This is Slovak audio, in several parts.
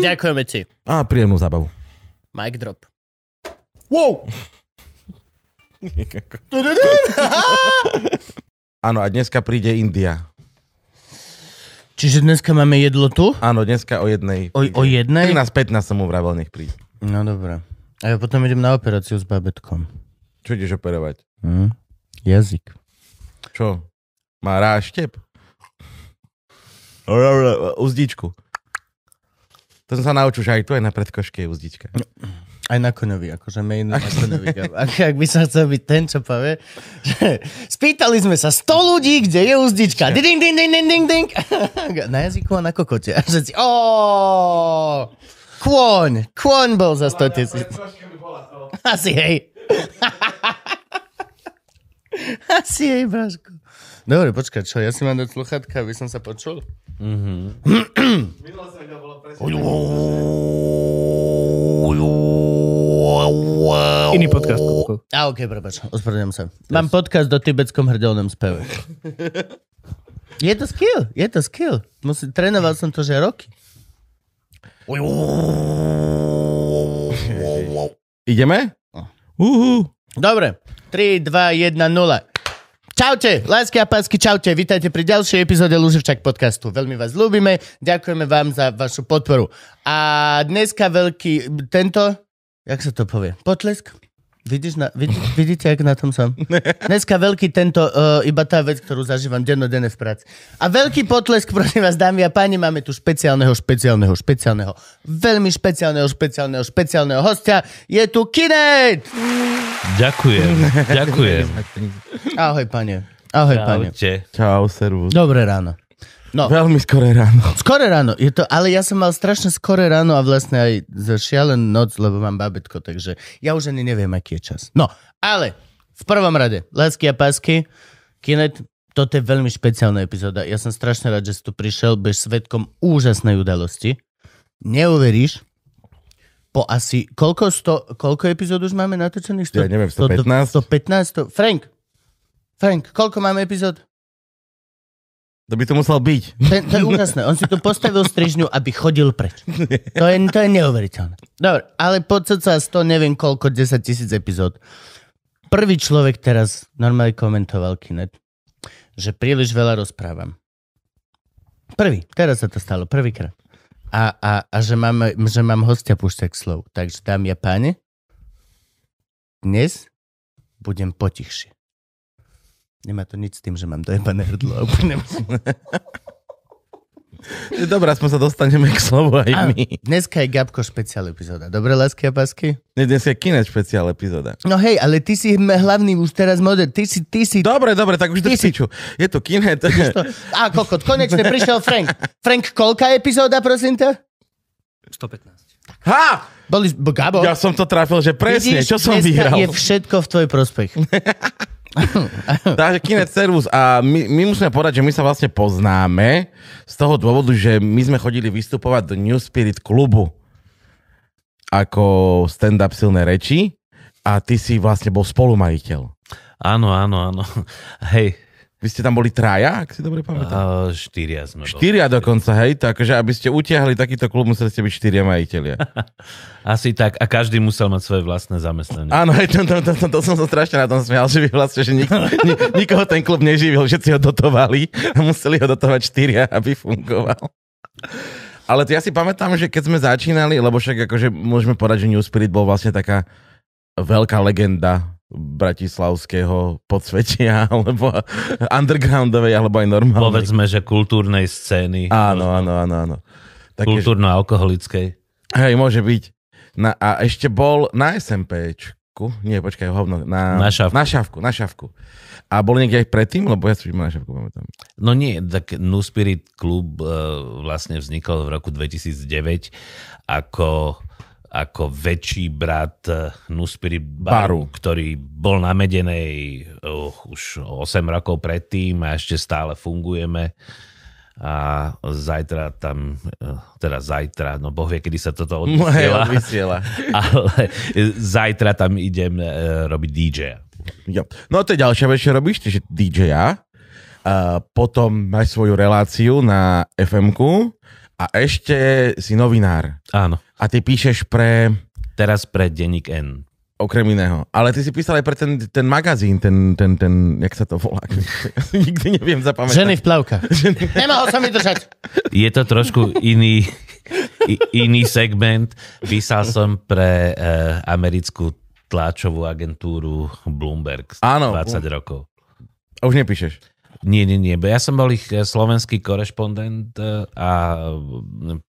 Ďakujeme ti. A príjemnú zábavu. Mic drop. Wow! Áno, a dneska príde India. Čiže dneska máme jedlo tu? Áno, dneska o jednej. O, o jednej? 13.15 som mu vravel, nech príde. No dobré. A ja potom idem na operáciu s babetkom. Čo ideš operovať? Hm? Jazyk. Čo? Má ráštep? Uzdičku. To som sa naučil, že aj tu aj na predkoške je uzdička. Aj na koňovi, akože main na koňovi. Ak, ak by som chcel byť ten, čo povie, že spýtali sme sa 100 ľudí, kde je uzdička. Ding, ding, ding, ding, ding, ding. Na jazyku a na kokote. A všetci, oh, kôň, kôň bol za 100 tisíc. Asi hej. Asi hej, Braško. Dobre, počkaj, čo, ja si mám dať sluchatka, aby som sa počul? Iný podcast. Kupko. A okay, prepač, ospravedlňujem sa. Mám podcast do tibetskom hrdelnom speve. Je to skill, je to skill. Musí, trénoval som to, že roky. Ideme? Uhu. Dobre, 3, 2, 1, 0. Čaute, lásky a pásky, čaute, vítajte pri ďalšej epizóde Luživčak podcastu. Veľmi vás ľúbime, ďakujeme vám za vašu podporu. A dneska veľký, tento, jak sa to povie, potlesk? Vidíš na, vidí, vidíte, jak na tom som? Dneska veľký tento, uh, iba tá vec, ktorú zažívam dennodenne v práci. A veľký potlesk, prosím vás, dámy a páni, máme tu špeciálneho, špeciálneho, špeciálneho, veľmi špeciálneho, špeciálneho, špeciálneho hostia. Je tu Kinet! Ďakujem, ďakujem. Ahoj, pane. Ahoj, pane. Čaute. Čau, servus. Dobré ráno. No, Veľmi skoré ráno. skore ráno. Je to, ale ja som mal strašne skore ráno a vlastne aj šialenú noc, lebo mám babetko, takže ja už ani neviem, aký je čas. No, ale v prvom rade, lásky a pásky, Kinet, toto je veľmi špeciálna epizóda. Ja som strašne rád, že si tu prišiel, budeš svetkom úžasnej udalosti. Neuveríš, po asi, koľko, sto, koľko epizód už máme natočených? Ja neviem, 115? 115? Frank, Frank, koľko máme epizód? To by to musel byť. To je, to je úžasné. On si tu postavil strižňu, aby chodil preč. To je, to je neuveriteľné. Dobre, ale po cca 100, neviem koľko, 10 tisíc epizód. Prvý človek teraz normálne komentoval Kinet, že príliš veľa rozprávam. Prvý, teraz sa to stalo, prvýkrát. A, a, a že, mám, že mám hostia púšťak slov. Takže dámy a páni, dnes budem potichšie. Nemá to nič s tým, že mám dojebané hrdlo. a Dobre, aspoň sa dostaneme k slovu aj my. Dneska je Gabko špeciál epizóda. Dobre, lásky a pásky? Ne, Dnes je kinet špeciál epizóda. No hej, ale ty si hlavný už teraz model. Ty si, ty si... Dobre, dobre, tak už to Ty si- piču. Je to kinet. To... Á, kokot, konečne prišiel Frank. Frank, koľká epizóda, prosím ťa? 115. Ha! Boli, Gabo, Ja som to trafil, že presne, vidíš, čo som dneska vyhral. je všetko v tvoj prospech. Takže Kinet Servus a my, my musíme povedať, že my sa vlastne poznáme z toho dôvodu, že my sme chodili vystupovať do New Spirit klubu ako stand-up silné reči a ty si vlastne bol spolumajiteľ. Áno, áno, áno. Hej, Vy ste tam boli traja, ak si dobre pamätám? uh, štyria sme boli. Štyria dokonca, hej? Takže aby ste utiahli takýto klub, museli ste byť štyria majiteľia. Asi tak. A každý musel mať svoje vlastné zamestnanie. Áno, hej, to, to, to, to, to som sa strašne na tom smial, že vy vlastne, že nik, ni, nikoho ten klub neživil, všetci ho dotovali a museli ho dotovať štyria, aby fungoval. Ale to ja si pamätám, že keď sme začínali, lebo však akože môžeme povedať, že New Spirit bol vlastne taká veľká legenda bratislavského podsvetia, alebo undergroundovej, alebo aj normálnej. Povedzme, že kultúrnej scény. Áno, áno, áno, áno. Také, Kultúrno-alkoholickej. Hej, môže byť. Na, a ešte bol na SMP. šavku. Nie, počkaj, hovno. Na, Na šavku. Na šavku, na šavku. A bol niekde aj predtým, lebo ja si na šavku pamätám. No nie, tak New Spirit klub uh, vlastne vznikol v roku 2009 ako, ako väčší brat eh, New Spirit baru, Baru. ktorý bol na Medenej uh, už 8 rokov predtým a ešte stále fungujeme. A zajtra tam, eh, teda zajtra, no boh vie, kedy sa toto odvysiela, vysiela. ale zajtra tam idem eh, robiť DJ. Jo. No to je ďalšia vec, čo robíš, že DJ-a. A potom máš svoju reláciu na fm a ešte si novinár. Áno, A ty píšeš pre, teraz pre Denník N. okrem iného, ale ty si písal aj pre ten, ten magazín, ten, ten, ten, jak sa to volá? Nikdy neviem zapamätať. Ženy v plavkách. Nemohol som vydržať. Je to trošku iný, iný segment. Písal som pre e, americkú tlačovú agentúru Bloomberg Áno. 20 rokov. A už nepíšeš. Nie, nie, nie. Ja som bol ich eh, slovenský korešpondent eh, a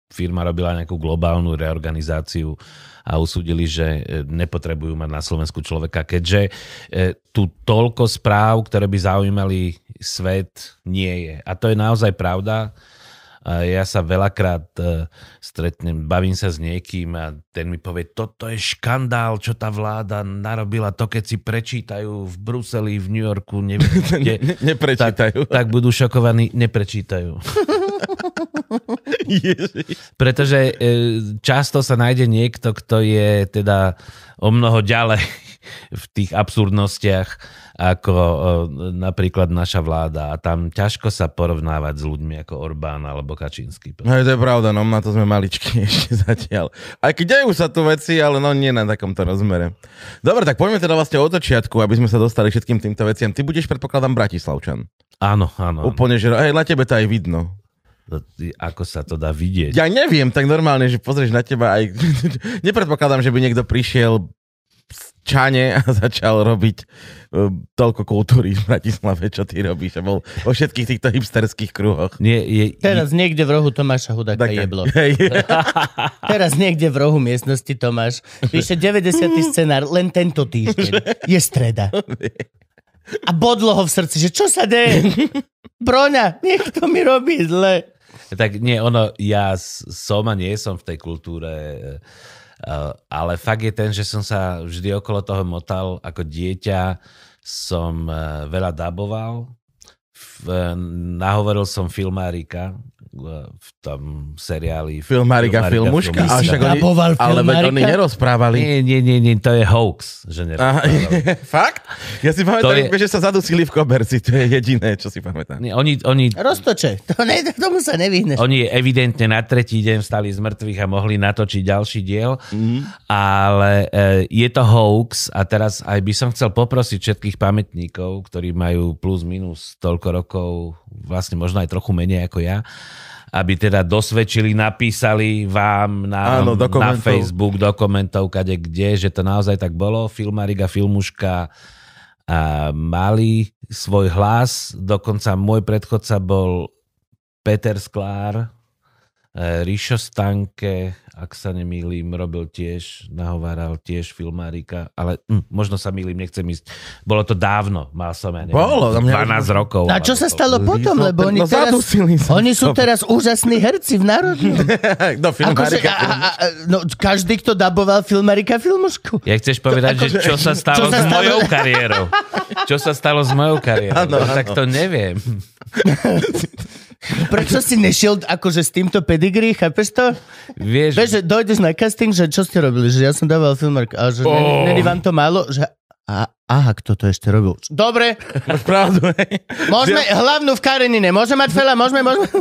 firma robila nejakú globálnu reorganizáciu a usúdili, že eh, nepotrebujú mať na Slovensku človeka, keďže tu toľko správ, ktoré by zaujímali svet, nie je. A to je naozaj pravda. A ja sa veľakrát eh, stretnem, bavím sa s niekým a ten mi povie, toto je škandál, čo tá vláda narobila, to keď si prečítajú v Bruseli, v New Yorku, neviem kde, Ne, neprečítajú. tak, tak budú šokovaní, neprečítajú. Pretože e, často sa nájde niekto, kto je teda o mnoho ďalej v tých absurdnostiach ako napríklad naša vláda. A tam ťažko sa porovnávať s ľuďmi ako Orbán alebo Kačínsky. No to je pravda, no na to sme maličky ešte zatiaľ. Aj keď dejú sa tu veci, ale no nie na takomto rozmere. Dobre, tak poďme teda vlastne od začiatku, aby sme sa dostali všetkým týmto veciam. Ty budeš, predpokladám, Bratislavčan. Áno, áno. Úplne, že hej, na tebe to aj vidno. Ako sa to dá vidieť. Ja neviem, tak normálne, že pozrieš na teba aj... Nepredpokladám, že by niekto prišiel Čane a začal robiť uh, toľko kultúry v Bratislave, čo ty robíš. A bol vo všetkých týchto hipsterských kruhoch. Nie, je, Teraz niekde v rohu Tomáša Hudáka Taká- jeblo. Hej. Teraz niekde v rohu miestnosti Tomáš píše 90. scenár, len tento týždeň. Je streda. A bodlo ho v srdci, že čo sa deje? Broňa, niekto mi robí zle. Tak nie, ono, ja som a nie som v tej kultúre, eh, ale fakt je ten, že som sa vždy okolo toho motal. Ako dieťa som eh, veľa daboval. Eh, nahovoril som filmárika eh, v tom seriáli. Filmárika, filmuška. A však oni, ale veď oni nerozprávali. Nie, nie, nie, nie, to je hoax. Že Aha, nerozprával. fakt? Ja si pamätám, je- že sa zadusili v koberci, to je jediné, čo si pamätám. Nie, oni, oni, Roztoče, to ne, tomu sa nevyhneš. Oni evidentne na tretí deň stali z mŕtvych a mohli natočiť ďalší diel, mm. ale e, je to hoax a teraz aj by som chcel poprosiť všetkých pamätníkov, ktorí majú plus minus toľko rokov, vlastne možno aj trochu menej ako ja, aby teda dosvedčili, napísali vám na, Áno, do na. Facebook, do komentov, kade kde, že to naozaj tak bolo. Filmarik a Filmuška a mali svoj hlas, dokonca môj predchodca bol Peter Sklár, e, Ríšo Stanke, ak sa nemýlim, robil tiež, nahováral tiež filmárika, ale hm, možno sa mýlim, nechcem ísť. Bolo to dávno, mal som ja neviem, Bolo, na mňa- 12 rokov. A čo sa stalo potom? No, Lebo oni no, teraz, oni sú teraz úžasní herci v národnom. Akože, filmárika. a, a, a, no, každý, kto daboval filmarika filmušku. Ja chceš povedať, že čo sa stalo Čo sa s stalo? mojou kariérou? Čo sa stalo s mojou kariérou? Áno, No, tak to neviem. Prečo si nešiel akože s týmto pedigree, chápeš to? Vieš, Vieš, že dojdeš na casting, že čo ste robili, že ja som dával filmark a že oh. Není vám to málo, že a, aha, kto to ešte robil? Dobre, Máš pravdu, hej. môžeme, hlavnú v Karenine, môžeme mať fela, môžeme, môžeme.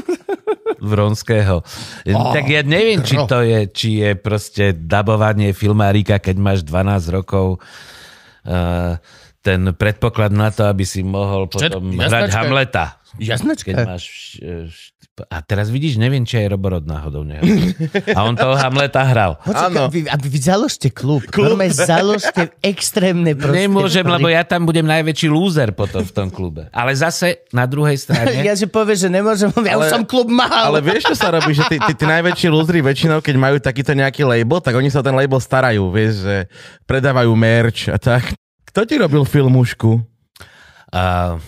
Vronského. Oh, tak ja neviem, či to je, či je proste dabovanie filmárika, keď máš 12 rokov. Uh, ten predpoklad na to, aby si mohol potom jasnačka. hrať Hamleta. Keď Jasnačka. máš eh, A teraz vidíš, neviem, či aj Roborod náhodou nehral. A on toho Hamleta hral. Áno. vy, aby vy založte klub. klub. Normálne založte extrémne proste. Nemôžem, lebo ja tam budem najväčší lúzer potom v tom klube. Ale zase na druhej strane... Ja že povieš, že nemôžem, ja už Ale- som klub mal. Ale vieš, čo sa robí, že tí, tí, tí najväčší lúzri väčšinou, keď majú takýto nejaký label, tak oni sa o ten label starajú, vieš, že predávajú merch a tak. Kto ti robil filmušku? Uh,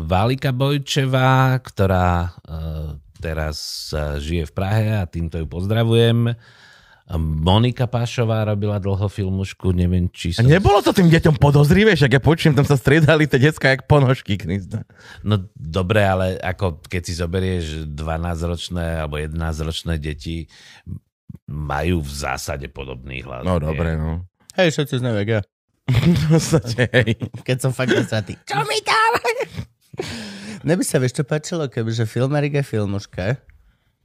Valika Bojčevá, ktorá uh, teraz uh, žije v Prahe a týmto ju pozdravujem. A Monika Pášová robila dlho filmušku, neviem, či A som... nebolo to tým deťom podozrivé, však ja počujem, tam sa striedali tie decka jak ponožky, Krista. No dobre, ale ako keď si zoberieš 12-ročné alebo 11-ročné deti, majú v zásade podobný hlas. No dobre, no. Hej, všetci jak ja. V podstate, hej. Keď som fakt nasratý. Čo mi dáva? Mne by sa vieš čo páčilo, kebyže filmarik a filmuška,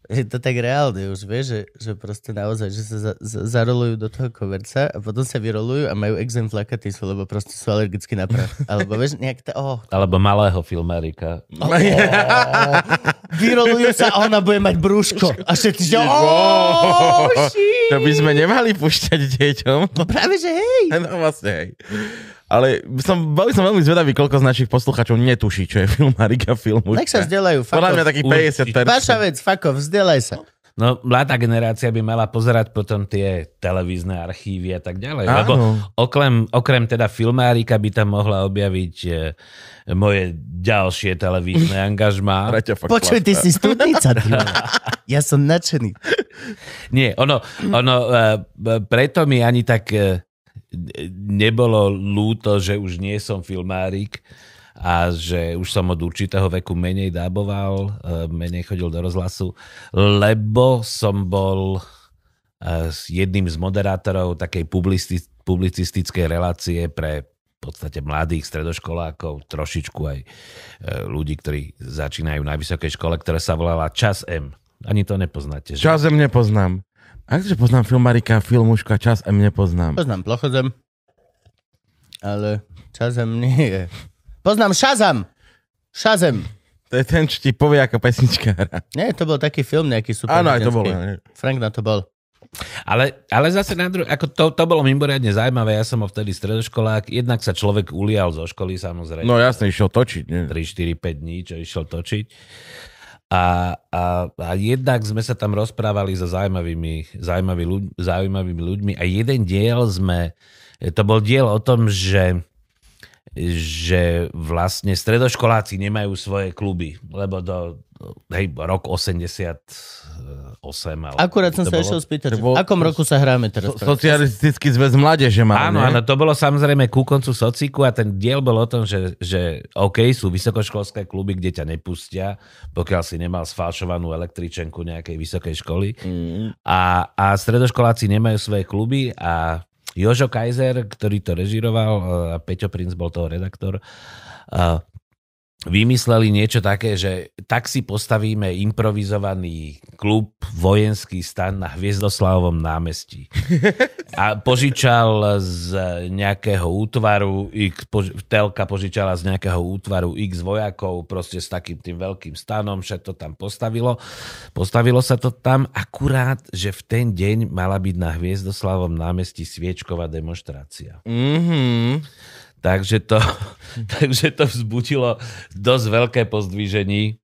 je to tak reálne už, vieš, že, že proste naozaj, že sa za, za, zarolujú do toho koverca a potom sa vyrolujú a majú exém flakatisu, lebo proste sú alergicky na prach. Alebo vieš, nejak to, oh, Alebo malého filmárika. vyrolujú sa a ona bude mať brúško. A všetci, že oh. To by sme nemali púšťať deťom. No práve, že hej. No vlastne, hej. Ale som, boli som veľmi zvedavý, koľko z našich poslucháčov netuší, čo je filmarika filmu. Nech sa vzdelajú, Podľa mňa takých Určite. 50%. Vaša vec, off, vzdelaj sa. No, mladá generácia by mala pozerať potom tie televízne archívy a tak ďalej. Áno. Lebo okrem, okrem teda filmárika by tam mohla objaviť e, moje ďalšie televízne angažmá. Počuj, ty si studnica, ty. Ja som nadšený. Nie, ono, ono e, b- preto mi ani tak e, nebolo lúto, že už nie som filmárik a že už som od určitého veku menej dáboval, e, menej chodil do rozhlasu, lebo som bol e, jedným z moderátorov takej publici- publicistickej relácie pre v podstate mladých stredoškolákov, trošičku aj e, ľudí, ktorí začínajú na vysokej škole, ktorá sa volala Čas M. Ani to nepoznáte, že? Časem nepoznám. Akže poznám filmarika, filmuška, čas em nepoznám. Poznám plochozem, ale časem nie je. Poznám Shazam. Shazam. To je ten, čo ti povie ako pesnička. Nie, to bol taký film nejaký super. Áno, aj to bolo. Frank na to bol. Ale, ale zase na druhé, ako to, to bolo mimoriadne zaujímavé, ja som bol vtedy stredoškolák, jednak sa človek ulial zo školy samozrejme. No jasne, išiel točiť. Nie? 3, 4, 5 dní, čo išiel točiť. A, a, a jednak sme sa tam rozprávali so zaujímavými, zaujímavými, ľuď, zaujímavými ľuďmi a jeden diel sme, to bol diel o tom, že že vlastne stredoškoláci nemajú svoje kluby, lebo do hej, rok 88 ale Akurát som sa bolo. išiel spýtať, v akom roku sa hráme teraz? So- Socialistický zväz mládeže mal, Áno, áno, to bolo samozrejme ku koncu sociku a ten diel bol o tom, že, že OK, sú vysokoškolské kluby, kde ťa nepustia, pokiaľ si nemal sfalšovanú električenku nejakej vysokej školy. Mm. A, a stredoškoláci nemajú svoje kluby a Jožo Kaiser, ktorý to režiroval, a Peťo Princ bol toho redaktor, a vymysleli niečo také, že tak si postavíme improvizovaný klub, vojenský stan na Hviezdoslavovom námestí. A požičal z nejakého útvaru, X, pož, telka požičala z nejakého útvaru X vojakov, proste s takým tým veľkým stanom, všetko to tam postavilo. Postavilo sa to tam akurát, že v ten deň mala byť na Hviezdoslavom námestí sviečková demonstrácia. Mhm. Takže to, takže to vzbudilo dosť veľké pozdvížení.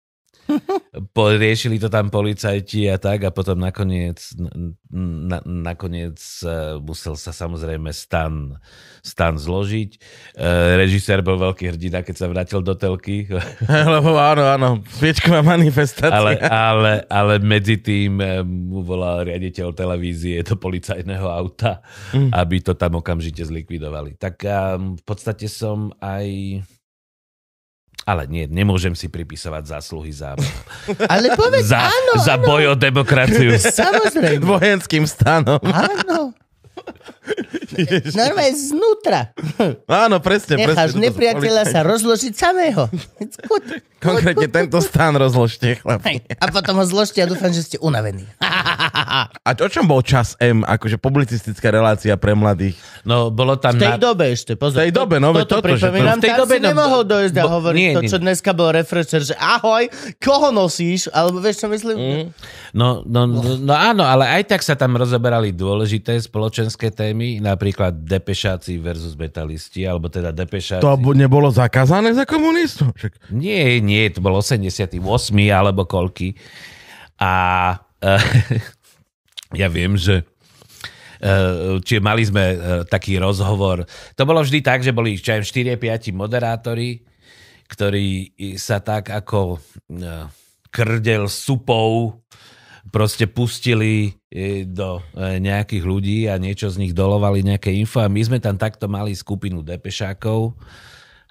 Riešili to tam policajti a tak a potom nakoniec, na, nakoniec eh, musel sa samozrejme stan, stan zložiť. E, režisér bol veľký hrdina, keď sa vrátil do telky, Lebo áno, áno, sviečková manifestácia. ale, ale, ale medzi tým eh, mu volal riaditeľ televízie do policajného auta, aby to tam okamžite zlikvidovali. Tak a v podstate som aj... Ale nie, nemôžem si pripisovať zásluhy za, Ale povedz, za, áno, za áno. boj o demokraciu. Samozrejme. Vojenským stanom. Áno. Normálne znútra. Áno, presne, Necháš presne. nepriateľa sa rozložiť samého. It's good. Konkrétne tento stán rozložte, chlapi. A potom ho zložte a dúfam, že ste unavení. A o čom bol čas M, akože publicistická relácia pre mladých? No, bolo tam... V tej na- dobe ešte, pozor. V tej dobe, no, toto toto, že to- pripomínam, v tej dobe, si no, nemohol dojsť a bo- hovoriť nie, to, nie. čo dneska bol refresher, že ahoj, koho nosíš? Alebo vieš, čo myslím? Mm. No, no, no, no áno, ale aj tak sa tam rozoberali dôležité spoločenské témy, napríklad depešáci versus betalisti, alebo teda depešáci... To nebolo zakázané za komunistov? Však... Nie, nie, to bol 88. alebo koľky. A uh, ja viem, že uh, čiže mali sme uh, taký rozhovor. To bolo vždy tak, že boli čo aj 4-5 moderátori, ktorí sa tak ako krdel supou proste pustili e, do e, nejakých ľudí a niečo z nich dolovali nejaké info a my sme tam takto mali skupinu depešákov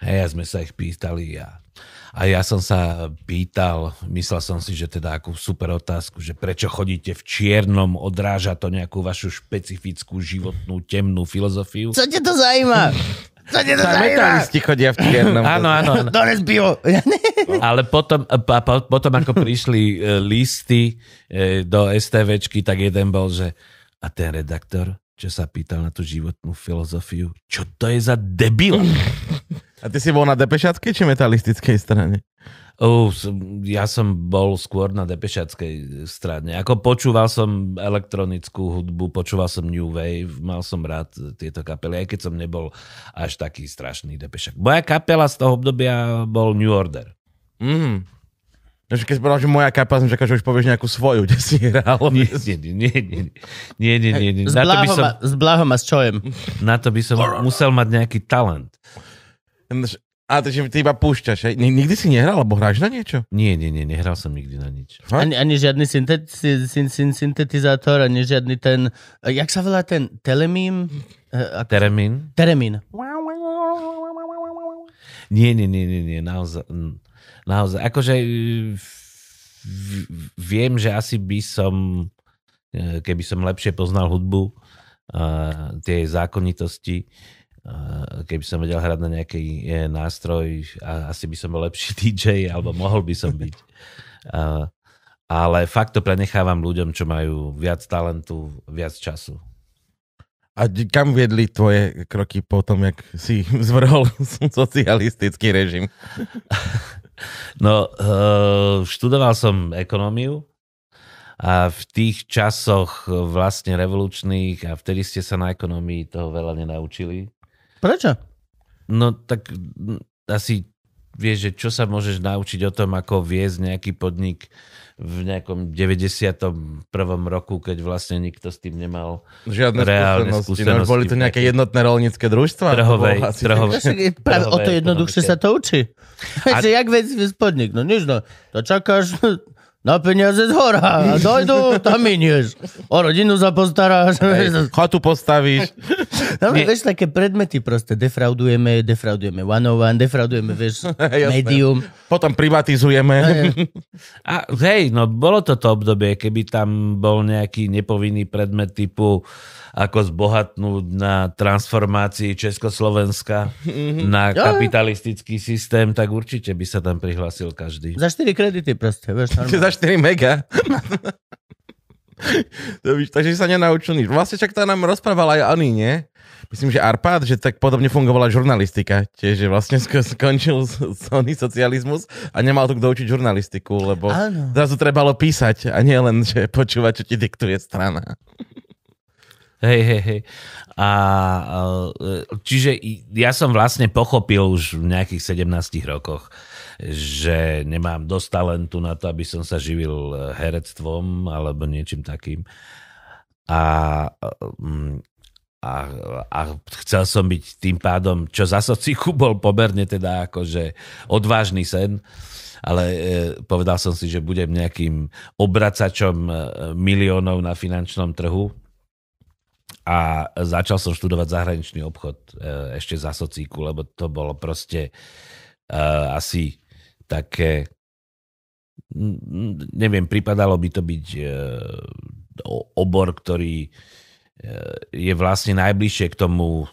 hej, a sme sa ich pýtali a, a ja som sa pýtal, myslel som si, že teda akú super otázku, že prečo chodíte v čiernom, odráža to nejakú vašu špecifickú životnú temnú filozofiu. Co ťa to zaujíma? To metalisti chodia v čiernom. Áno, áno, áno. Dones pivo. Ale potom, a po, potom ako prišli e, listy e, do STVčky, tak jeden bol, že a ten redaktor, čo sa pýtal na tú životnú filozofiu, čo to je za debil? A ty si bol na depešackej či metalistickej strane? Uh, ja som bol skôr na depešackej strane. Ako počúval som elektronickú hudbu, počúval som New Wave, mal som rád tieto kapely, aj keď som nebol až taký strašný depešak. Moja kapela z toho obdobia bol New Order. Mm. Keď si povedal, že moja kapela, som čakal, že už povieš nejakú svoju, kde si hral. Nie, nie, nie, nie, nie, nie, nie, nie. S blahom, som, s blahom a s čojem. Na to by som musel mať nejaký talent. A takže ty iba púšťaš, hej? Ni- Nikdy si nehral, alebo hráš na niečo? Nie, nie, nie, nehral som nikdy na nič. Ani, ani žiadny syntet, syn, syn, syn, syntetizátor, ani žiadny ten... Jak sa volá ten telemím? Eh, ak- Teremín? Teremín. Nie, nie, nie, nie, nie, naozaj. Naozaj, akože v- viem, že asi by som, keby som lepšie poznal hudbu, tie zákonitosti, keby som vedel hrať na nejaký eh, nástroj, asi by som bol lepší DJ, alebo mohol by som byť. A, ale fakt to prenechávam ľuďom, čo majú viac talentu, viac času. A kam viedli tvoje kroky potom, jak si zvrhol socialistický režim? No, študoval som ekonómiu a v tých časoch vlastne revolučných a vtedy ste sa na ekonomii toho veľa nenaučili. Prečo? No tak asi vieš, že čo sa môžeš naučiť o tom, ako viesť nejaký podnik v nejakom 91. roku, keď vlastne nikto s tým nemal Žiadne Reálne skúsenosti. skúsenosti No, boli to nejaké jednotné rolnícke družstva? Trhovej- asi- trhovej- je práve o to jednoduchšie sa to učí. A... Jak vec spodnik, no nič no, to čakáš na peniaze z hora dojdu, tam minieš. O rodinu sa postaráš. Hej, Chatu postavíš. No, vieš, také predmety proste. Defraudujeme, defraudujeme one on one, defraudujeme, vieš, medium. Potom privatizujeme. A hej, no bolo to to obdobie, keby tam bol nejaký nepovinný predmet typu ako zbohatnúť na transformácii Československa na Ja. kapitalistický systém, tak určite by sa tam prihlásil každý. Za 4 kredity proste, vieš. Za 4 mega. Takže sa nenaučil nič. Vlastne však to nám rozprával aj Ani, nie? Myslím, že Arpad, že tak podobne fungovala žurnalistika. Tiež, že vlastne sk- skončil Sony socializmus a nemal tu kto učiť žurnalistiku, lebo Áno. zrazu trebalo písať a nie len, že počúvať, čo ti diktuje strana. Hej, hej, hej. A, a, čiže ja som vlastne pochopil už v nejakých 17 rokoch, že nemám dosť talentu na to, aby som sa živil eh, herectvom alebo niečím takým. A, mm, a, a chcel som byť tým pádom, čo za sociku bol pomerne teda akože odvážny sen, ale e, povedal som si, že budem nejakým obracačom e, miliónov na finančnom trhu a začal som študovať zahraničný obchod e, ešte za socíku, lebo to bolo proste e, asi také neviem, pripadalo by to byť o- obor, ktorý je vlastne najbližšie k tomu,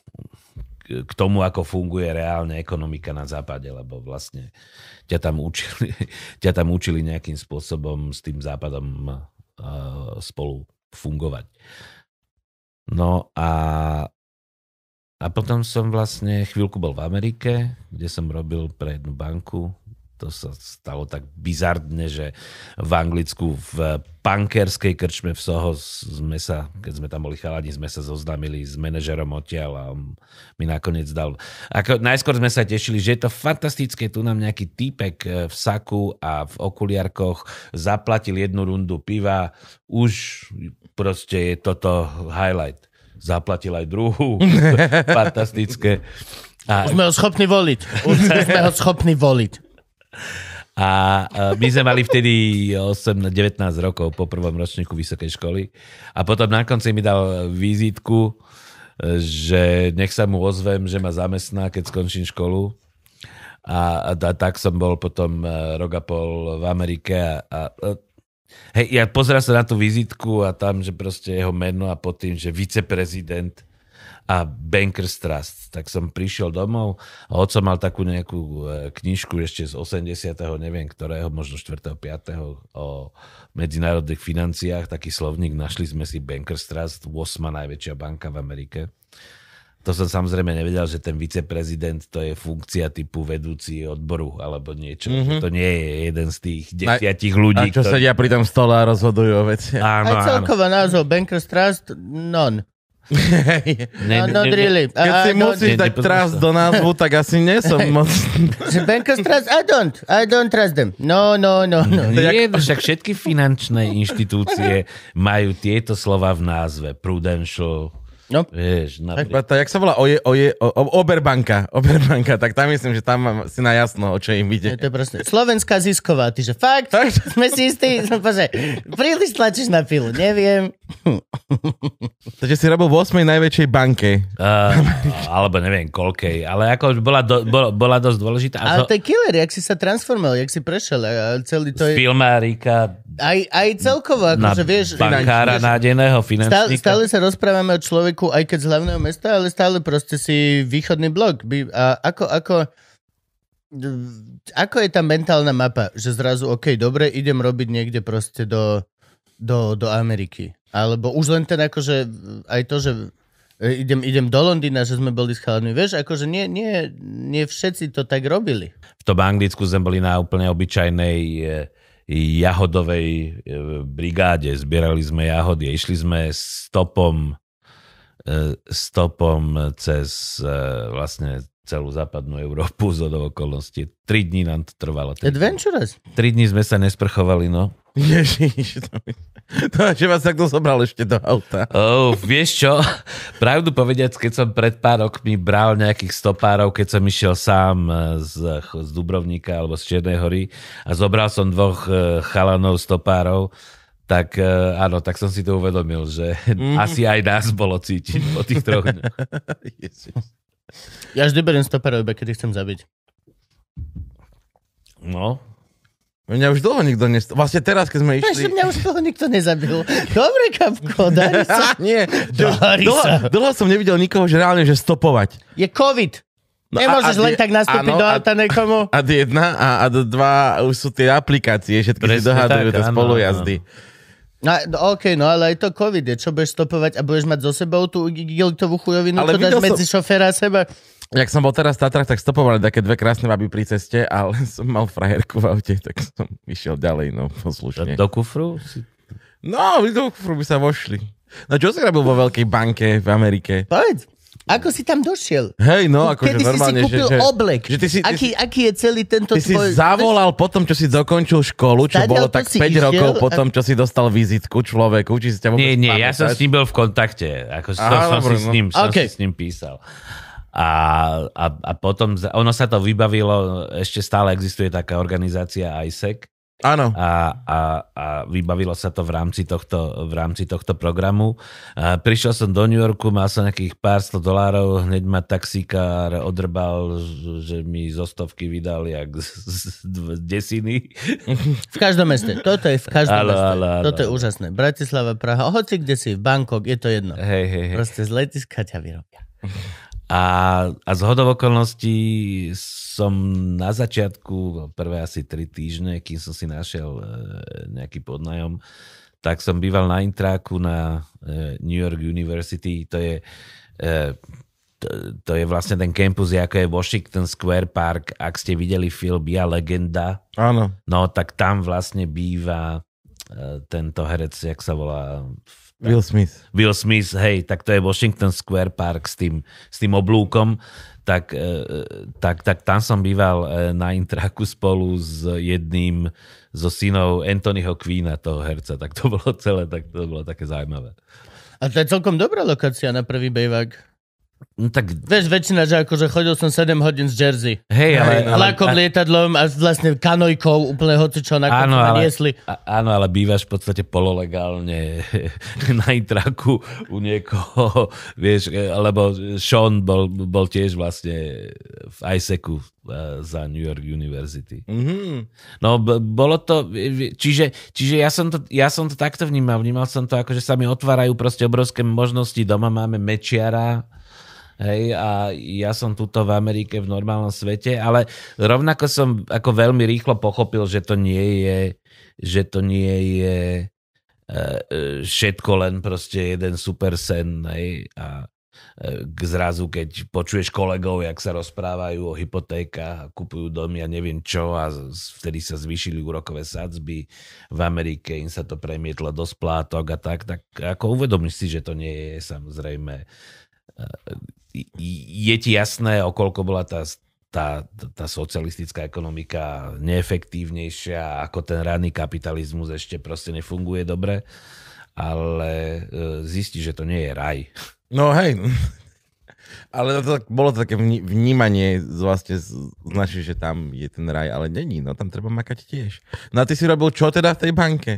k tomu, ako funguje reálne ekonomika na západe, lebo vlastne ťa tam učili, ťa tam učili nejakým spôsobom s tým západom uh, spolu fungovať. No a, a potom som vlastne chvíľku bol v Amerike, kde som robil pre jednu banku to sa stalo tak bizardne, že v Anglicku v pankerskej krčme v Soho sme sa, keď sme tam boli chalani, sme sa zoznámili s manažerom odtiaľ a on mi nakoniec dal. Ako, najskôr sme sa tešili, že je to fantastické, tu nám nejaký týpek e, v saku a v okuliarkoch zaplatil jednu rundu piva, už proste je toto highlight. Zaplatil aj druhú. Fantastické. A... Už sme ho schopní voliť. Už sme ho schopní voliť. A my sme mali vtedy 8, 19 rokov po prvom ročníku vysokej školy. A potom na konci mi dal vizitku, že nech sa mu ozvem, že ma zamestná, keď skončím školu. A, a, a tak som bol potom e, rok a pol v Amerike a, a, a hej, ja pozerám sa na tú vizitku a tam, že proste jeho meno a pod tým, že viceprezident a Bankers Trust. Tak som prišiel domov a oco mal takú nejakú e, knižku ešte z 80. neviem ktorého, možno 4. 5. o medzinárodných financiách, taký slovník, našli sme si Bankers Trust, 8. najväčšia banka v Amerike. To som samozrejme nevedel, že ten viceprezident to je funkcia typu vedúci odboru alebo niečo. Mm-hmm. To nie je jeden z tých desiatich ľudí. A čo ktorý... sedia pri tom stole a rozhodujú o veci. Áno, Aj celková názov Bankers Trust, non ne, no, not really. Keď si no, musíš dať trust do názvu, tak asi nie som moc... Bankers trust? I don't. I don't trust them. No, no, no, no. Nie, však všetky finančné inštitúcie majú tieto slova v názve. Prudential, No. Vieš, napríklad. Tak, jak sa volá? Oje, oje, o, Oberbanka. Oberbanka, tak tam myslím, že tam mám si na jasno, o čo im ide. Je to proste. Slovenská zisková, ty že fakt? Tak? Sme si istí, bože, príliš tlačíš na pilu, neviem. Takže si robil v 8. najväčšej banke. Uh, alebo neviem koľkej, ale ako bola, do, bola, bola dosť dôležitá. Ale to je killer, jak si sa transformoval, jak si prešiel. A celý to je... Filmárika. Aj, aj celkovo, akože vieš... Bankára nádeného finančníka. Stále, stále sa rozprávame o človeku, Česku, aj keď z hlavného mesta, ale stále proste si východný blok. A ako, ako, ako je tá mentálna mapa, že zrazu, OK, dobre, idem robiť niekde proste do, do, do Ameriky. Alebo už len ten akože, aj to, že idem, idem do Londýna, že sme boli s chalami. Vieš, akože nie, nie, nie všetci to tak robili. V tom Anglicku sme boli na úplne obyčajnej eh, jahodovej eh, brigáde. Zbierali sme jahody. Išli sme stopom E, stopom cez e, vlastne celú západnú Európu z okolností. Tri dní nám to trvalo. Adventurous. Tri dní sme sa nesprchovali, no. Ježiš, to, to, že vás takto zobral ešte do auta. Oh, vieš čo? Pravdu povediac, keď som pred pár rokmi bral nejakých stopárov, keď som išiel sám e, z, z Dubrovníka alebo z Čiernej hory a zobral som dvoch chalanov stopárov, tak uh, áno, tak som si to uvedomil, že mm. asi aj nás bolo cítiť po tých troch dňoch. ja vždy beriem stoperov, iba kedy chcem zabiť. No. Mňa už dlho nikto nest... Vlastne teraz, keď sme išli... Prečo mňa už dlho nikto nezabil? Dobre, kapko, darí sa. Nie, darí dlho, sa. Dlho som nevidel nikoho, že reálne, že stopovať. Je COVID. No Nemôžeš a, len tak nastúpiť áno, do auta niekomu. A jedna a, a dva už sú tie aplikácie, všetky si dohadujú do spolujazdy. Áno. No, no OK, no ale aj to COVID je. Čo budeš stopovať a budeš mať so sebou tú gilitovú chujovinu, ale to dáš som... medzi šoféra a seba? Jak som bol teraz v Tatrach, tak stopovali také dve krásne baby pri ceste, ale som mal frajerku v aute, tak som išiel ďalej, no poslušne. Do kufru? No, do kufru by sa vošli. No čo si robil vo veľkej banke v Amerike? Povedz. Ako si tam došiel? Hej, no, akože Kedy normálne, si si kúpil že, oblek? Že ty si, ty aký, si, aký je celý tento ty tvoj... si zavolal potom, čo si dokončil školu, čo bolo tak 5 išiel, rokov potom, čo si dostal vizitku človeku, či si ťa Nie, nie, ja som s ním bol v kontakte. Ako Aha, som, si s no. ním, som okay. si s ním písal. A, a, a potom, ono sa to vybavilo, ešte stále existuje taká organizácia ISEC, Áno. a, a, a vybavilo sa to v rámci tohto, v rámci tohto programu. A prišiel som do New Yorku, mal som nejakých pár sto dolárov, hneď ma taxikár odrbal, že mi zo stovky vydal jak z, z, z desiny. V každom meste. Toto je v každom Áno, meste. áno, áno. Toto je úžasné. Bratislava, Praha, hoci kde si, v Bangkok, je to jedno. Hej, hej, hej. Proste z letiska ťa vyrobia. A, a z hodov okolností som na začiatku, prvé asi tri týždne, kým som si našiel e, nejaký podnajom, tak som býval na intráku na e, New York University. To je, e, to, to je vlastne ten campus, ako je Washington Square Park. Ak ste videli film Ja legenda, Áno. no tak tam vlastne býva tento herec, jak sa volá, Will Smith. Will Smith, hej, tak to je Washington Square Park s tým, s tým oblúkom, tak, e, tak, tak tam som býval e, na intraku spolu s jedným zo synov Anthonyho Queena, toho herca, tak to bolo celé, tak to bolo také zaujímavé. A to je celkom dobrá lokácia na prvý bejvák. No tak, Vieš, väčšina, že akože chodil som 7 hodín z Jersey. hej, ale... ale Vlakom, lietadlom a vlastne kanojkou, úplne hocičo na Áno, ale, niesli. a- áno, ale bývaš v podstate pololegálne na intraku u niekoho, vieš, lebo Sean bol, bol tiež vlastne v ISECu e, za New York University. Mhm. No, bolo to, čiže, čiže ja, som to, ja som to takto vnímal. Vnímal som to ako, že sa mi otvárajú proste obrovské možnosti. Doma máme mečiara, hej, a ja som tuto v Amerike v normálnom svete, ale rovnako som ako veľmi rýchlo pochopil, že to nie je, že to nie je e, e, všetko len proste jeden super sen, hej, a e, zrazu, keď počuješ kolegov, jak sa rozprávajú o hypotékach kupujú domy a neviem čo a vtedy sa zvýšili úrokové sadzby v Amerike, im sa to premietlo do splátok a tak, tak ako uvedomíš si, že to nie je samozrejme je ti jasné, o koľko bola tá, tá, tá socialistická ekonomika neefektívnejšia, ako ten ranný kapitalizmus ešte proste nefunguje dobre, ale e, zistí, že to nie je raj. No hej. Ale to, tak- bolo to také vní- vnímanie z- vlastne z- že tam je ten raj, ale není, no tam treba makať tiež. No a ty si robil čo teda v tej banke?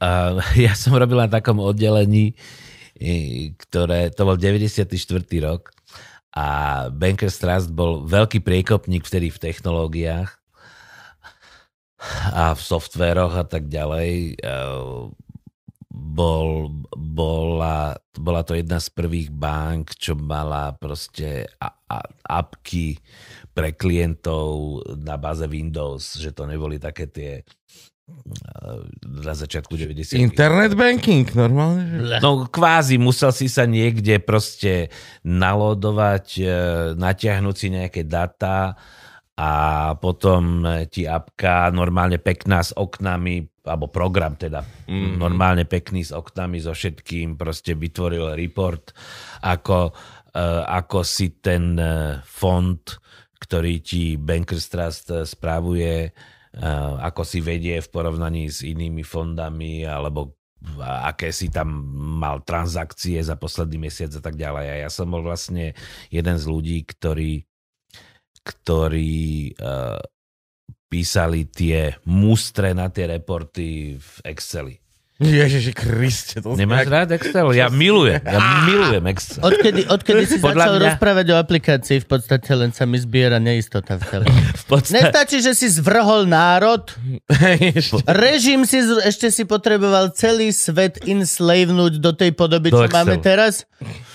A ja som robil na takom oddelení, e, ktoré, to bol 94. rok a Bankers Trust bol veľký priekopník vtedy v technológiách a v softvéroch a tak ďalej. E, Bol, bola, bola to jedna z prvých bank, čo mala proste apky pre klientov na báze Windows, že to neboli také tie na začiatku 90. Internet banking, normálne? No kvázi musel si sa niekde proste nalodovať, e, natiahnuť si nejaké data a potom e, ti apka normálne pekná s oknami, alebo program teda, mm. normálne pekný s oknami so všetkým, proste vytvoril report, ako, e, ako si ten fond, ktorý ti Bankers Trust správuje, ako si vedie v porovnaní s inými fondami, alebo aké si tam mal transakcie za posledný mesiac a tak ďalej. A ja som bol vlastne jeden z ľudí, ktorí, ktorí uh, písali tie mustre na tie reporty v Exceli. Ježiši Kriste. To Nemáš rád Excel? Ja milujem, ja milujem Excel. Odkedy, odkedy si Podľa začal mňa- rozprávať o aplikácii, v podstate len sa mi zbiera neistota v tele. V podstate, Nestačí, že si zvrhol národ, režim si, ešte si potreboval celý svet inslavenúť do tej podoby, Do čo Excelu. máme teraz?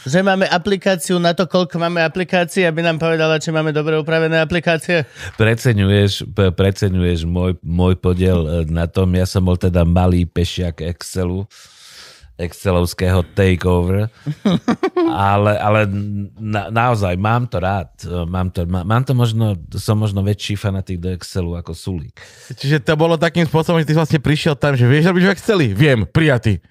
Že máme aplikáciu na to, koľko máme aplikácií, aby nám povedala, či máme dobre upravené aplikácie? preceňuješ, pre- preceňuješ môj, môj podiel e, na tom. Ja som bol teda malý pešiak Excelu, Excelovského takeover, ale, ale na, naozaj mám to rád. E, Mám to, má, mám to možno, som možno väčší fanatik do Excelu ako Sulík. Čiže to bolo takým spôsobom, že ty vlastne prišiel tam, že vieš robiť v Exceli? Viem, prijatý.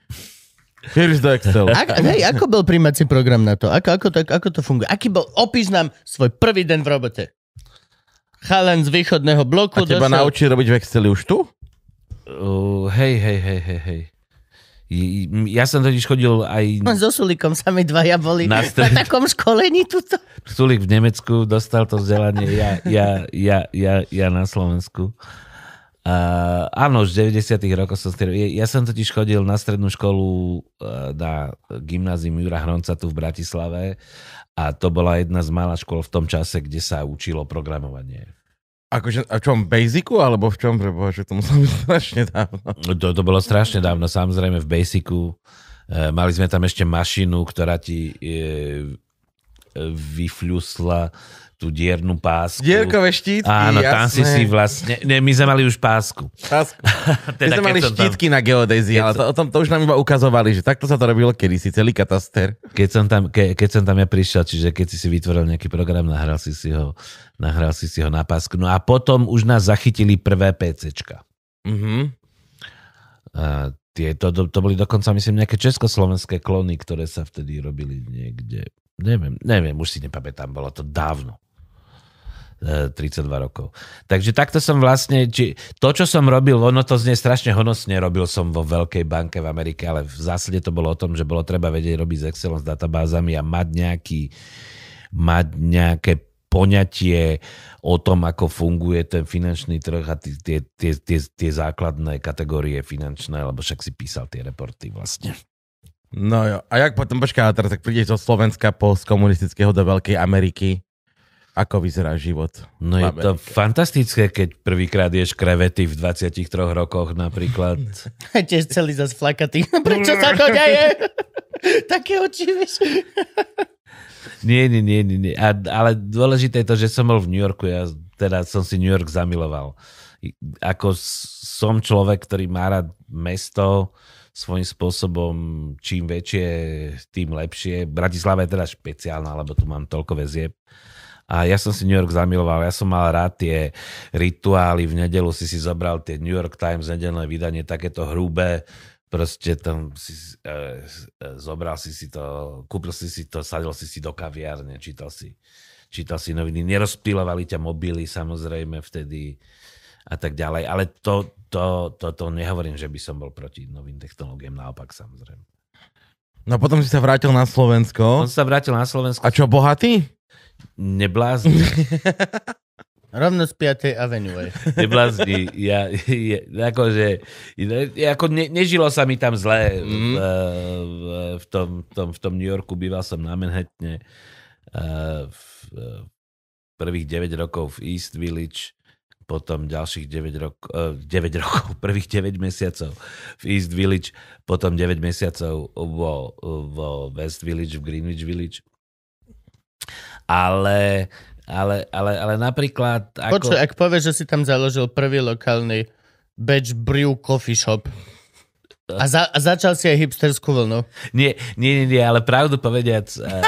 Vieš do Excelu. Ak, hej, ako bol príjmací program na to? Ako, ako, to, ako to funguje? Aký bol, opíš nám svoj prvý deň v robote. Chalan z východného bloku A teba došiel- naučí robiť v Exceli už tu? Uh, hej, hej, hej, hej, hej. Ja som totiž chodil aj... So Sulikom sa mi dvaja boli Na na, stred- takom školení tuto. Sulík v Nemecku dostal to vzdelanie, ja, ja, ja, ja, ja na Slovensku. Uh, áno, už v 90 rokoch som stereo... Ja som totiž chodil na strednú školu uh, na gymnázium Jura Hronca tu v Bratislave a to bola jedna z mála škôl v tom čase, kde sa učilo programovanie. Akože, a v čom, basicu, alebo v čom, preboha, že to muselo byť strašne dávno. To, to bolo strašne dávno, samozrejme v Basicu. E, mali sme tam ešte mašinu, ktorá ti e, vyfľusla tú diernu pásku. Dierkové štítky, Áno, jasné. tam si si vlastne... Ne, my sme mali už pásku. Pásku. My teda, sme keď mali som tam- štítky na geodézii, ale to, o tom, to už nám iba ukazovali, že takto sa to robilo kedysi, celý kataster. keď som tam, ke, keď som tam ja prišiel, čiže keď si si vytvoril nejaký program, nahral si si ho, nahral si si ho na pásku. No a potom už nás zachytili prvé PCčka. Mhm. A tie, to, to, to boli dokonca, myslím, nejaké československé klony, ktoré sa vtedy robili niekde. Neviem, neviem, už si nepamätám, bolo to dávno. E, 32 rokov. Takže takto som vlastne, či, to, čo som robil, ono to znie strašne honosne, robil som vo veľkej banke v Amerike, ale v zásade to bolo o tom, že bolo treba vedieť robiť s Excelom s databázami a mať nejaký, mať nejaké poňatie o tom, ako funguje ten finančný trh a tie, tie, tie, tie, základné kategórie finančné, lebo však si písal tie reporty vlastne. No jo. A jak potom, ale teraz tak prídeš zo Slovenska postkomunistického do Veľkej Ameriky. Ako vyzerá život? No je to fantastické, keď prvýkrát ješ krevety v 23 rokoch napríklad. Tiež celý zas flakatý. Prečo sa to deje? Také oči, vieš. Nie, nie, nie, nie. nie. A, ale dôležité je to, že som bol v New Yorku, ja teda som si New York zamiloval. Ako som človek, ktorý má rád mesto, svojím spôsobom čím väčšie, tým lepšie. Bratislava je teda špeciálna, lebo tu mám toľko väzieb. A ja som si New York zamiloval, ja som mal rád tie rituály, v nedelu si si zobral tie New York Times nedelné vydanie, takéto hrubé, proste tam si e, e, zobral si si to, kúpil si si to, sadil si si do kaviárne, čítal si, čítal si noviny, nerozpílovali ťa mobily samozrejme vtedy a tak ďalej, ale to, to, to, to nehovorím, že by som bol proti novým technológiám, naopak samozrejme. No potom si sa vrátil na On Slovensko. sa vrátil na Slovensku, A čo, bohatý? Neblázni, Rovno z 5. Avenue. neblázni, ja, ja, akože, ja, ako ne, nežilo sa mi tam zle Mhm. v, v, v, tom, tom, v tom New Yorku, býval som na Manhattane eh, v, prvých 9 rokov v East Village, potom ďalších 9 rokov, 9 rokov, prvých 9 mesiacov v East Village, potom 9 mesiacov vo, vo West Village, v Greenwich Village. Ale, ale, ale, ale napríklad... Ako... Počuj, ak povieš, že si tam založil prvý lokálny Batch Brew Coffee Shop a, za, a začal si aj hipsterskú vlnu. Nie, nie, nie, nie, ale pravdu povediac... Uh,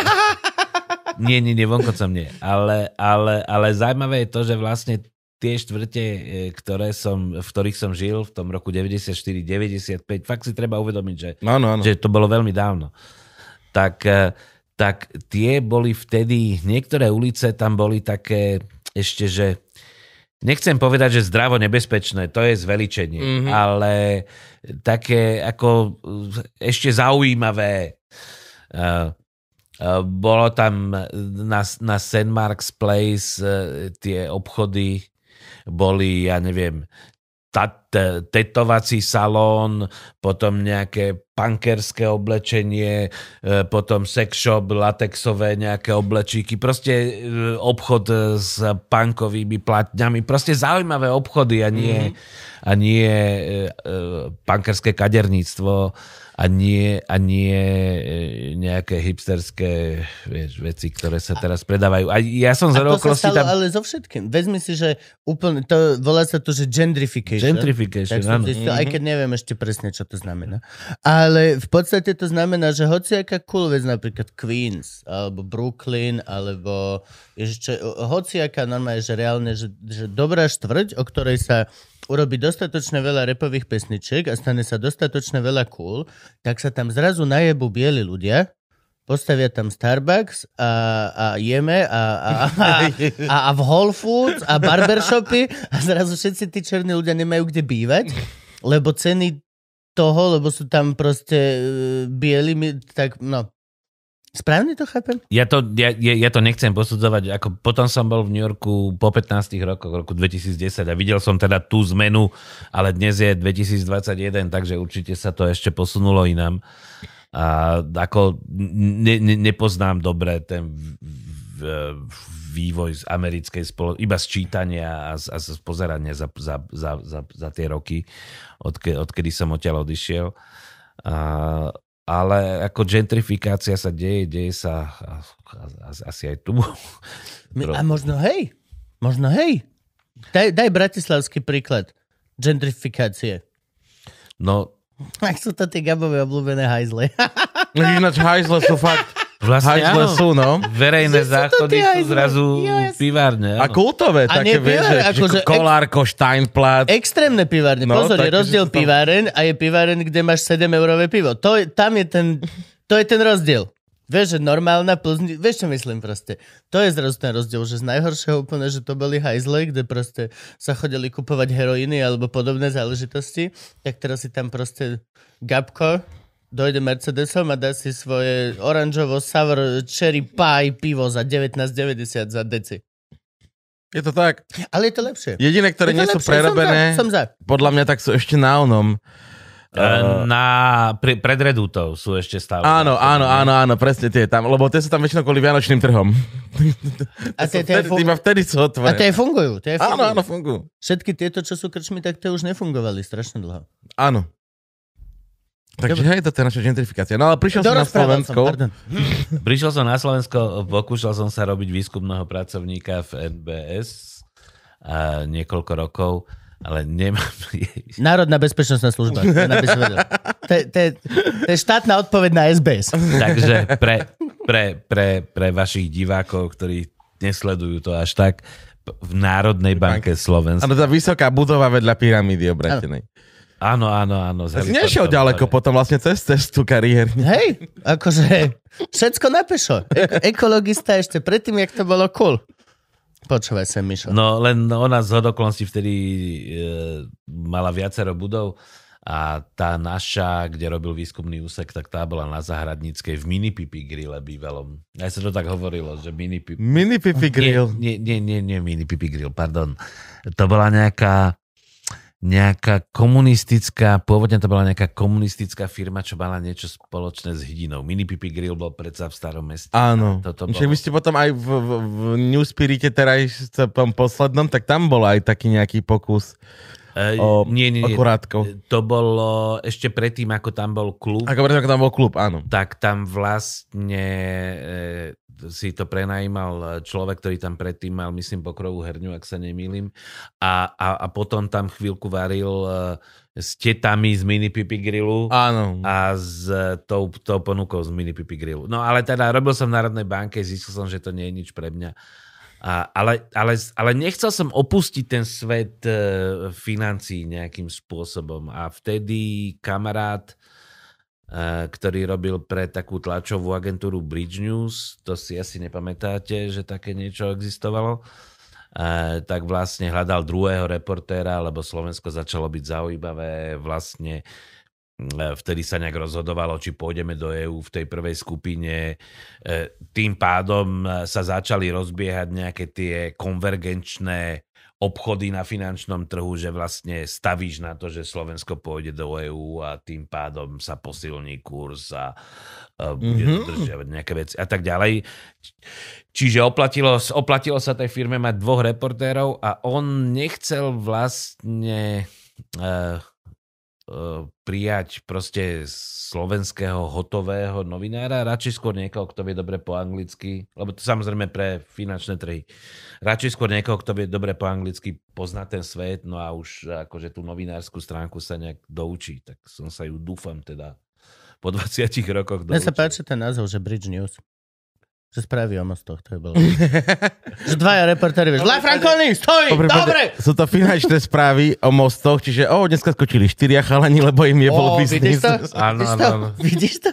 nie, nie, nie, vonkoncom nie. Ale, ale, ale zaujímavé je to, že vlastne tie štvrte, eh, ktoré som, v ktorých som žil v tom roku 94-95, fakt si treba uvedomiť, že No, no, no. že to bolo veľmi dávno. Tak, eh, tak tie boli vtedy, niektoré ulice tam boli také ešte, že nechcem povedať, že zdravo nebezpečné, to je zveličenie, Mhm. mm-hmm. ale také ako ešte zaujímavé. Uh, uh, bolo tam na, na St. Mark's Place uh, tie obchody boli, ja neviem, tetovací salón, potom nejaké punkerské oblečenie, e, potom sex shop, latexové nejaké oblečíky, proste e, obchod e, s punkovými platňami, proste zaujímavé obchody a nie, mm-hmm. a nie punkerské kaderníctvo a nie, a nie e, nejaké hipsterské vieš, veci, ktoré sa teraz predávajú. A ja som z A to sa okolností stalo tam... ale so všetkým. Vezmi si, že úplne, to volá sa to, že gentrification. Gentrification, Tak áno. zistil, aj keď neviem ešte presne, čo to znamená. Ale v podstate to znamená, že hociaká cool vec, napríklad Queens, alebo Brooklyn, alebo ešte, hociaká normálne, že reálne, že, že dobrá štvrť, o ktorej sa urobí dostatočne veľa repových pesničiek a stane sa dostatočne veľa cool, tak sa tam zrazu najebu bieli ľudia, postavia tam Starbucks a, a jeme a, a, a, a, a v Whole Foods a barbershopy a zrazu všetci tí černí ľudia nemajú kde bývať, lebo ceny toho, lebo sú tam proste uh, bieli, tak no. Správne to chápem? Ja to, ja, ja to nechcem posudzovať. Ako potom som bol v New Yorku po 15 rokoch, roku 2010 a videl som teda tú zmenu, ale dnes je 2021, takže určite sa to ešte posunulo inám. A ako ne, ne, nepoznám dobre ten vývoj z americkej spoločnosti, iba z čítania a z, a z pozerania za, za, za, za, za tie roky, odke, odkedy som odtiaľ odišiel. A, ale ako gentrifikácia sa deje, deje sa asi aj tu. A možno hej, možno hej. Daj, daj bratislavský príklad gentrifikácie. No, Ak sú to tie Gabové obľúbené hajzle. No Ináč hajzle sú fakt... vlastne áno. sú, no. Verejné to záchody sú zrazu jasne. pivárne. A áno. kultové, A také vieš, že, akože že Kolárko, Steinplatz. Extrémne pivárne. No, Pozor, je rozdiel to- piváren a je piváren, kde máš 7-eurové pivo. To, je- tam je ten, to je ten rozdiel. Vieš, že normálna Plzni, vieš čo myslím proste. To je zrazu ten rozdiel, že z najhoršieho úplne, že to boli hajzle, kde proste sa chodili kupovať heroíny alebo podobné záležitosti, tak teraz si tam proste Gabko dojde Mercedesom a dá si svoje oranžovo sour cherry pie pivo za 19,90 za deci. Je to tak. Ale je to lepšie. Jediné, ktoré Je nie sú prerobené, Som za, som za. podľa mňa tak sú ešte na onom. E, Na, pri, pred Redútou sú ešte stále. Áno, áno, áno, áno, presne tie tam, lebo tie sú tam väčšinou kvôli Vianočným trhom. A tie, tie, Vtedy, iba vtedy sú A otvorené. tie fungujú. Tie fungujú. Áno, áno, fungujú. Všetky tieto, čo sú krčmi, tak tie už nefungovali strašne dlho. Áno. Takže hej, to je naša gentrifikácia. No ale prišiel som na Slovensko. pardon. Prišiel som na Slovensko, pokúšal som sa robiť výskumného pracovníka v NBS a niekoľko rokov, ale nemám... Národná bezpečnostná služba. To je- to je to je štátna odpoveď na SBS. Takže pre, pre, pre, pre vašich divákov, ktorí nesledujú to až tak, v Národnej banke Slovenska. Áno, tá vysoká budova vedľa pyramídy obratenej. Áno, áno, áno. Si nešiel ďaleko potom vlastne cez cestu kariérne. Hej, akože všetko na pešo. E- ekologista ešte predtým, jak to bolo cool. Počúvaj sa, Mišo. No len ona z hodoklonství vtedy e, mala viacero budov a tá naša, kde robil výskumný úsek, tak tá bola na Zahradníckej v mini pipi grille bývalom. Aj sa to tak hovorilo, že mini pipi... Mini pipi grill. Nie, nie, nie, nie, mini pipi grill, pardon. To bola nejaká nejaká komunistická, pôvodne to bola nejaká komunistická firma, čo mala niečo spoločné s hydinou. Mini Pipi Grill bol predsa v starom meste. Áno. Toto bolo. vy ste potom aj v, v, v New Spirite teraz v tom poslednom, tak tam bol aj taký nejaký pokus E, o, nie, nie, nie. kurátko. To bolo ešte predtým, ako tam bol klub, Ako preto, ako tam bol klub, áno. tak tam vlastne e, si to prenajímal človek, ktorý tam predtým mal, myslím, pokrovú herňu, ak sa nemýlim. A, a, a potom tam chvíľku varil e, s tetami z mini pipi grillu Áno. a s tou, tou ponukou z mini pipi grillu. No ale teda robil som v Národnej banke, zistil som, že to nie je nič pre mňa. A, ale, ale, ale nechcel som opustiť ten svet e, financií nejakým spôsobom. A vtedy kamarát, e, ktorý robil pre takú tlačovú agentúru Bridge News, to si asi nepamätáte, že také niečo existovalo, e, tak vlastne hľadal druhého reportéra, lebo Slovensko začalo byť zaujímavé vlastne e, vtedy sa nejak rozhodovalo, či pôjdeme do EÚ v tej prvej skupine. E, Tým pádom e, sa začali rozbiehať nejaké tie konvergenčné obchody na finančnom trhu, že vlastne stavíš na to, že Slovensko pôjde do EÚ a tým pádom sa posilní kurz a bude Mhm. dodržiavať nejaké veci a tak ďalej. Čiže oplatilo, oplatilo sa tej firme mať dvoch reportérov a on nechcel vlastne uh, prijať proste slovenského hotového novinára, radšej skôr niekoho, kto vie dobre po anglicky, lebo to samozrejme pre finančné trhy. Radšej skôr niekoho, kto vie dobre po anglicky, pozná ten svet, no a už akože tú novinárskú stránku sa nejak doučí. Tak som sa ju dúfam teda po 20 rokoch Mne sa doučil. páči ten názov, že Bridge News. Že spraví o mostoch, to je bolo. že dvaja reportéri, vieš, La Franconi, stoj, Po prípade dobre! Sú to finančné správy o mostoch, čiže o, dneska skočili štyria chalani, lebo im je bol Ó, vidíš biznis. to? Áno, Vidíš áno. Vidíš to?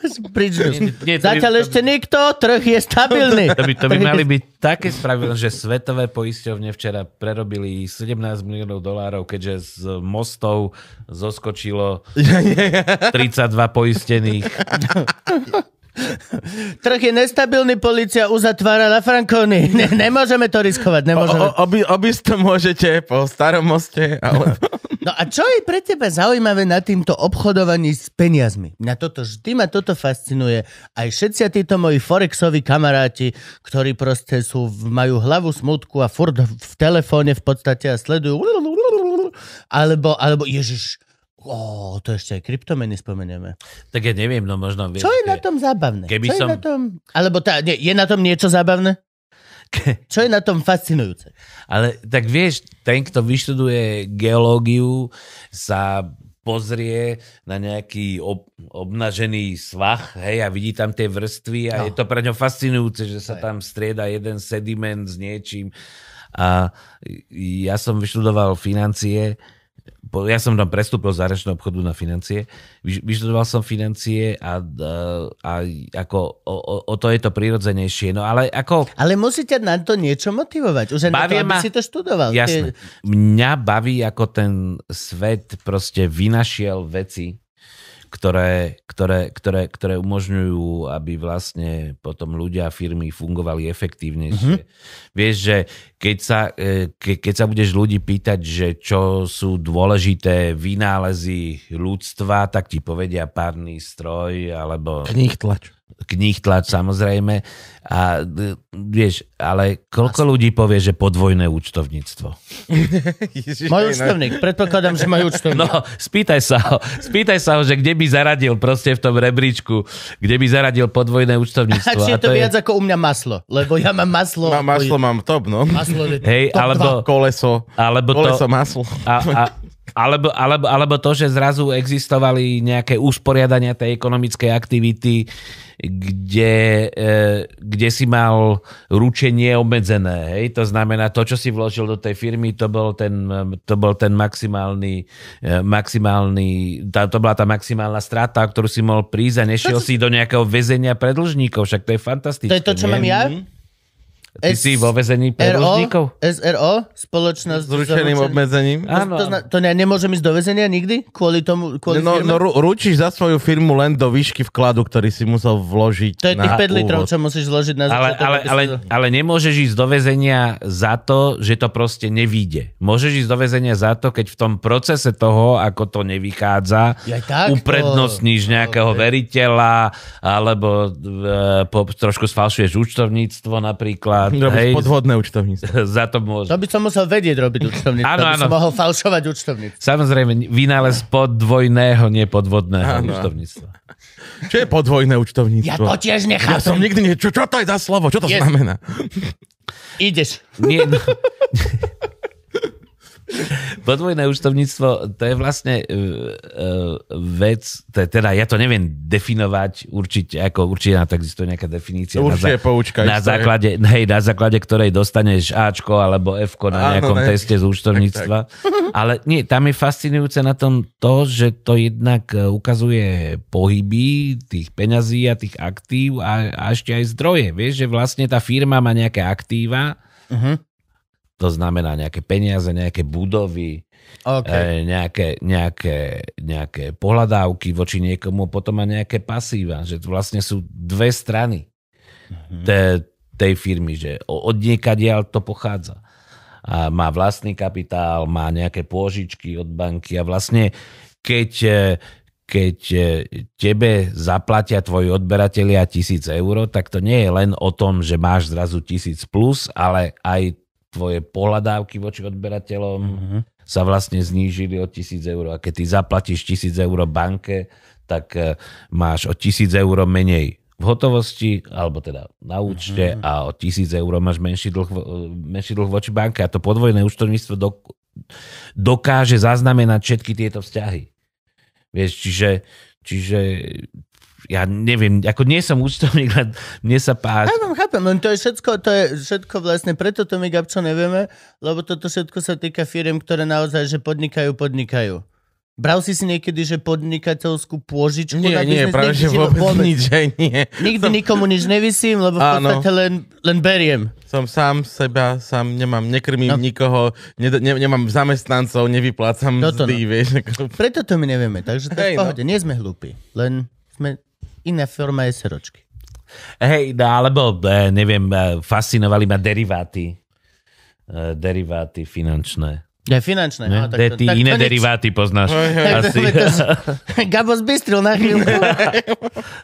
Zatiaľ to by- ešte nikto, trh je stabilný. To by, to by mali byť také spravidlné, že svetové poisťovne včera prerobili 17 miliónov dolárov, keďže z mostov zoskočilo 32 poistených. Trh je nestabilný, policia uzatvára La Franconi. Ne, nemôžeme to riskovať, O, nemôžeme. o, oby, obísť to môžete po starom moste, ale No a čo je pre teba zaujímavé na týmto obchodovaní s peniazmi? Mňa toto vždy ma toto fascinuje. Aj všetci títo moji forexoví kamaráti, ktorí proste sú, majú hlavu smutku a furt v telefóne v podstate a sledujú alebo, alebo ježiš, Ó, to ešte aj kryptomeny spomenieme. Tak ja neviem, no možno... Čo je na tom zábavné? Keby Čo je som- na tom... Alebo tá, nie, je na tom niečo zábavné? Čo je na tom fascinujúce? Ale tak vieš, ten, kto vyštuduje geológiu, sa pozrie na nejaký ob, obnažený svah hej, a vidí tam tie vrstvy a No. je to pre ňo fascinujúce, že sa tam strieda jeden sediment s niečím. A ja som vyštudoval financie, po- ja som tam prestúpil z zahraničného obchodu na financie, Vyš- vyštudoval som financie a, a ako o, o, o to je to prirodzenejšie. No ale ako Ale musí ťa na to niečo motivovať. Už na to, aby ma- si to študoval. Jasné. Tie- Mňa baví, ako ten svet proste vynašiel veci, ktoré, ktoré, ktoré, ktoré umožňujú, aby vlastne potom ľudia a firmy fungovali efektívnejšie. Mm-hmm. Vieš, že keď sa, e, ke, keď sa budeš ľudí pýtať, že čo sú dôležité vynálezy ľudstva, tak ti povedia párny stroj alebo knih tlač. Kníh tlač samozrejme. A vieš, ale koľko ľudí povie, že podvojné účtovníctvo? Ježiš, Môj na- účtovník. Predpokladám, že môj účtovník. No, spýtaj sa ho, spýtaj sa ho, že kde by zaradil proste v tom rebríčku, kde by zaradil podvojné A účtovníctvo. či je A to viac ako u mňa maslo? Lebo ja mám maslo. Má, maslo mám top, no. Maslo je Hej, top alebo, Koleso. alebo to... Koleso maslo. A, a, alebo, alebo, alebo to, že zrazu existovali nejaké usporiadania tej ekonomickej aktivity, kde, e, kde si mal ručenie obmedzené. Hej? To znamená, to, čo si vložil do tej firmy, to bol ten, to bol ten maximálny, e, maximálny tá, to bola tá maximálna strata, ktorú si mohol prísť a nešiel si do nejakého väzenia pre dlžníkov. Však to je fantastické. To je to, čo nie? mám ja? Ty si vo RO, dlžníkov? SRO, spoločnosť... S ručeným obmedzením. Áno. To, zna- to ne, nemôžem ísť do väzenia nikdy? Kvôli tomu, kvôli No, firme? no ru- ručíš za svoju firmu len do výšky vkladu, ktorý si musel vložiť to je tých na 5 litrov, úvod. čo musíš zložiť na Ale, ale, ale, to- ale nemôžeš ísť do väzenia za to, že to proste nevíde. Môžeš ísť do väzenia za to, keď v tom procese toho, ako to nevychádza, Ja takto. uprednostníš nejakého Ok. veriteľa, alebo e, po, trošku sfalšuješ účtovníctvo napríklad. Robíš hej, podvodné účtovníctvo. za to môže. To by som musel vedieť robiť účtovníctvo, Áno, aby som áno. mohol falšovať účtovníctvo. Samozrejme, vynález podvojného, nepodvodného Áno. účtovníctva. Čo je podvojné Ja účtovníctvo? to tiež Ja som nechápem. nikdy ne... Čo, čo to je za slovo? Čo to Yes. znamená? Ideš. Nie, no. Podvojné účtovníctvo, to je vlastne uh, uh, vec, teda ja to neviem definovať určite, ako určite na to existuje nejaká definícia. na, Určite poučka na istá je. základe, hej, na základe ktorej dostaneš Ačko alebo Fko na Áno, nejakom ne. teste z účtovníctva. Ale nie, tam je fascinujúce na tom to, že to jednak e, ukazuje pohyby tých peňazí a tých aktív a, a ešte aj zdroje. Vieš, že vlastne tá firma má nejaké aktíva, Mhm. To znamená nejaké peniaze, nejaké budovy, OK. e, nejaké, nejaké, nejaké pohľadávky voči niekomu, potom má nejaké pasíva, že vlastne sú dve strany te, tej firmy, že od niekadiaľ to pochádza. A má vlastný kapitál, má nejaké pôžičky od banky a vlastne keď, e, keď e, tebe zaplatia tvoji odberatelia tisíc eur, tak to nie je len o tom, že máš zrazu tisíc plus, ale aj tvoje pohľadávky voči odberateľom Mhm. sa vlastne znížili o tisíc eur. A keď ty zaplatíš tisíc eur banke, tak e, máš o tisíc eur menej v hotovosti, alebo teda na účte a o tisíc eur máš menší dlh, menší dlh voči banke. A to podvojné účtovníctvo dok- dokáže zaznamenať všetky tieto vzťahy. Vieš, čiže, čiže ja neviem, ako nie som účtovník, len mne sa páči. Chápem, chápem, len to je všetko, to je všetko vlastne, preto to my Gabčo nevieme, lebo toto všetko sa týka firiem, ktoré naozaj, že podnikajú, podnikajú. Bral si si niekedy, že podnikateľskú pôžičku Nie, na nie, biznis? práve že si- vôbec nič, že nie. Nikdy nikomu nič nevysím, lebo v Áno. podstate len, len beriem. Som sám seba, sám nemám, nekrmím No. nikoho, ne, ne, nemám zamestnancov, nevyplácam Toto mzdy, no. vieš. ako- Preto to my nevieme, takže to je v no. pohode. Nie sme hlúpi, len sme iná forma SROčky. Hej, no, alebo eh, neviem, eh, fascinovali ma deriváty. Eh, Deriváty finančné. Ja finančné. Ne? No, De, ty tak iné to nič. deriváty poznáš. Tak Asi. Gabo zbystril na chvíľku.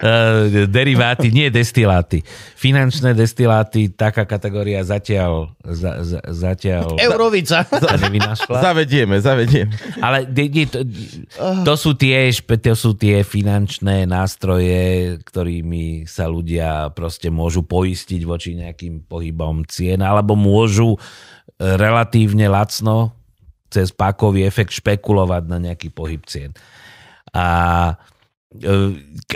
Eh, deriváty, nie destiláty. Finančné destiláty, taká kategória zatiaľ, za, za, zatiaľ Eurovica. Zavedieme, zavedieme. Ale de, de, to, to, sú tie, to sú tie finančné nástroje, ktorými sa ľudia proste môžu poistiť voči nejakým pohybom cien, alebo môžu eh, relatívne lacno cez pákový efekt špekulovať na nejaký pohyb cien. A e,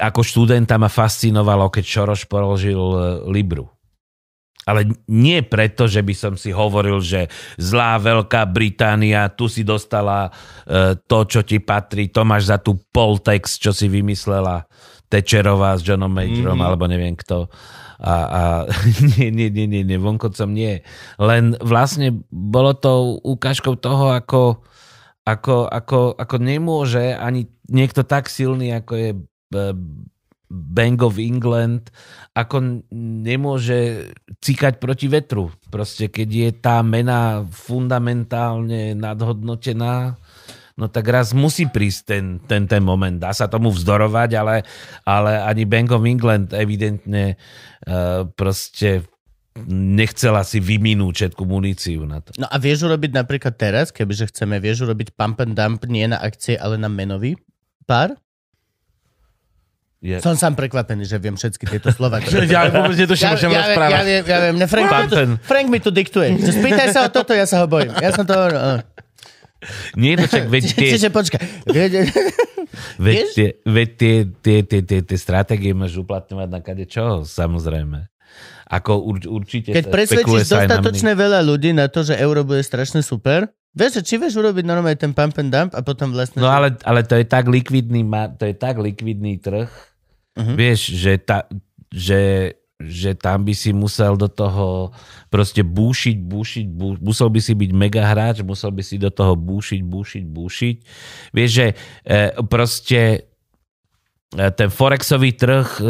ako študenta ma fascinovalo, keď Šoroš položil e, Libru. Ale nie preto, že by som si hovoril, že zlá Veľká Británia, tu si dostala e, to, čo ti patrí, to máš za tú poltext, čo si vymyslela Tečerová s Johnom Majorom, mm-hmm. alebo neviem kto. A, a nie, nie, nie, nie, nie, vonkoncom nie. Len vlastne bolo to ukážkou toho, ako, ako, ako, ako nemôže ani niekto tak silný, ako je eh, Bank of England, ako nemôže cikať proti vetru. Proste keď je tá mena fundamentálne nadhodnotená, no tak raz musí prísť ten, ten, ten moment. Dá sa tomu vzdorovať, ale, ale ani Bank of England evidentne uh, proste nechcela si vyminúť všetku muníciu na to. No a vieš urobiť napríklad teraz, kebyže chceme, vieš urobiť pump and dump nie na akcie, ale na menový pár? Je, Som sám prekvapený, že viem všetky tieto slova. Ja vôbec netuším, o čom ja, ja viem, ja viem. Ne, Frank, mi and- Frank mi tu diktuje. Spýtaj sa o toto, ja sa ho bojím. Ja som to... Uh. Nie, no čak, veď tie, Čiže počkaj. Veď tie, veď tie, tie, tie, tie, tie stratégie môžeš uplatňovať na kade čo, samozrejme. Ako ur, určite Keď presvedčíš dostatočne veľa ľudí na to, že euro bude strašne super, vieš, či vieš urobiť normálne ten pump and dump a potom vlastne... No ale, ale to je tak likvidný, to je tak likvidný trh, Mhm. vieš, že, ta, že, že tam by si musel do toho proste búšiť, búšiť, bú, musel by si byť mega hráč, musel by si do toho búšiť, búšiť, búšiť. Vieš, že e, proste e, ten forexový trh e,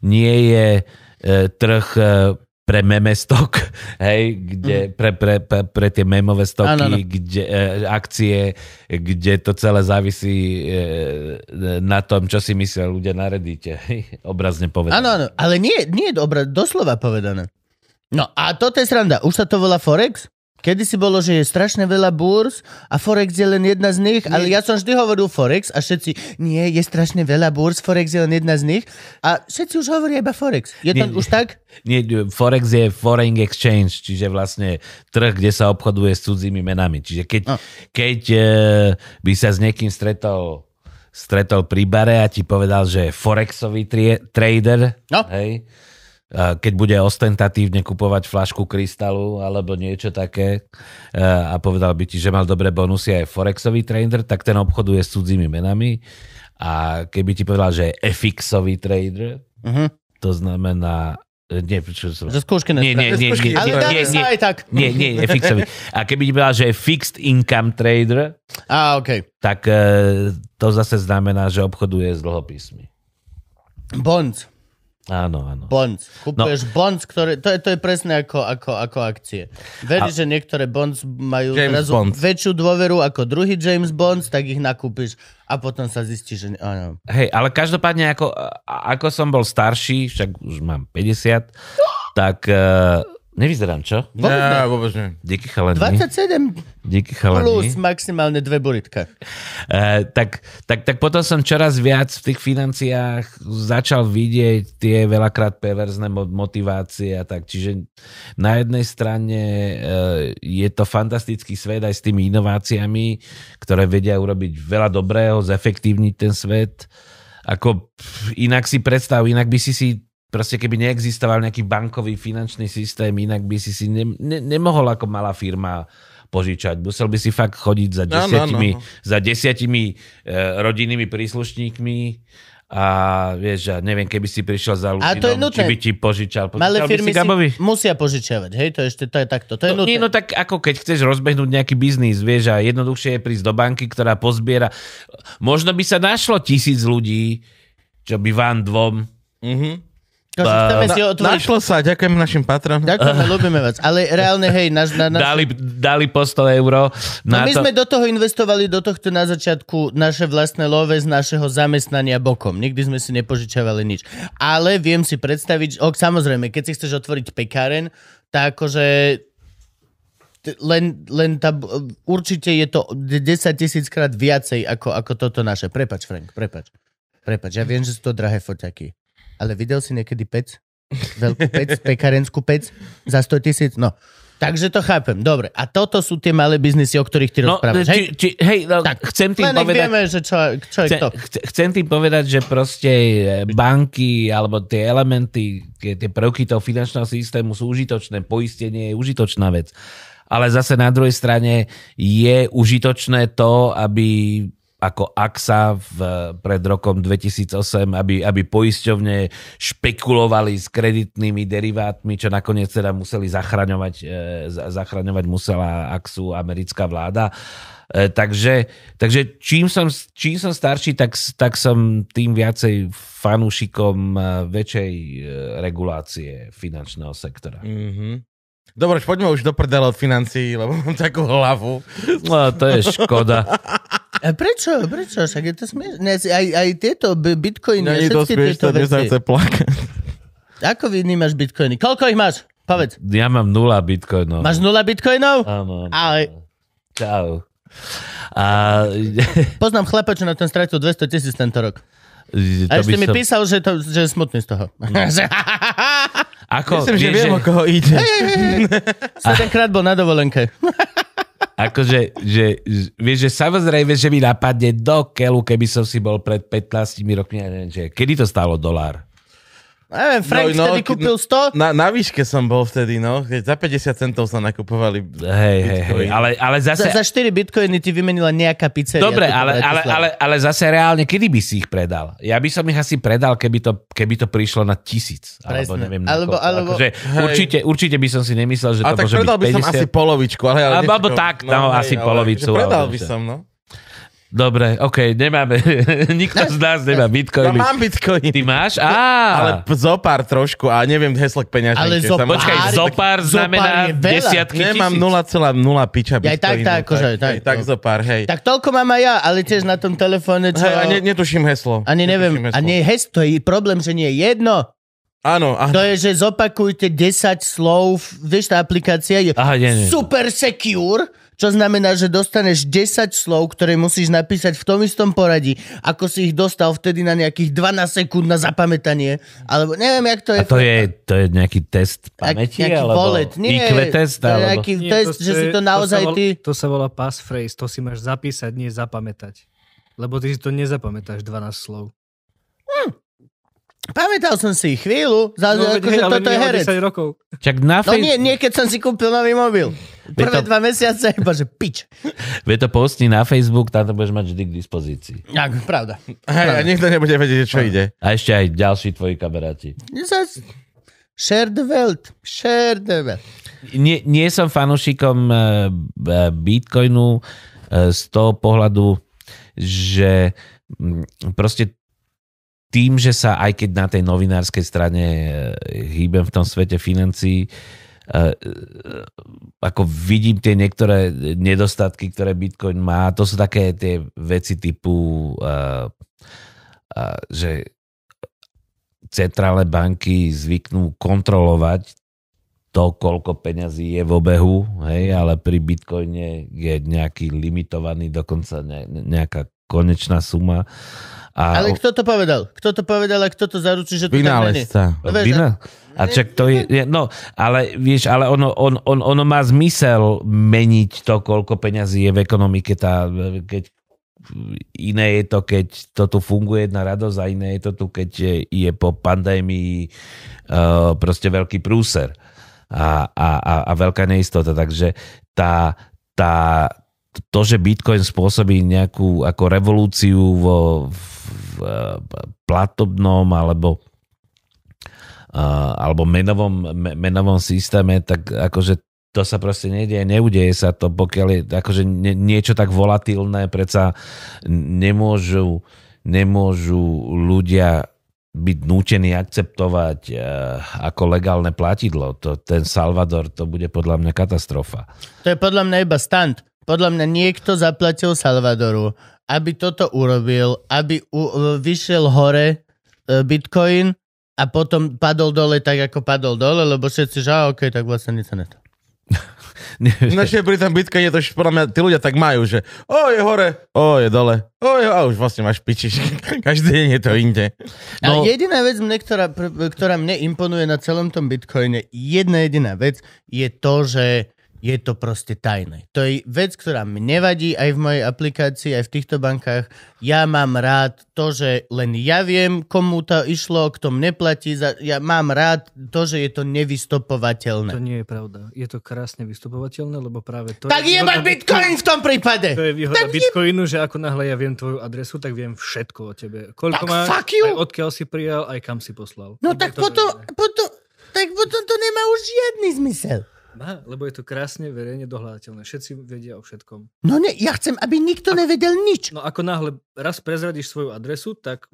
nie je e, trh pre meme stok, hej, kde, pre, pre, pre, pre tie memové stoky, Áno, áno. kde, e, akcie, kde to celé závisí e, na tom, čo si myslia ľudia na Reddite, hej, obrazne povedané. Áno, áno, ale nie, nie je dobré, doslova povedané. No a toto je sranda. Už sa to volá Forex? Kedy si bolo, že je strašne veľa búrs a Forex je len jedna z nich, ale ja som vždy hovoril Forex a všetci, nie, je strašne veľa búrs, Forex je len jedna z nich a všetci už hovoria iba Forex. Je to Nie, už tak? Nie, Forex je foreign exchange, čiže vlastne trh, kde sa obchoduje s cudzími menami. Čiže keď, No. keď e, by sa s niekým stretol, stretol pri bare a ti povedal, že je forexový tri- trader, No. hej, keď bude ostentatívne kupovať flašku krystalu alebo niečo také e, a povedal by ti, že mal dobré bonusy aj forexový trader, tak ten obchoduje s cudzími menami a keby ti povedal, že je FX-ový trader, Mhm. to znamená... e, Nie, čo som... Že skúšky Nie, nie, nie, nie, Ale nie, nie, nie, aj tak. nie, nie, je fixový. A keby ti povedal, že je fixed income trader, Á, okej. tak e, to zase znamená, že obchoduje s dlhopismi. Bonds. Áno, áno. Bonds. No. Kupuješ bonds, ktoré... To je, to je presne ako, ako, ako akcie. Veríš, že niektoré bonds majú zrazu Bond. väčšiu dôveru ako druhý James Bonds, tak ich nakúpiš a potom sa zistí, že... Áno. Hej, ale každopádne, ako, a- ako som bol starší, však už mám 50, tak e, nevyzerám, čo? Vôbec ne. Nie, vôbec nie. Díky chalani. 27 Díky plus chalani. maximálne dve buritka. E, tak, tak, tak potom som čoraz viac v tých financiách začal vidieť tie veľakrát perverzné mo- motivácie a tak. Čiže na jednej strane e, je to fantastický svet aj s tými inováciami, ktoré vedia urobiť veľa dobrého, zefektívniť ten svet. Ako pff, inak si predstav, inak by si si proste keby neexistoval nejaký bankový finančný systém, inak by si si ne, ne, nemohol ako malá firma požičať. Musel by si fakt chodiť za Áno, áno, desiatimi, áno. za desiatimi e, rodinnými príslušníkmi a vieš, ja neviem, keby si prišiel za A nutné. či by ti požičal. Malé firmy si Gabovi? si musia požičiavať, hej? To je, ešte, to je takto, to je No, nutné. nie, no tak ako keď chceš rozbehnúť nejaký biznis, vieš, a jednoduchšie je prísť do banky, ktorá pozbiera. Možno by sa našlo tisíc ľudí, čo by vám dvom Mhm. Chceme si otvoriť. Našlo sa, ďakujem našim patronom. Ďakujeme, ľúbime vás. Ale reálne, hej, naš, na, na, Dali, dali po 100 euro. No Na my to, sme do toho investovali, do tohto na začiatku naše vlastné love z našeho zamestnania bokom. Nikdy sme si nepožičavali nič. Ale viem si predstaviť, ok, samozrejme, keď si chceš otvoriť pekáren, tak akože len, len tá, určite je to 10 tisíc krát viacej ako, ako toto naše. Prepač, Frank, prepač. Prepač, ja viem, že sú to drahé foťaky. Ale videl si niekedy pec? Veľkú pec, pekárenskú pec za 100 tisíc? No. Takže to chápem. Dobre. A toto sú tie malé biznisy, o ktorých ty no, rozprávaš. či, Hej? či, hej, no, Tak, chcem tým Len povedať... vieme, že čo, čo Chcem, chce- chcem tým povedať, že proste e, banky alebo tie elementy, tie, tie prvky toho finančného systému sú užitočné, poistenie je užitočná vec. Ale zase na druhej strane je užitočné to, aby ako AXA v, pred rokom 2008, aby, aby poisťovne špekulovali s kreditnými derivátmi, čo nakoniec teda museli zachraňovať, e, za- zachraňovať musela AXU americká vláda. E, takže, takže čím, som, čím som starší, tak, tak som tým viacej fanúšikom e, väčšej regulácie finančného sektora. Mhm. Dobre, poďme už do prdele od financií, lebo mám takú hlavu. No, to je škoda. A prečo? Prečo? Však je to smiešné. Aj, aj tieto bitcoiny to smiešne, tieto mne sa veci. chce plakať. Ako vnímaš bitcoiny? Koľko ich máš? Povedz. Ja mám nula bitcoinov. Máš nula bitcoinov? Áno, áno. Ale- Čau. A, Poznám chlapa, čo na ten stratil 200 tisíc tento rok. A to ešte mi som- písal, že, to, že je smutný z toho. Že- Ako, Myslím, že viem, o koho ide. Sedenkrát bol na dovolenke. Akože, že, vieš, že samozrejme, že mi napadne do keľu, keby som si bol pred 15 rokmi, ja neviem, že, kedy to stálo dolár? Neviem, Frank No, no, vtedy kúpil 100. Na, na výške som bol vtedy, no. Keď za 50 centov sa nakupovali. Hej, hej, hej, ale, ale Za, zase... za 4 bitcoiny ti vymenila nejaká pizzeria. Dobre, ale, ale, ale, ale zase reálne, kedy by si ich predal? Ja by som ich asi predal, keby to, keby to prišlo na tisíc. Alebo neviem Alebo- alebo- Akože, určite, určite by som si nemyslel, že A to tak môže predal byť by som 50. asi polovičku. Ale, ale Alebo- tak, no, asi hej, ale polovicu, Predal by som, no. Dobre, OK, nemáme. Nikto z nás nemá No, bitcoiny. mám bitcoin. Ty máš? Á, Ale p- zopár trošku a neviem heslo k peňaženke. Ale zopár- Počkaj, Pár- zopár zopár znamená veľa. desiatky Nemám tisíc. 0,0 piča Ja aj tak, tak, akože, tak, hej, tak no. zopár, hej. Tak toľko mám aj ja, ale tiež na tom telefóne, čo... Hej, a ne, netuším heslo. Ani neviem, heslo. a nie hes, to je problém, že nie je jedno. Áno, áno. To je, že zopakujte 10 slov, vieš, tá aplikácia je Aha, nie, nie. super secure, čo znamená, že dostaneš 10 slov, ktoré musíš napísať v tom istom poradí, ako si ich dostal vtedy na nejakých 12 sekúnd na zapamätanie, alebo neviem, jak to je. A to je, to je nejaký test pamäti? nejaký alebo wallet. Nie, IQ test? to je Alebo... nejaký test, že si to naozaj sa volá, ty... To sa volá passphrase, to si máš zapísať, nie zapamätať. Lebo ty si to nezapamätáš 12 slov. Pamätal som si chvíľu, za, No, akože ale toto je nie herec. 10 rokov. Čak na No Face... nie, nie, keď som si kúpil nový mobil. Prvé to- dva mesiace, iba že pič. Veď to postni na Facebook, tam to budeš mať vždy k dispozícii. Tak, pravda. Hej, a nikto nebude vedieť, čo ide. A ešte aj ďalší tvoji kamaráti. Zas- Share the wealth. Share the wealth. Nie, nie som fanúšikom eh, eh, Bitcoinu eh, z toho pohľadu, že mm, proste tým, že sa aj keď na tej novinárskej strane hýbem v tom svete financií, ako vidím tie niektoré nedostatky, ktoré Bitcoin má, to sú také tie veci typu, eh, že centrálne banky zvyknú kontrolovať to, koľko peňazí je v obehu, hej, ale pri Bitcoine je nejaký limitovaný, dokonca ne, nejaká konečná suma. A Ale kto to povedal? Kto to povedal a kto to zaručí, že to tak není? Vynálezca. A čak to je, no, ale vieš, ale ono, on, on, ono má zmysel meniť to, koľko peňazí je v ekonomike, tá, keď iné je to, keď to tu funguje na radosť a iné je to tu, keď je, je po pandémii uh, proste veľký prúser a, a, a, a veľká neistota. Takže tá, tá, to, že Bitcoin spôsobí nejakú ako revolúciu vo, v, v platobnom alebo alebo menovom, me- menovom systéme, tak akože to sa proste nedieje, neudeje sa to, pokiaľ je akože nie, niečo tak volatilné, predsa nemôžu, nemôžu ľudia byť nútený akceptovať eh, ako legálne platidlo. To, ten Salvador, to bude podľa mňa katastrofa. To je podľa mňa iba stand. Podľa mňa niekto zaplatil Salvadoru, aby toto urobil, aby u, vyšiel hore e, Bitcoin a potom padol dole tak, ako padol dole, lebo všetci, že á, OK, tak vlastne nič sa neto. Ináč pri tom Bitcoine to už podľa mňa tí ľudia tak majú, že o je hore, o je dole, o je, a už vlastne máš pičiš. Každý deň je to inde. No. A jediná vec, mne, ktorá, ktorá mne imponuje na celom tom Bitcoine, jedna jediná vec je to, že je to proste tajné. To je vec, ktorá mne vadí aj v mojej aplikácii, aj v týchto bankách. Ja mám rád to, že len ja viem, komu to išlo, kto mne platí. Za... Ja mám rád to, že je to nevystopovateľné. To nie je pravda. Je to krásne vystupovateľné, lebo práve to... Tak je mať Bitcoin v tom prípade! To je výhoda Tak je- Bitcoinu, že ako náhle ja viem tvoju adresu, tak viem všetko o tebe. Koľko Tak máš, fuck you. aj odkiaľ si prijal, aj kam si poslal. No tak to potom, potom, tak potom to nemá už žiadny zmysel. Má, lebo je to krásne verejne dohľadateľné. Všetci vedia o všetkom. No ne, ja chcem, aby nikto nevedel nič. No ako náhle raz prezradíš svoju adresu, tak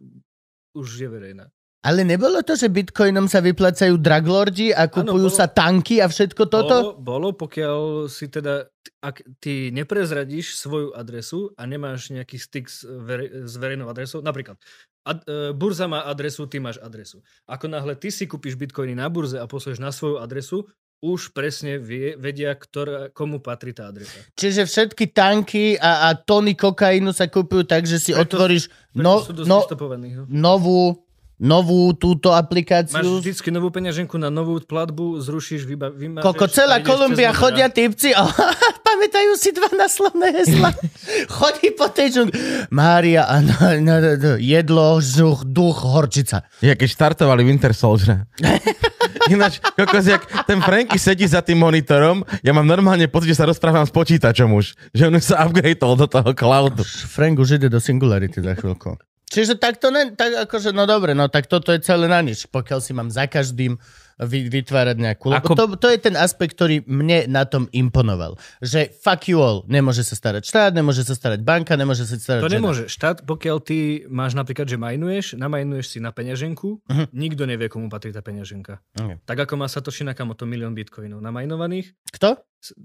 už je verejná. Ale nebolo to, že bitcoinom sa vyplácajú draglordi a kupujú bolo. sa tanky a všetko toto? Bolo, bolo, pokiaľ si teda, ak ty neprezradíš svoju adresu a nemáš nejaký styk s, vere, s verejnou adresou, napríklad ad, e, burza má adresu, ty máš adresu. Ako náhle ty si kúpiš bitcoiny na burze a pošleš na svoju adresu, už presne vie, vedia, ktorá, komu patrí tá adresa. Čiže všetky tanky a, a tony kokainu sa kúpujú tak, že si Preto- otvoríš no, no, no. novú, novú túto Máš aplikáciu. vždycky novú peňaženku na novú platbu, zrušíš, vyba, vymažeš. Koko, celá Kolumbia chodia typci a pamätajú si dva naslovné hesla. Chodí po tej džungli. Mária a no, no, no, no, jedlo, žuch, duch, horčica. Ja keď štartovali Winter Soldier. Ináč, kokos, jak ten Franky sedí za tým monitorom, ja mám normálne pocit, že sa rozprávam s počítačom už. Že on už sa upgradeol do toho cloudu. Frank už ide do Singularity za chvíľku. Čiže takto ne, tak akože, no dobre, no tak toto je celé na nič, pokiaľ si mám za každým vytvárať nejakú... Ako- to, to je ten aspekt, ktorý mne na tom imponoval. Že fuck you all, nemôže sa starať štát, nemôže sa starať banka, nemôže sa starať To žiadna- nemôže. Štát, pokiaľ ty máš napríklad, že majnuješ, namajnuješ si na peňaženku, Mhm. nikto nevie, komu patrí tá peňaženka. Ok. Tak ako má Satoshi Nakamoto milión bitcoinov namajnovaných, Kto?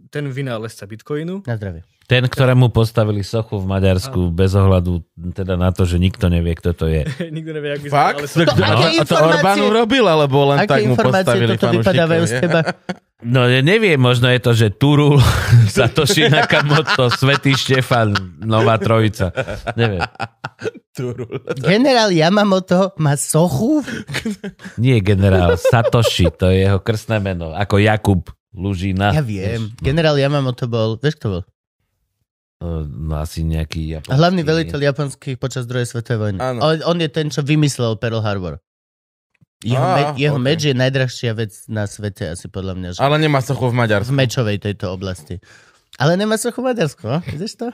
ten vynálezca bitcoinu, Na zdravie. Ten, ktorému postavili sochu v Maďarsku bez ohľadu teda na to, že nikto nevie, kto to je. nikto nevie, jak Fakt? ale To, aké a to Orbán urobil, alebo len Aké tak mu postavili toto vypadávajú z teba? No neviem, možno je to, že Turul, Satoshi Nakamoto, Svetý Štefan, Nová Trojica. Neviem. Generál Yamamoto má sochu? Nie generál, Satoshi, to je jeho krstné meno. Ako Jakub Lužina. Ja viem. Generál Yamamoto bol, vieš kto bol? No asi nejaký japonský. Hlavný veliteľ japonských počas druhej svetovej vojny. Áno. On, on je ten, čo vymyslel Pearl Harbor. Jeho, Á, me, jeho ok. meč je najdrahšia vec na svete, asi podľa mňa, že Ale nemá sochu v v Maďarsku. mečovej tejto oblasti. Ale nemá sochu Maďarsko, no? Vidíš to?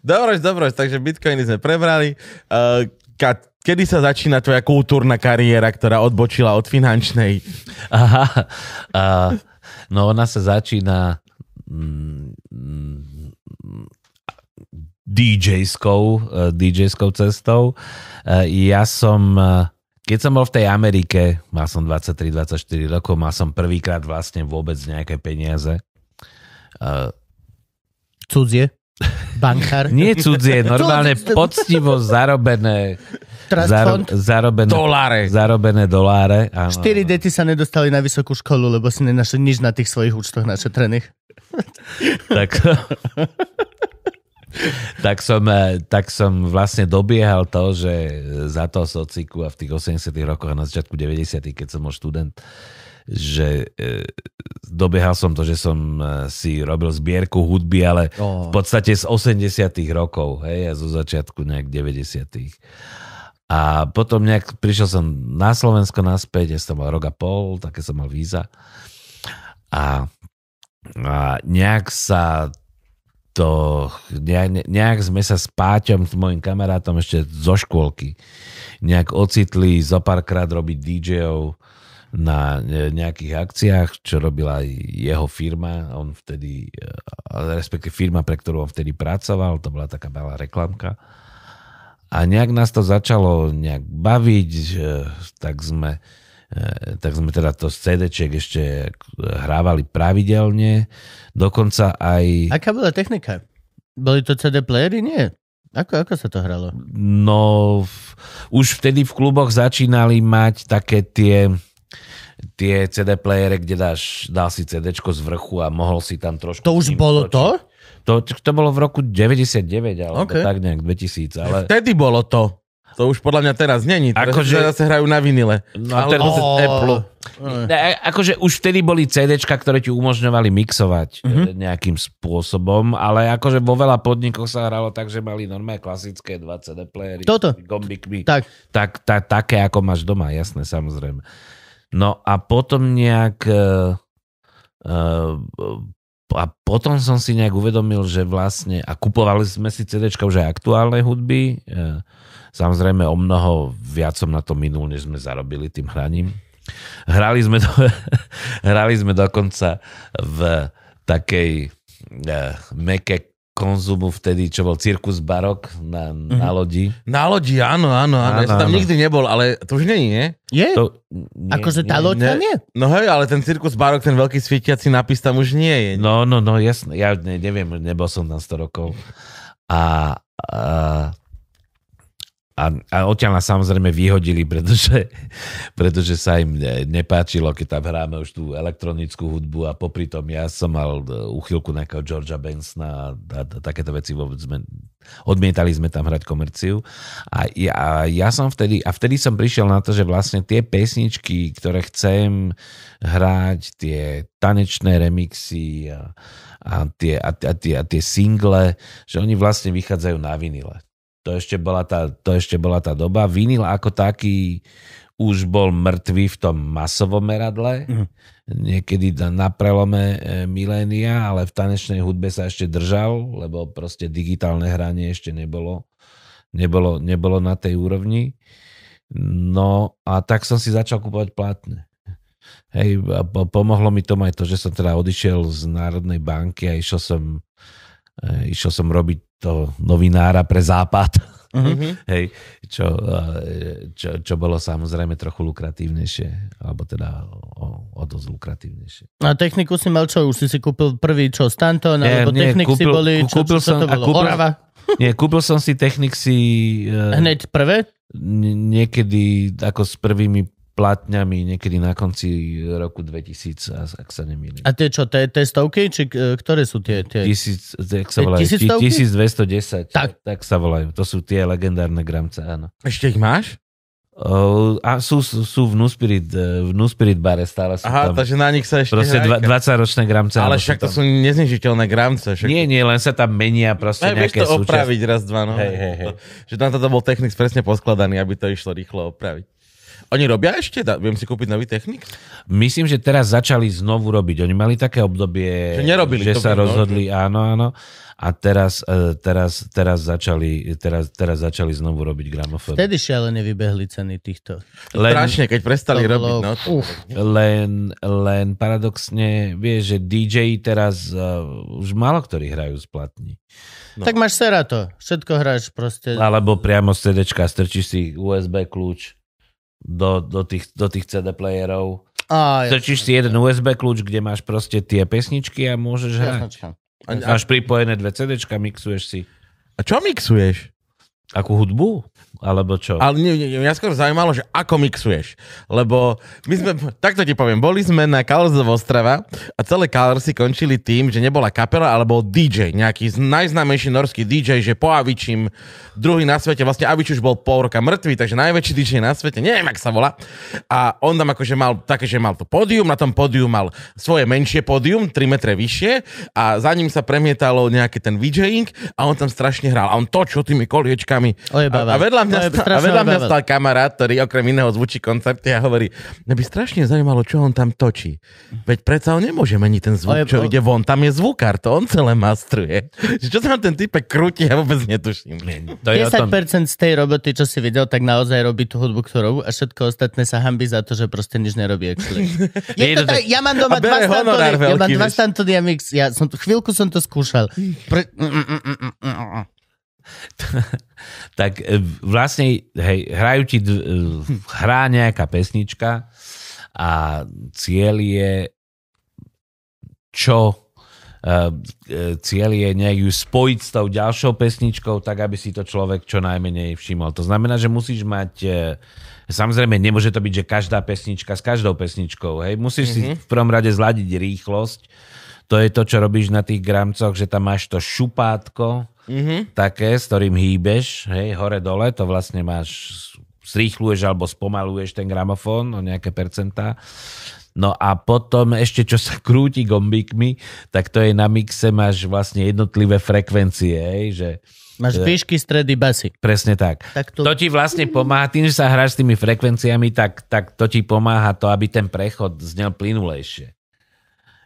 Dobre, dobre, takže bitcoiny sme prebrali. Uh, ka, kedy sa začína tvoja kultúrna kariéra, ktorá odbočila od finančnej? Aha. A, no ona sa začína mm, mm, DJ-skou, eh, DJ-skou cestou. Eh, Ja som, eh, keď som bol v tej Amerike, mal som 23-24 rokov, mal som prvýkrát vlastne vôbec nejaké peniaze. Cudzie. Bankár. Nie cudzie, normálne poctivo zarobené, zaro, zarobené, Doláre. zarobené doláre. Áno, 4 deti sa nedostali na vysokú školu, lebo si nenašli nič na tých svojich účtoch našetrených. tak, tak, som, eh, tak som vlastne dobiehal to, že za toho sociku a v tých 80 rokoch a na začiatku 90 keď som bol študent, že e, dobiehal som to, že som e, si robil zbierku hudby, ale Oh. v podstate z 80 rokov, hej, a zo začiatku nejak 90 A potom nejak prišiel som na Slovensko naspäť, ja som mal rok a pol, také som mal víza. A, a nejak sa to, nejak, sme sa s Páťom, s mojim kamarátom ešte zo škôlky, nejak ocitli zo párkrát robiť DJov na ne- nejakých akciách, čo robila aj jeho firma, on vtedy, eh, respektíve firma, pre ktorú on vtedy pracoval, to bola taká malá reklamka. a nejak nás to začalo nejak baviť, tak sme e, tak sme teda to z CD-čiek ešte hrávali pravidelne, dokonca aj... Aká bola technika? Boli to CD playery? Nie. Ako, ako sa to hralo? No, v- už vtedy v kluboch začínali mať také tie tie CD playere, kde dáš, dal si CD z vrchu a mohol si tam trošku... To už bolo to? točiť. To, to bolo v roku 99, alebo OK. tak nejak 2000, ale... Vtedy bolo to. To už podľa mňa teraz není. Akože- zase hrajú na vinile. No a Ale teraz- Ó. Apple. Ne, akože už vtedy boli CDčka, ktoré ti umožňovali mixovať Mhm. mm-hmm. nejakým spôsobom, ale akože vo veľa podnikoch sa hralo tak, že mali normálne klasické dva CD playery. Toto. s Gombikmi. Tak. tak, tak, také, ako máš doma, jasné, samozrejme. No a potom nejak... Uh, uh, a potom som si nejak uvedomil, že vlastne, a kupovali sme si CDčka už aj aktuálnej hudby, uh, samozrejme o mnoho viac som na to minul, než sme zarobili tým hraním. Hrali sme, do, hrali sme dokonca v takej uh, meke konzumu vtedy, čo bol Cirkus Barok na, na lodi. Na lodi, áno, áno, áno. Ja Áno, som tam áno. nikdy nebol, ale to už není, nie? Je? To, nie, akože tá loď tam je? No hej, ale ten cirkus Barok, ten veľký svietiaci nápis tam už nie je. No, no, no, jasné. Ja ne, neviem, nebol som tam 100 rokov. A, a, a, a odtiaľ nás samozrejme vyhodili, pretože, pretože sa im ne, nepáčilo, keď tam hráme už tú elektronickú hudbu a popri tom ja som mal e, úchylku nejakého Georgia Bensona a, a, a takéto veci vôbec sme, odmietali sme tam hrať komerciu. A ja, a ja som vtedy, a vtedy som prišiel na to, že vlastne tie pesničky, ktoré chcem hrať, tie tanečné remixy a, a, tie, a, a, tie, a tie single, že oni vlastne vychádzajú na vinile. To ešte bola tá, to ešte bola tá doba. Vinyl ako taký už bol mŕtvý v tom masovom meradle, Mhm. niekedy na- prelome e, milénia, ale v tanečnej hudbe sa ešte držal, lebo proste digitálne hranie ešte nebolo, nebolo, nebolo na tej úrovni. No a tak som si začal kupovať plátne. Hej, pomohlo mi tomu aj to, že som teda odišiel z Národnej banky a išiel som, išiel som robiť to novinára pre západ. Mhm. Hej, čo, e, čo, čo bolo samozrejme trochu lukratívnejšie, alebo teda o, o dosť lukratívnejšie. A techniku si mal čo? Už si si kúpil prvý čo? Stanton? Nie, alebo nie, technik si kúpil- boli? Čo, kúpil čo, čo som- to bolo? kúpil- Orava? Nie, kúpil som si Technicsy e, Hneď prvé? niekedy ako s prvými platňami, niekedy na konci roku 2000, a- ak sa nemýlim. A tie čo, tie, tie stovky? Či e, ktoré sú tie? tie? Tisíc, jak sa volajú? tisíctovky? Ti- 1210. Tak. tak sa volajú. To sú tie legendárne gramce, áno. Ešte ich máš? O, a sú, sú, sú v New Spirit, e, v New Spirit bare stále sú Aha, tam. takže na nich sa ešte Proste hrajka. dva, 20-ročné gramce. Ale však to sú neznižiteľné gramce. Však... Nie, nie, len sa tam menia proste Aj, vieš nejaké to súčasť. opraviť raz, dva, no. Hej, hej, hej. Že tam toto bol Technics presne poskladaný, aby to išlo rýchlo opraviť. Oni robia ešte? Da, viem si kúpiť nový Technics? Myslím, že teraz začali znovu robiť. Oni mali také obdobie, Že nerobili, že to sa no, rozhodli, áno, áno. A teraz, e, teraz, teraz, začali, teraz, teraz začali znovu robiť gramofón. Vtedy šialene vybehli ceny týchto. Len, Strašne, keď prestali To robiť. bolo- No, Uf. len, len paradoxne, vieš, že DJ teraz uh, už málo ktorí hrajú z platní. No. Tak máš Serato. Všetko hráš proste. Alebo priamo z CDčka strčíš si USB kľúč do, do, tých, do tých CD playerov. Á, Strčíš si jeden USB kľúč, kde máš proste tie pesničky a môžeš hrať. Jasnočka. a, a, Máš pripojené dve CDčka, mixuješ si. a čo mixuješ? Akú hudbu? Alebo čo? Ale nie, nie, mňa skôr zaujímalo, že ako mixuješ. Lebo my sme, takto ti poviem, boli sme na Colors of Ostrava a celé Colorsy končili tým, že nebola kapela, ale bol DJ, nejaký najznámejší norský DJ, že po Avičím, druhý na svete, vlastne Avič už bol pol roka mŕtvý, takže najväčší DJ na svete, neviem, ak sa volá. A on tam akože mal také, že mal to pódium, na tom pódiu mal svoje menšie pódium, 3 metre vyššie a za ním sa premietalo nejaký ten DJing a on tam strašne hral. A on točil tými koliečkami. Ojebával. A, a vedľa mňa, sta- a vedľa mňa stal kamarát, ktorý okrem iného zvučí koncerty a hovorí, mňa by strašne zaujímalo, čo on tam točí. Veď predsa on nemôže meniť ten zvuk, čo ide von. Tam je zvukár, to on celé mastruje. Čo sa tam ten typek krúti, ja vôbec netuším. To je o tom, 10% z tej roboty, čo si videl, tak naozaj robí tú hudbu, ktorú robí a všetko ostatné sa hambí za to, že proste nič nerobí. Je to tak, ja mám doma dva Stantony, ja mám dva. Stantony a mix. Ja som chvíľku som to skúšal. Pre... tak e, vlastne hej, hrajú ti, e, hrá nejaká pesnička a cieľ je čo e, cieľ je nejak ju spojiť s tou ďalšou pesničkou, tak aby si to človek čo najmenej všimol. To znamená, že musíš mať Samozrejme, nemôže to byť, že každá pesnička s každou pesničkou. Hej? Musíš mm-hmm. si v prvom rade zladiť rýchlosť. To je to, čo robíš na tých gramcoch, že tam máš to šupátko, mm-hmm. také, s ktorým hýbeš, hej, hore-dole, to vlastne máš, zrýchluješ alebo spomaluješ ten gramofón o nejaké percentá. No a potom ešte, čo sa krúti gombíkmi, tak to je na mixe, máš vlastne jednotlivé frekvencie, hej, že Máš výšky, stredy, basy. Presne tak. Tak to... To ti vlastne pomáha, tým, že sa hráš s tými frekvenciami, tak, tak to ti pomáha to, aby ten prechod znel plynulejšie.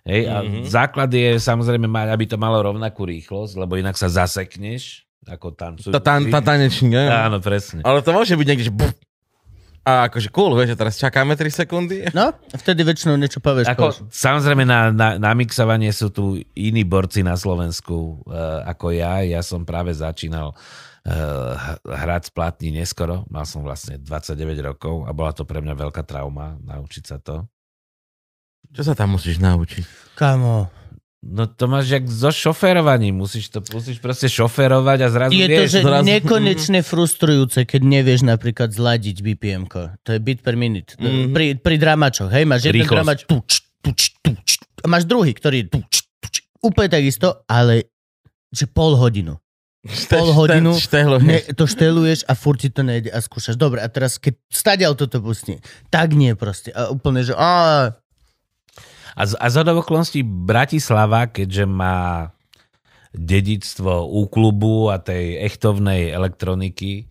Hej, a mm-hmm. základ je samozrejme mať, aby to malo rovnakú rýchlosť, lebo inak sa zasekneš, ako tancujú. Tá, tá, tá tanečník, ne? Áno, presne. Ale to môže byť niekde, že buf. A akože cool, vieš, že teraz čakáme 3 sekundy. No, a vtedy väčšinou niečo povieš. Ako, samozrejme na, na, na mixovanie sú tu iní borci na Slovensku uh, ako ja. Ja som práve začínal uh, hrať splatní neskoro. Mal som vlastne 29 rokov a bola to pre mňa veľká trauma naučiť sa to. Čo sa tam musíš naučiť? Kamo, No to máš jak so šoférovaním. Musíš to musíš proste šoférovať a zrazu je to, vieš. že zrazu- nekonečne frustrujúce, keď nevieš napríklad zladiť BPM. -ko. To je bit per minute. Mhm. Pri, pri dramačoch, hej, máš jeden Rýchlosť. dramač, tuč, tuč, tuč, a máš druhý, ktorý je tuč, tuč, úplne takisto, ale že pol hodinu. Pol hodinu Štehlo, Ne, to šteluješ a furt ti to nejde a skúšaš. Dobre, a teraz keď stadiaľ toto pustí, tak nie proste. A úplne, že á, A, z- a z okolností Bratislava, keďže má dedictvo úklubu a tej echtovnej elektroniky,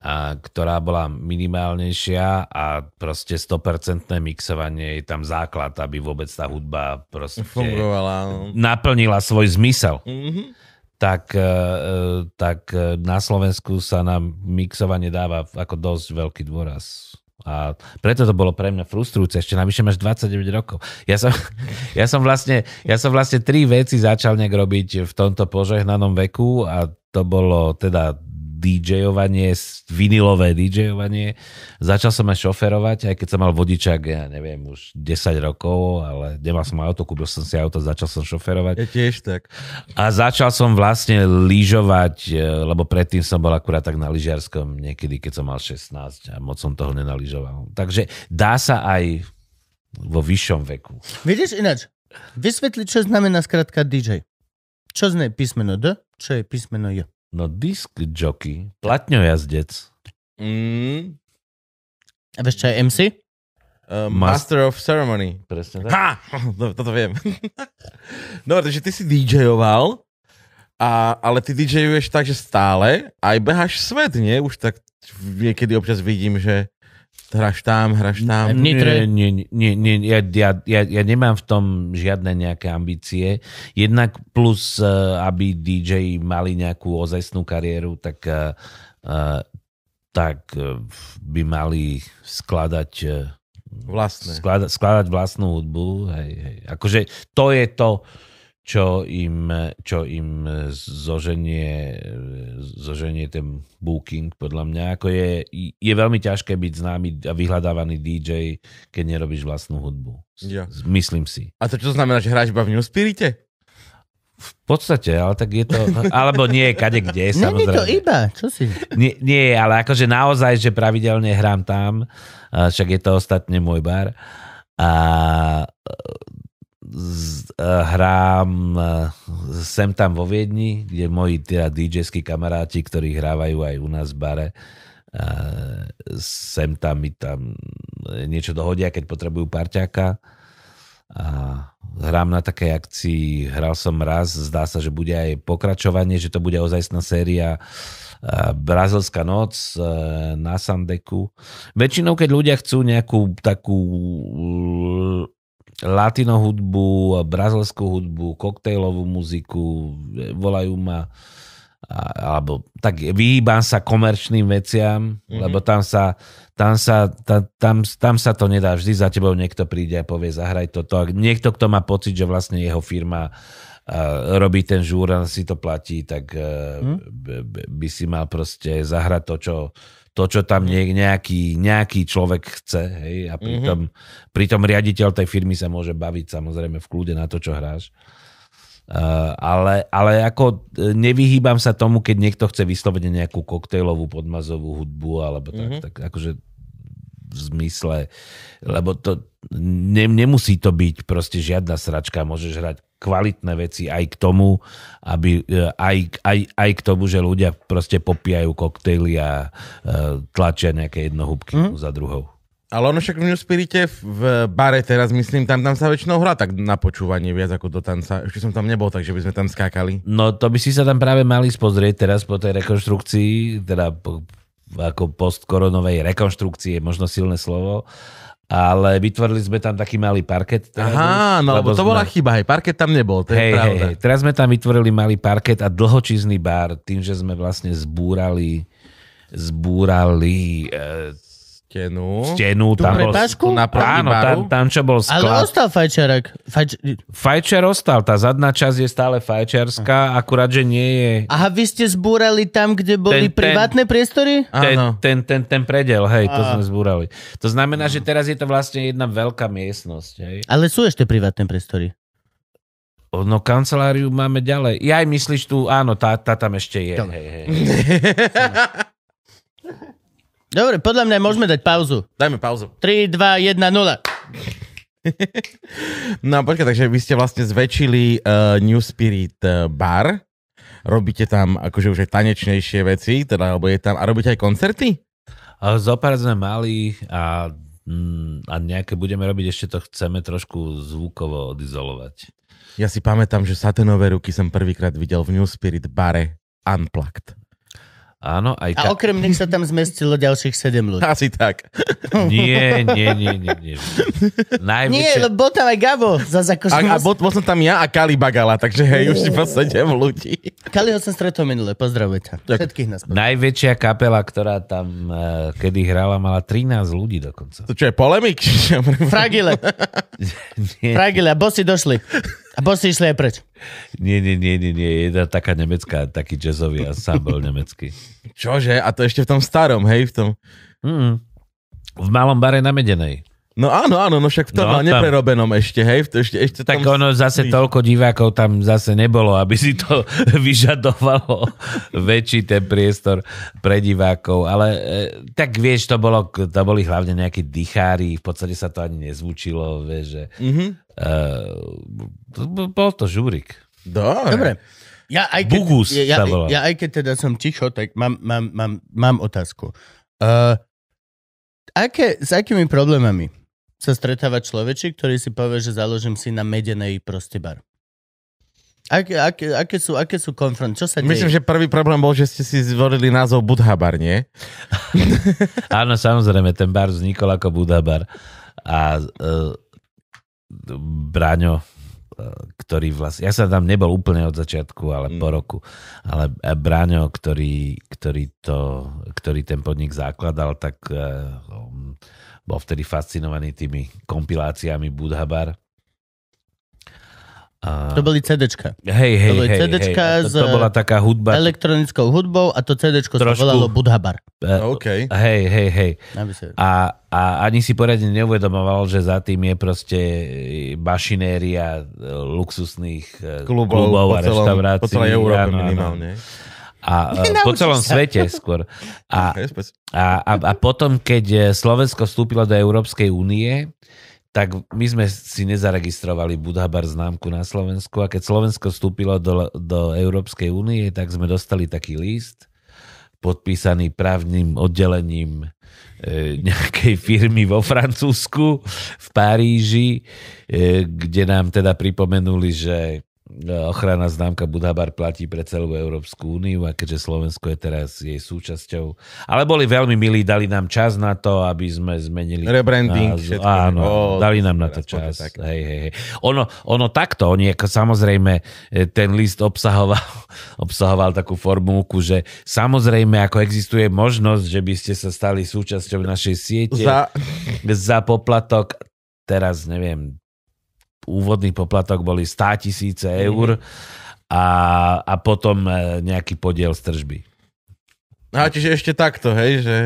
a, ktorá bola minimálnejšia a proste 100% mixovanie je tam základ, aby vôbec tá hudba proste Fungovala. naplnila svoj zmysel. Mhm. Tak, e, e, tak e, na Slovensku sa na mixovanie dáva ako dosť veľký dôraz. A preto to bolo pre mňa frustrujúce. Ešte navyše máš 29 rokov. Ja som, ja som, vlastne, ja som vlastne tri veci začal nejak robiť v tomto požehnanom veku a to bolo teda DJovanie, vinilové DJovanie. Začal som aj šoferovať, aj keď som mal vodičák, ja neviem, už 10 rokov, ale nemal som auto, kúpil som si auto, začal som šoferovať. Ja tiež tak. A začal som vlastne lyžovať, e, lebo predtým som bol akurát tak na lyžiarskom niekedy, keď som mal 16 a moc som toho nenaližoval. Takže dá sa aj vo vyššom veku. vidíš ináč, vysvetliť, čo znamená skratka DJ. Čo znie písmeno D, čo je písmeno J. No disk jockey, platňojazdec, Mm. A vieš, čo je MC? Uh, Mas- Master of Ceremony. presne tak. Ha! No, toto viem. Dobre, takže ty si DJoval, a, ale ty DJuješ tak, že stále aj beháš svet, nie? Už tak niekedy občas vidím, že hráš tam, hráš tam. Nitre. Nie, nie, nie, nie ja, ja, ja, ja nemám v tom žiadne nejaké ambície. Jednak plus, eh, aby DJ mali nejakú ozajstnú kariéru, tak, eh, eh, tak by mali skladať Vlastné. skladať, skladať vlastnú hudbu. Hej, hej. Akože to je to, čo im, čo im zoženie, zoženie ten booking, podľa mňa. Ako je, je veľmi ťažké byť známy a vyhľadávaný DJ, keď nerobíš vlastnú hudbu. Ja. Myslím si. A to čo znamená, že hráš iba v New Spirite? V podstate, ale tak je to... Alebo nie, kade kde, Není to samozrejme. iba, čo si? Nie, nie, ale akože naozaj, že pravidelne hrám tam, však je to ostatne môj bar. A hrám a, sem tam vo Viedni, kde moji teda DJ-skí kamaráti, ktorí hrávajú aj u nás v bare, a sem tam mi tam niečo dohodia, keď potrebujú parťáka. A hrám na takej akcii, hral som raz, zdá sa, že bude aj pokračovanie, že to bude ozajstná séria Brazilská noc na Sandeku. Väčšinou, keď ľudia chcú nejakú takú latino hudbu, brazilskú hudbu, koktejlovú muziku, e, volajú ma alebo tak vyhýbam sa komerčným veciam, mm-hmm. lebo tam sa, tam, sa, ta, tam, tam sa to nedá. Vždy za tebou niekto príde a povie, zahraj toto. A niekto, kto má pocit, že vlastne jeho firma uh, robí ten žúr a si to platí, tak uh, mm. by, by si mal proste zahrať to, čo, to, čo tam nie, nejaký, nejaký človek chce. Hej? A pritom, mm-hmm. pritom riaditeľ tej firmy sa môže baviť samozrejme v kľude na to, čo hráš. Uh, ale, ale ako e, nevyhýbam sa tomu, keď niekto chce vyslovene nejakú koktejlovú podmazovú hudbu, alebo tak, mm-hmm. tak akože v zmysle, lebo to ne, nemusí to byť proste žiadna sračka, môžeš hrať kvalitné veci aj k tomu, aby, e, aj, aj, aj k tomu, že ľudia proste popíjajú koktejly a uh, tlačia nejaké jednohúbky mm. za druhou. Ale ono však v New Spirite v bare teraz, myslím, tam, tam sa väčšinou hrá tak na počúvanie viac ako do tanca. Ešte som tam nebol, takže by sme tam skákali. No to by si sa tam práve mali spozrieť teraz po tej rekonštrukcii, teda po, ako postkoronovej rekonštrukcii je možno silné slovo, ale vytvorili sme tam taký malý parket. Aha, no lebo to sme... bola chyba, hej, parket tam nebol, to hej, je pravda. Hej, teraz sme tam vytvorili malý parket a dlhočízny bar, tým, že sme vlastne zbúrali zbúrali e, stenu. Stenu. Tu tam prepážku? Bol, áno, tam, tam, čo bol sklad. Ale ostal fajčerek. Fajč... Fajčer ostal, tá zadná časť je stále fajčerská, akurát, že nie je... Aha, vy ste zbúrali tam, kde boli ten, privátne ten, priestory? Ten, ten, ten, ten predel, hej, to sme zbúrali. To znamená, že teraz je to vlastne jedna veľká miestnosť. Hej. Ale sú ešte privátne priestory. No kanceláriu máme ďalej. Ja aj myslíš tu, áno, tá, tá tam ešte je. Hej, hej. Dobre, podľa mňa môžeme dať pauzu. Dajme pauzu. 3, 2, 1, 0. no počkaj, takže vy ste vlastne zväčšili uh, New Spirit uh, bar. Robíte tam akože už aj tanečnejšie veci, teda, alebo je tam, a robíte aj koncerty? Zopár sme mali a, mm, a nejaké budeme robiť, ešte to chceme trošku zvukovo odizolovať. Ja si pamätám, že satenové ruky som prvýkrát videl v New Spirit bare Unplugged. Áno, aj ka- A okrem nich sa tam zmestilo ďalších 7 ľudí. Asi tak. Nie, nie, nie, nie. nie. Najväčšie... Nie, lebo bol tam aj Gabo. Zas ako, a, a bol, bol, som tam ja a Kali Bagala, takže hej, už iba 7 ľudí. Kaliho som stretol minule, pozdravujem Všetkých nás. Pozdravujem. Najväčšia kapela, ktorá tam uh, kedy hrala, mala 13 ľudí dokonca. To čo je polemik? Fragile. Fragile, bossi došli. A bossi išli aj preč. Nie, nie, nie, nie, nie. Jedna taká nemecká, taký jazzový bol nemecký. Čože? A to ešte v tom starom, hej? V tom... Mm. V malom bare na Medenej. No áno, áno, no však v tom no, neprerobenom ešte, hej? To ešte, ešte tak tam... ono zase toľko divákov tam zase nebolo, aby si to vyžadovalo väčší ten priestor pre divákov, ale e, tak vieš, to, bolo, to boli hlavne nejakí dýchári, v podstate sa to ani nezvučilo, vieš, že mm-hmm. e, bol to žúrik. Dobre. Dobre. Ja aj keď, Bugus ja, sa volá. ja aj keď teda som ticho, tak mám, mám, mám, mám otázku. Uh, aké, s akými problémami sa stretáva človečik, ktorý si povie, že založím si na medenej proste bar. Aké, aké, aké, sú, aké sú konfront? Čo sa deje? Myslím, že prvý problém bol, že ste si zvolili názov Budha bar, nie? Áno, samozrejme, ten bar vznikol ako Budha bar. A uh, Braňo, uh, ktorý vlastne, ja som tam nebol úplne od začiatku, ale mm. po roku, ale Braňo, ktorý, ktorý, to, ktorý ten podnik zakladal, tak uh, bol vtedy fascinovaný tými kompiláciami Budhabar. A... To boli CDčka. Hej, hej, to boli hej, CDčka hej. To, to bola taká hudba. elektronickou hudbou a to CDčko Trošku... sa volalo Budhabar. Uh, okay. Hej, hej, hej. A, a ani si poriadne neuvedomoval, že za tým je proste mašinéria luxusných e, klubov, klubov a reštaurácií. Po celej Európe minimálne. Áno. A, po celom sa. svete skôr. A, a, a, a potom, keď eh, Slovensko vstúpilo do Európskej únie, tak my sme si nezaregistrovali Budhabar známku na Slovensku a keď Slovensko vstúpilo do, do Európskej únie, tak sme dostali taký list podpísaný právnym oddelením e, nejakej firmy vo Francúzsku, v Paríži, e, kde nám teda pripomenuli, že ochranná známka Budabar platí pre celú Európsku úniu a keďže Slovensko je teraz jej súčasťou. Ale boli veľmi milí, dali nám čas na to, aby sme zmenili... Rebranding, názov. Áno, Ó, dali nám na to čas. Hej, hej, hej. Ono, ono takto, oni ako samozrejme e, ten list obsahoval, obsahoval takú formulku, že samozrejme ako existuje možnosť, že by ste sa stali súčasťou našej siete Za, za poplatok, teraz neviem, úvodný poplatok boli 100 tisíce eur a, a potom e, nejaký podiel z tržby. a čiže ešte takto, hej, že,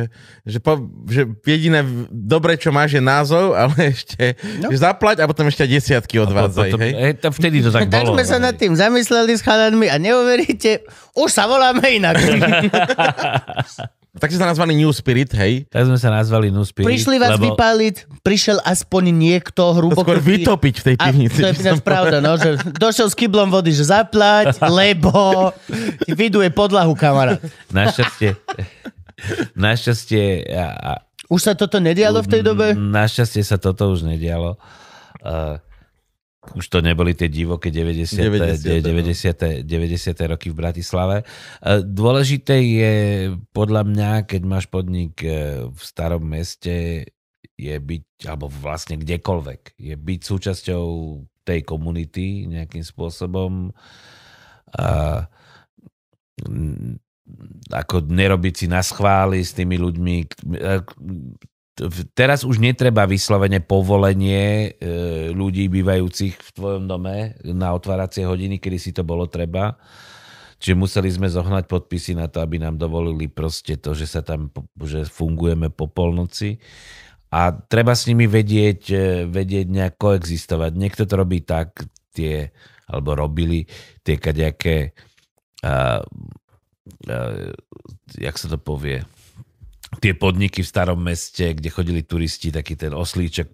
že, po, že jediné dobré, čo máš, je názov, ale ešte No. no. že zaplať a potom ešte desiatky odvádzaj, hej. e, to vtedy to tak Tak bolo. sme sa nad tým zamysleli s chalanmi a neuveríte, už sa voláme inak. Tak si sa nazvaný New Spirit, hej. Tak sme sa nazvali New Spirit, Prišli vás lebo vypáliť, prišiel aspoň niekto To hruboko... skôr vytopiť v tej A pivnici. to je ináč pravda, no, že došiel s kyblom vody, že zaplať, lebo ti vyduje podlahu, kamarát. našťastie, našťastie a, a, Už sa toto nedialo v tej dobe? Našťastie sa toto už nedialo. Uh, už to neboli tie divoké 90. 90., 90. 90. 90. roky v Bratislave. Uh, Dôležité je podľa mňa, keď máš podnik eh, v starom meste, je byť, alebo vlastne kdekoľvek, je byť súčasťou tej komunity nejakým spôsobom. A, ako nerobiť si na schvály s tými ľuďmi. Teraz už netreba vyslovene povolenie e, ľudí bývajúcich v tvojom dome na otváracie hodiny, kedy si to bolo treba. Čiže museli sme zohnať podpisy na to, aby nám dovolili proste to, že sa tam, že fungujeme po polnoci. A treba s nimi vedieť, e, vedieť nejak koexistovať. Niekto to robí tak, tie, alebo robili tie kadejaké a, a, jak sa to povie, tie podniky v starom meste, kde chodili turisti, taký ten oslíček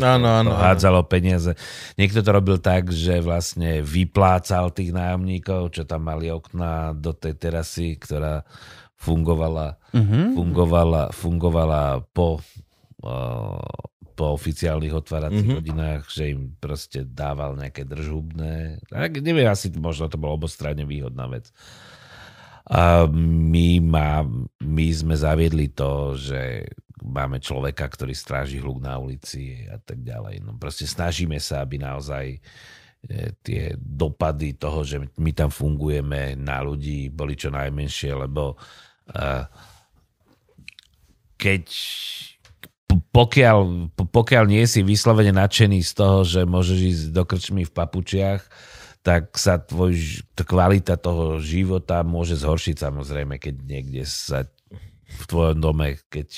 Áno, áno, to áno. hádzalo peniaze. Niekto to robil tak, že vlastne vyplácal tých nájomníkov, čo tam mali okna do tej terasy, ktorá fungovala, Mhm. fungovala, fungovala po, uh, po oficiálnych otváracích Mhm. mm-hmm. hodinách, že im proste dával nejaké držhubné. Tak, neviem, asi možno to bolo obostranne výhodná vec. My, má, my sme zaviedli to, že máme človeka, ktorý stráži hluk na ulici a tak ďalej. No proste snažíme sa, aby naozaj e, tie dopady toho, že my tam fungujeme na ľudí, boli čo najmenšie, lebo uh, keď pokiaľ, pokiaľ nie si vyslovene nadšený z toho, že môžeš ísť do krčmy v papučiach, tak sa tvoj, kvalita toho života môže zhoršiť samozrejme, keď niekde sa v tvojom dome, keď,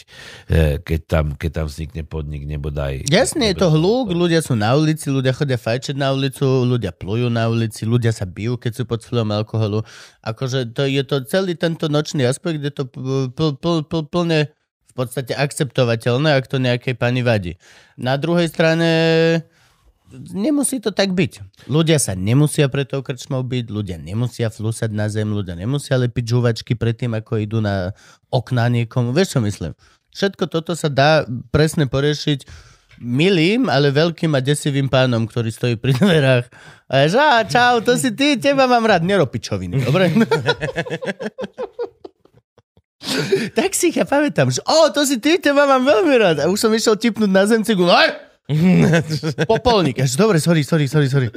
eh, keď, tam, keď tam vznikne podnik, nebodaj. Jasne je to hluk, ľudia sú na ulici, ľudia chodia fajčiť na ulicu, ľudia plujú na ulici, ľudia sa bijú, keď sú pod vplyvom alkoholu. Akože to je to celý tento nočný aspekt, je to pl, pl, pl, plne v podstate akceptovateľné, ak to nejakej pani vadí. Na druhej strane nemusí to tak byť. Ľudia sa nemusia pre tou krčmou byť, ľudia nemusia flusať na zem, ľudia nemusia lepiť žuvačky predtým, ako idú na okná niekomu. Vieš, čo myslím? Všetko toto sa dá presne poriešiť milým, ale veľkým a desivým pánom, ktorý stojí pri dverách. A je, že, "Á, čau, to si ty, teba mám rád, neropičoviny, dobre? tak si ich ja pamätám, že o, to si ty, teba mám veľmi rád. A už som išiel tipnúť na zem cigu, aj! Popolník. Až, dobre, sorry, sorry, sorry, sorry.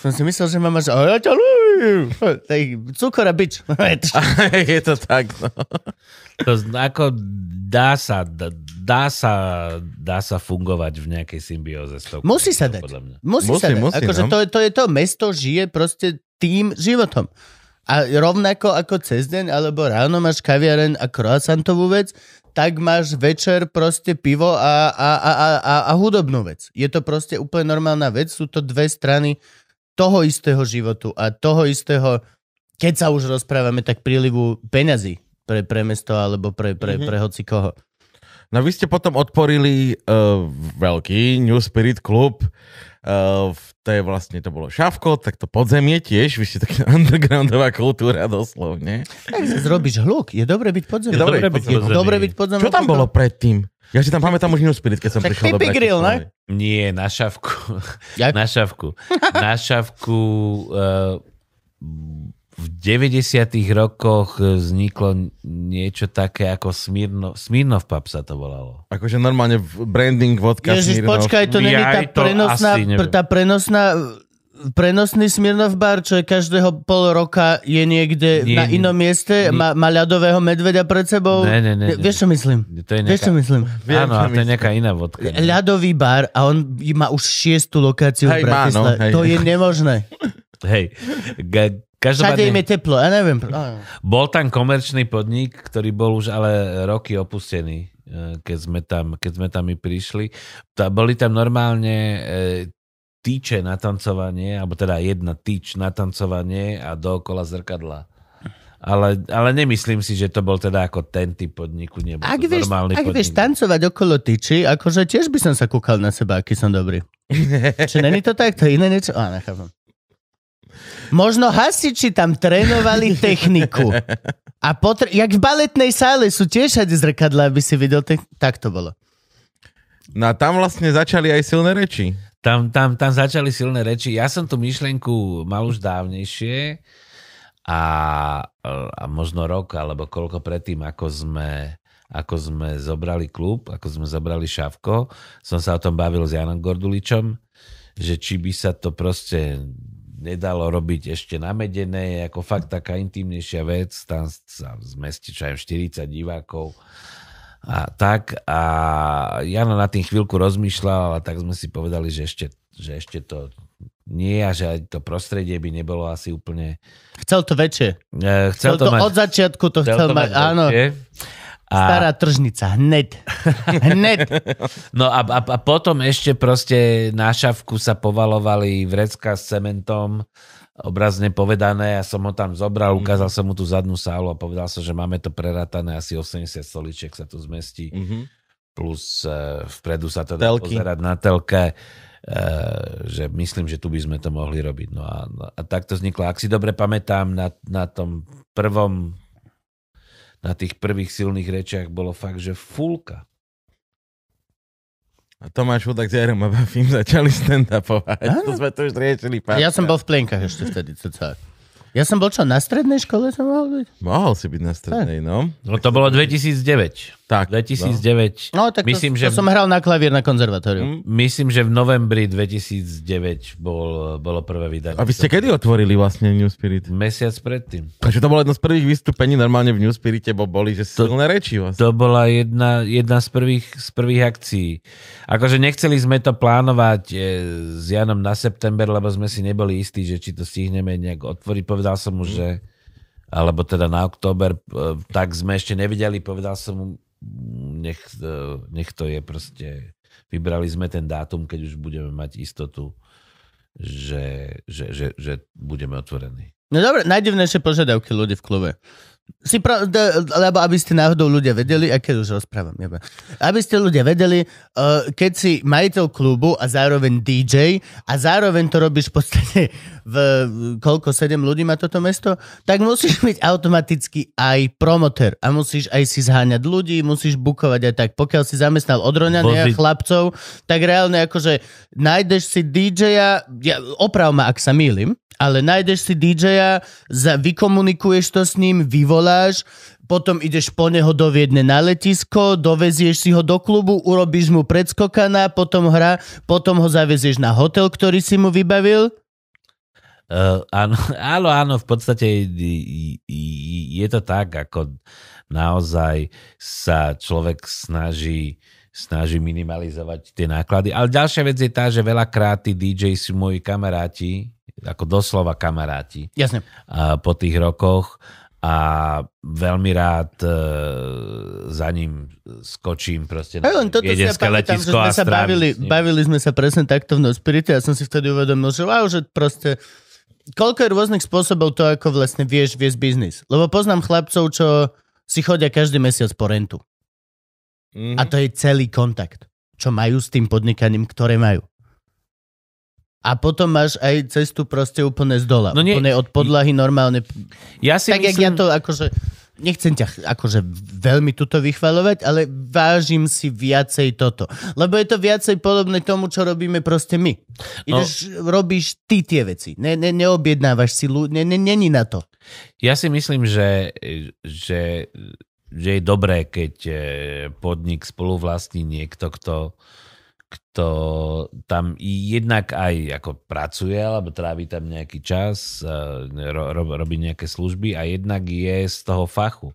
Som si myslel, že mám až, a ja ťa ľúbim. Tak cukor a bič. je to tak, no. To, ako dá sa, dá, sa, dá sa fungovať v nejakej symbióze s tou Musí sa dať. Podľa mňa. Musí, Musí, sa dať. musí, akože no. to, to je to, mesto žije proste tým životom. A rovnako ako cez deň alebo ráno máš kaviaren a croissantovú vec, tak máš večer proste pivo a, a, a, a, a, hudobnú vec. Je to proste úplne normálna vec, sú to dve strany toho istého životu a toho istého, keď sa už rozprávame, tak prílivu peňazí pre, pre mesto alebo pre, pre, Mhm. pre hoci koho. No vy ste potom otvorili uh, veľký New Spirit klub, uh, to je vlastne, to bolo šavko, tak to podzemie tiež, vy ste taká undergroundová kultúra doslovne. Tak zase robíš hluk, je dobre byť podzemí. Je dobre byť je podzemí. dobre byť podzemí. Čo tam bolo predtým? Ja si tam pamätám už New Spirit, keď som Tak prišiel do Grill, Bratislavy. Nie, na šavku. Jak? Na šavku. Na šavku uh, v 90 rokoch vzniklo niečo také ako Smirno, Smirnov Pub sa to volalo. Akože normálne v- branding vodka Ježiš, Smirnoff. počkaj, to není tá to prenosná, tá prenosná prenosný Smirnov bar, čo je každého pol roka je niekde Nie, na nie. inom mieste, Nie. má, má ľadového medveďa pred sebou. Ne, ne, ne, ne. Vieš, čo myslím? To je Vieš, čo nejaká, myslím? Viem, áno, čo ale to je nejaká iná vodka. ne? Ľadový bar a on má už šiestu lokáciu Hej, v má, no, Bratislave. hej. to je nemožné. Hej. Ga- Všade im Každopádne, je teplo, ja neviem. Bol tam komerčný podnik, ktorý bol už ale roky opustený, eh, keď sme tam, keď sme tam my prišli. Boli tam normálne eh, tyče na tancovanie, alebo teda jedna tyč na tancovanie a dookola zrkadla. Ale, ale nemyslím si, že to bol teda ako ten typ podniku. Nebol Ak to vieš, normálny ak podnik. vieš tancovať okolo tyči, akože tiež by som sa kúkal na seba, aký som dobrý. Či není to tak? To iné niečo? Á, nechápam. Možno hasiči tam trénovali techniku. A potr- jak v baletnej sále sú tiež všade zrkadla, aby si videl, te- tak to bolo. No a tam vlastne začali aj silné reči. Tam, tam, tam začali silné reči. Ja som tú myšlienku mal už dávnejšie a, a možno rok alebo koľko predtým, ako sme, ako sme zobrali klub, ako sme zobrali Šavko, som sa o tom bavil s Janom Gorduličom, že či by sa to proste nedalo robiť ešte na Medenej, ako fakt taká intimnejšia vec, tam sa zmestí čo aj 40 divákov a tak a Jano na tým chvíľku rozmýšľal a tak sme si povedali, že ešte, že ešte to nie a že aj to prostredie by nebolo asi úplne... Chcel to väčšie. E, Chcel, to, od začiatku to chcel, to mať, áno. väčšie. A, Stará tržnica, hned. hned. No a, a, a potom ešte proste na šavku sa povalovali vrecka s cementom, obrazne povedané, ja som ho tam zobral, ukázal som mu tú zadnú sálu a povedal som, že máme to prerátané, asi 80 stoličiek sa tu zmestí, Mhm. plus e, vpredu sa to dá Telky. pozerať na telke, e, že myslím, že tu by sme to mohli robiť. No a, a tak to vzniklo. Ak si dobre pamätám, na, na tom prvom na tých prvých silných rečiach bolo fakt, že fulka. A Tomáš Hudák s Jarom Abafim začali stand-upovať. To sme to už riešili. pár Ja som bol v plienkach ešte vtedy. cca. Ja som bol čo, na strednej škole som mohol byť? Mohol si byť na strednej, no. No to bolo 2009. Tak. 2009. No tak myslím, to, že, to som hral na klavír na konzervatóriu. Myslím, že v novembri 2009 bol, bolo prvé vydanie. A vy ste kedy otvorili vlastne New Spirit? Mesiac predtým. Takže to bolo jedno z prvých vystúpení normálne v New Spirite, bo boli, že silné reči vlastne. To bola jedna, jedna z, prvých, z prvých akcií. Akože nechceli sme to plánovať e, s Janom na september, lebo sme si neboli istí, že či to stihneme nejak otvoriť. Povedal som mu, že alebo teda na október, e, tak sme ešte nevideli, povedal som mu, nech, e, nech to je proste, vybrali sme ten dátum, keď už budeme mať istotu, že, že, že, že budeme otvorení. No dobre, najdivnejšie požiadavky ľudí v klube. Si pra, d- lebo aby ste náhodou ľudia vedeli, a keď už rozprávam, jeba. aby ste ľudia vedeli, uh, keď si majiteľ klubu a zároveň DJ a zároveň to robíš v podstate v koľko, sedem ľudí má toto mesto, tak musíš byť automaticky aj promoter a musíš aj si zháňať ľudí, musíš bukovať aj tak. Pokiaľ si zamestnal odroňania Voziť. chlapcov, tak reálne akože nájdeš si DJ-a, ja, oprav ma, ak sa mýlim, ale nájdeš si DJ-a, vykomunikuješ to s ním, vyvoláš, potom ideš po neho do Viedne na letisko, dovezieš si ho do klubu, urobíš mu predskokana, potom hra, potom ho zavezieš na hotel, ktorý si mu vybavil. Uh, áno, áno, áno, v podstate je to tak, ako naozaj sa človek snaží snaží minimalizovať tie náklady. Ale ďalšia vec je tá, že veľakrát tí DJ sú moji kamaráti, ako doslova kamaráti Jasne. a po tých rokoch a veľmi rád e, za ním skočím proste Hej, len toto ja viedenské pamätám, že sme a sa bavili, s ním. bavili sme sa presne takto v No Spirite a som si vtedy uvedomil, že wow, že proste koľko je rôznych spôsobov to, ako vlastne vieš viesť biznis. Lebo poznám chlapcov, čo si chodia každý mesiac po rentu. Mhm. A to je celý kontakt, čo majú s tým podnikaním, ktoré majú. A potom máš aj cestu proste úplne z dola. No nie- úplne od podlahy normálne. Ja si Tak, jak myslím, ja to akože... nechcem ťa akože veľmi tuto vychvalovať, ale vážim si viacej toto. Lebo je to viacej podobné tomu, čo robíme proste my. Ideš, no. robíš ty tie veci. Ne, ne, neobjednávaš si ľudí, ne, ne, není na to. Ja si myslím, že, že, že je dobré, keď eh, podnik spoluvlastní niekto, kto kto tam jednak aj ako pracuje, alebo trávi tam nejaký čas, ro, ro, robí nejaké služby a jednak je z toho fachu.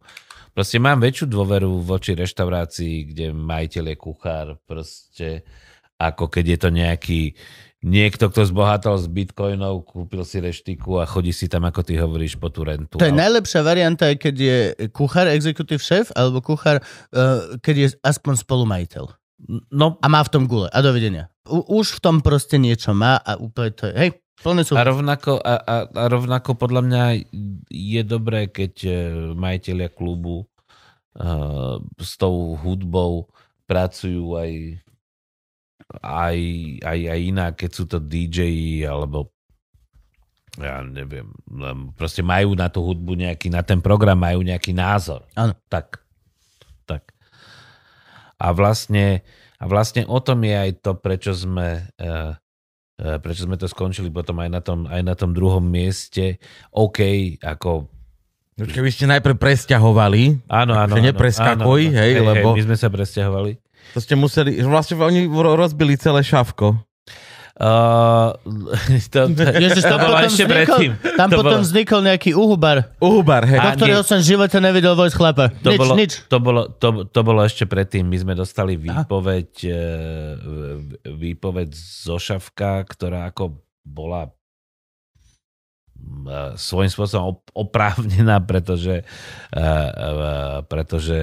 Proste mám väčšiu dôveru voči reštaurácii, kde majiteľ je kuchár, proste ako keď je to nejaký niekto, kto zbohatol z bitcoinov, kúpil si reštiku a chodí si tam, ako ty hovoríš, po tú rentu. To je najlepšia varianta, keď je kuchár, executive šéf, alebo kuchár, uh, keď je aspoň spolumajiteľ. No, A má v tom gule. A dovidenia. U, už v tom proste niečo má a úplne to je, hej, plne sú. a rovnako, a, a, a rovnako podľa mňa je dobré, keď e, majiteľia klubu uh, s tou hudbou pracujú aj, aj, aj, aj inak, keď sú to DJ alebo ja neviem, len proste majú na tú hudbu nejaký, na ten program majú nejaký názor. Áno. Tak. A vlastne, a vlastne o tom je aj to, prečo sme, uh, uh, prečo sme to skončili potom aj na tom, aj na tom druhom mieste. OK, ako... Keby ste najprv presťahovali, Áno, áno. že nepreskakuj, áno, áno. hej, lebo my sme sa presťahovali. to ste museli, vlastne oni ro- rozbili celé šavko. Uh, to, to, Ježiš, to tam bolo potom, ešte vznikol, predtým. tam to potom bolo, vznikol nejaký uhubar, Uhubar, hej. do ktorého som v živote nevidel vojsť chlapa. to, nič, bolo, nič. To, bolo, to, to bolo ešte predtým. My sme dostali výpoveď, eh, výpoveď zo Šavka, ktorá ako bola mm, svojím spôsobom op- oprávnená, pretože, uh, pretože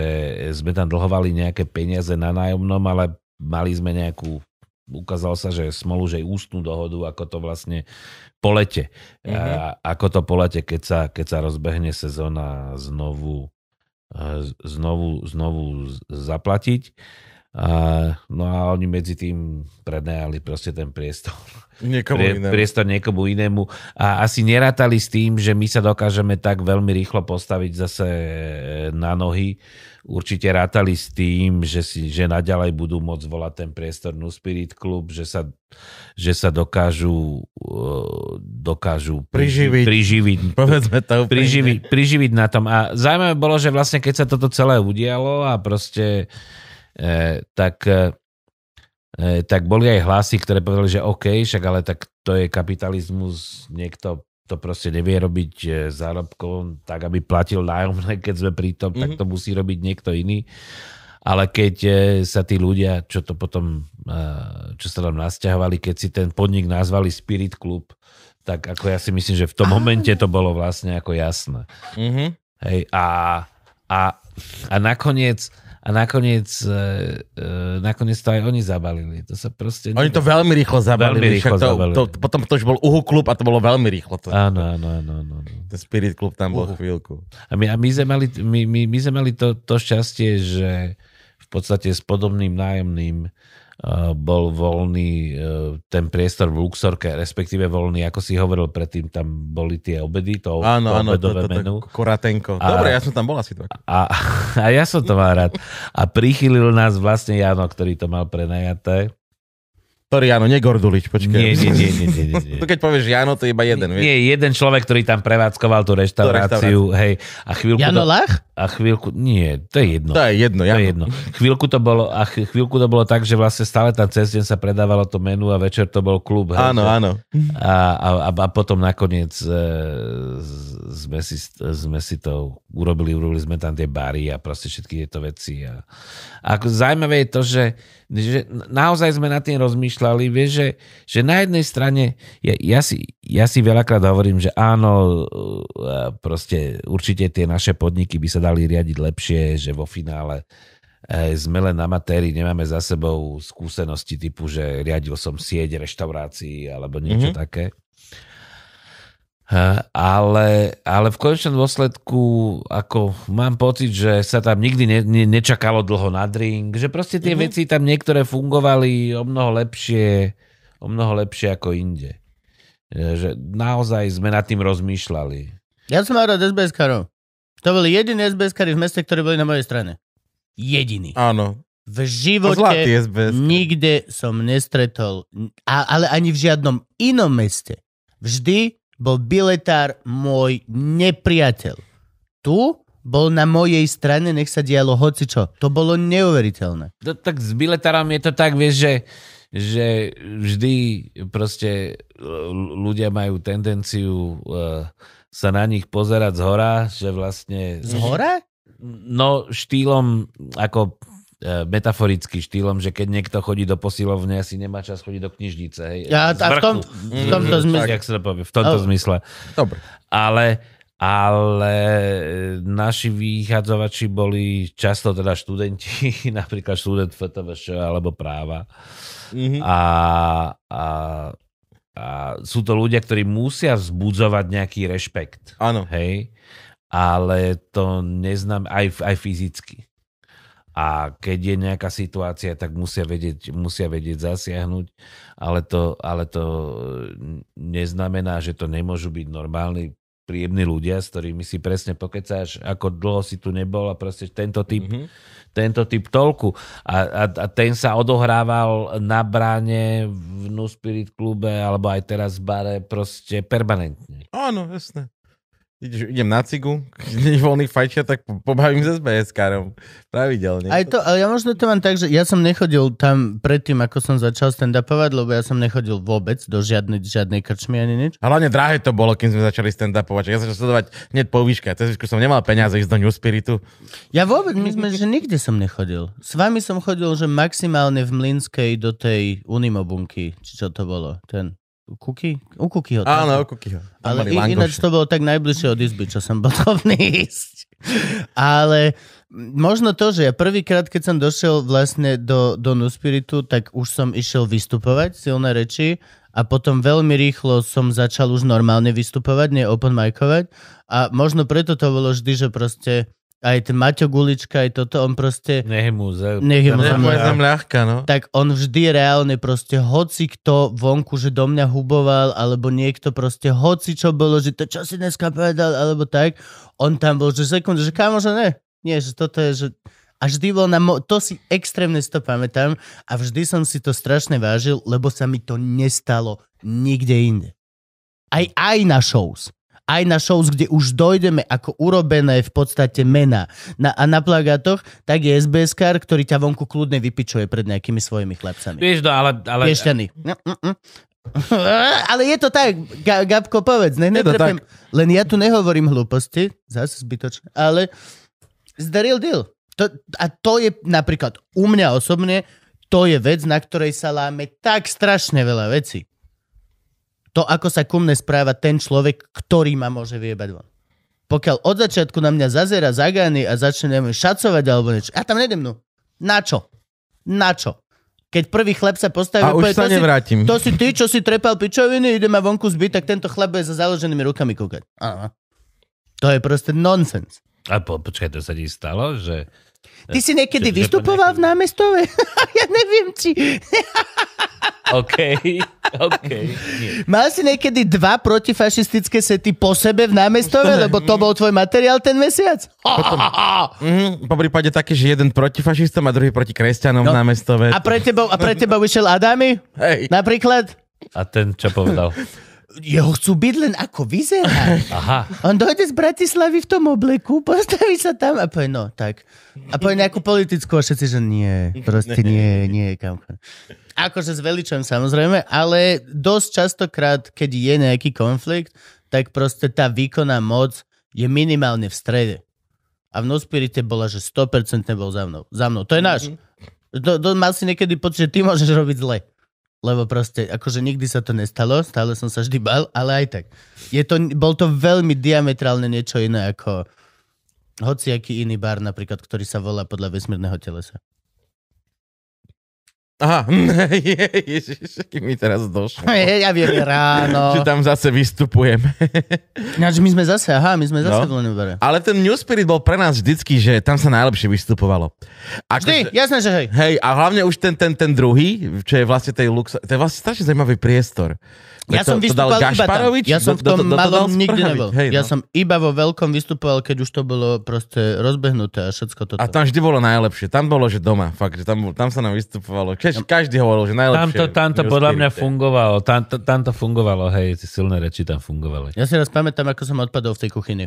sme tam dlhovali nejaké peniaze na nájomnom, ale mali sme nejakú ukázalo sa, že smolu, že ústnu dohodu, ako to vlastne po lete. Mhm. A, ako to po lete, keď sa, keď sa rozbehne sezóna znovu, eh, znovu, znovu zaplatiť. A, no a oni medzi tým prenajali proste ten priestor Niekomu prie, inému. priestor niekomu inému a asi nerátali s tým, že my sa dokážeme tak veľmi rýchlo postaviť zase na nohy. Určite rátali s tým, že, si, že naďalej budú môcť volať ten priestor New Spirit Club, že sa, že sa dokážu, eh, dokážu Priživiť. priživiť, Povedzme to priživiť, priživiť na tom. A zaujímavé bolo, že vlastne keď sa toto celé udialo a proste e, tak, e, tak boli aj hlasy, ktoré povedali, že OK, však ale tak to je kapitalizmus, niekto to proste nevie robiť e, zárobkom tak, aby platil nájomné, keď sme pri tom, mm-hmm. tak to musí robiť niekto iný. Ale keď e, sa tí ľudia, čo to potom, e, čo sa tam nasťahovali, keď si ten podnik nazvali Spirit Club, tak ako ja si myslím, že v tom momente to bolo vlastne ako jasné. Mhm. Hej, a, a, a nakoniec, a nakoniec, e, e, nakoniec to aj oni zabalili. To sa proste... Oni to veľmi rýchlo zabalili. Veľmi rýchlo to, zabalili. To, potom to už bol Uhu klub a to bolo veľmi rýchlo. To, Áno, áno, áno, áno. ten Spirit klub tam bol chvíľku. A my, a my sme mali, my, my, my sme mali to, to šťastie, že v podstate s podobným nájomným bol voľný uh, ten priestor v Luxorke, respektíve voľný, ako si hovoril predtým, tam boli tie obedy, to, Áno, to áno, to, obedové to, menu. to, Koratenko. A- Dobre, ja som tam bol asi dva. A, a ja som to mal rád. A prichylil nás vlastne Jano, ktorý to mal prenajaté. Ktorý, áno, negordulič, počkaj. Nie, nie, nie, nie, nie, nie. To keď povieš Jano, to je iba jeden, vieš. Nie, jeden človek, ktorý tam prevádzkoval tú reštauráciu, hej, a chvíľku Jano to, Lach? a chvíľku, nie, to je jedno. To je jedno, To Jano. je jedno. Chvíľku to bolo, a ch- chvíľku to bolo tak, že vlastne stále tam cez deň sa predávalo to menu a večer to bol klub. Hej, Áno, že- áno. A, a, a, potom nakoniec e, sme, si, sme si to urobili, urobili sme tam tie bary a proste všetky tieto veci. A, a ako zaujímavé je to, že, že naozaj sme nad tým rozmýšľali, vieš, že, že na jednej strane, ja, ja, si, ja si veľakrát hovorím, že áno, proste určite tie naše podniky by sa dali riadiť lepšie, že vo finále e, sme len amatéri, nemáme za sebou skúsenosti typu, že riadil som sieť reštaurácií alebo niečo Mhm. mm-hmm. také. Ale, ale v konečnom dôsledku ako mám pocit, že sa tam nikdy ne, ne, nečakalo dlho na drink, že proste tie mm-hmm. veci tam niektoré fungovali o mnoho lepšie, o mnoho lepšie ako inde. Že naozaj sme nad tým rozmýšľali. Ja som mal rád SBS-karov. To boli jediní SBS-kari v meste, ktorí boli na mojej strane. Jediný. Áno. V Zlatý živote SBS. nikde som nestretol, a, ale ani v žiadnom inom meste. Vždy bol biletár môj nepriateľ. Tu bol na mojej strane, nech sa dialo hocičo. To bolo neuveriteľné. To, tak s biletárom je to tak, vieš, že, že vždy proste ľudia majú tendenciu uh, sa na nich pozerať z hora, že vlastne... Z hora? No štýlom, ako e, metaforicky štýlom, že keď niekto chodí do posilovne, asi nemá čas chodiť do knižnice. Hej. Ja, a v, tom, v tomto zmysle. Jak sa to povie, v tomto Oh. zmysle. Dobre. Ale, ale naši vychádzovači boli často teda študenti, napríklad študent FTVŠ alebo práva. Mhm. A, a, a sú to ľudia, ktorí musia vzbudzovať nejaký rešpekt. Áno. Hej? Ale to neznám aj, aj fyzicky. A keď je nejaká situácia, tak musia vedieť, musia vedieť zasiahnuť, ale to, ale to neznamená, že to nemôžu byť normálni, príjemní ľudia, s ktorými si presne pokecáš, ako dlho si tu nebol a proste tento typ, Mhm. tento typ toľku. A, a, a ten sa odohrával na bráne v Nu Spirit klube alebo aj teraz v bare proste permanentne. Áno, jasné. Idem na cigu, keď voľný fajčia, tak po- pobavím sa s BS-károm. Pravidelne. Aj to, ale ja možno to mám tak, že ja som nechodil tam predtým, ako som začal stand-upovať, lebo ja som nechodil vôbec do žiadnej, žiadnej krčmy ani nič. A hlavne drahé to bolo, kým sme začali stand-upovať. Ja začal sledovať hneď po výške. Cez výšku som nemal peniaze ísť do New Spiritu. Ja vôbec, my sme, že nikde som nechodil. S vami som chodil, že maximálne v Mlinskej do tej Unimobunky, či čo to bolo, ten Kuky? U Kukyho. Áno, kukyho. Tam Ale i, ináč to bolo tak najbližšie od izby, čo som bol schopný ísť. Ale možno to, že ja prvýkrát, keď som došiel vlastne do, do Nuspiritu, tak už som išiel vystupovať, silné reči, a potom veľmi rýchlo som začal už normálne vystupovať, nie open micovať. A možno preto to bolo vždy, že proste aj ten Maťo Gulička, aj toto, on proste Nech mu ze... Nech mu Ne, zem- zem ľahká, no. tak on vždy reálne proste hoci kto vonku, že do mňa huboval, alebo niekto proste hoci čo bolo, že to čo si dneska povedal, alebo tak, on tam bol, že sekundu, že kámo, že ne. Nie, že toto je, že... A vždy bol na... Mo- to si extrémne si to pamätám a vždy som si to strašne vážil, lebo sa mi to nestalo nikde inde. Aj, aj na shows. Aj na shows, kde už dojdeme ako urobené v podstate mená na, a na plagátoch, tak je SBS kar, ktorý ťa vonku kľudne vypičuje pred nejakými svojimi chlapcami. Vieš, no, ale... ale Piešťany. No, mm, mm. Ale je to tak, Ga- Gabko, povedz, ne, netrepem. Len ja tu nehovorím hlúposti, zase zbytočne, ale it's the real deal. To, a to je napríklad u mňa osobne, to je vec, na ktorej sa láme tak strašne veľa vecí. To, ako sa ku mne správa ten človek, ktorý ma môže vyjebať von. Pokiaľ od začiatku na mňa zazera zagany a začne neviem, šacovať alebo niečo, ja tam nedem no. Na čo? Na čo? Keď prvý chleb sa postaví, A už povie, sa to si- nevrátim. to si ty, čo si trepal pičoviny, ide ma vonku zbyť, tak tento chlap bude za založenými rukami kúkať. Aha. To je proste nonsens. A po, počkaj, to sa ti stalo, že... Ty si niekedy Že- že po vystupoval v nejakej- námestove? ja neviem, či... OK, OK. Nie. Mal si niekedy dva protifašistické sety po sebe v námestove, lebo to bol tvoj materiál ten mesiac? Mhm, po prípade také, že jeden proti fašistom a druhý proti kresťanom No. na mestove. A pre teba, a pre teba vyšiel Adami? Hej. Napríklad? A ten čo povedal? Jeho chcú byť len ako vyzerá. Aha. On dojde z Bratislavy v tom obleku, postaví sa tam a povie, no tak. A povie nejakú politickú a všetci, že nie, proste nie, nie, kam. Akože s veličom samozrejme, ale dosť častokrát, keď je nejaký konflikt, tak proste tá výkonná moc je minimálne v strede. A v Nospirite bola, že 100% bol za mnou. Za mnou. To je náš. To, to mal si niekedy pocit, že ty môžeš robiť zle. Lebo proste, akože nikdy sa to nestalo, stále som sa vždy bal, ale aj tak. Je to, bol to veľmi diametrálne niečo iné ako hociaký iný bar napríklad, ktorý sa volá podľa vesmírneho telesa. Aha, ježiš, aký mi teraz došlo. Ja viem, je ráno. Že tam zase vystupujeme. Ináč my sme zase, aha, my sme zase No. v Lunebere. Ale ten New Spirit bol pre nás vždycky, že tam sa najlepšie vystupovalo. Vždy, Akože- jasné, že hej. Hej, a hlavne už ten, ten, ten druhý, čo je vlastne tej Lux, to je vlastne strašne zaujímavý priestor. Ja to, som to dal vystupoval iba tam. Ja som v tom kto- kto to malom nikdy nebol. Hej, Ja no. som iba vo veľkom vystupoval, keď už to bolo proste rozbehnuté a všetko toto. A tam vždy bolo najlepšie. Tam bolo, že doma. Fakt, že tam, tam sa nám vystupovalo. Kež, každý hovoril, že Tam najlepšie. to, tam to New podľa mňa fungovalo. Tam to, tam to fungovalo, hej, tie silné reči tam fungovali. Ja si raz pamätám, ako som odpadol v tej kuchyni.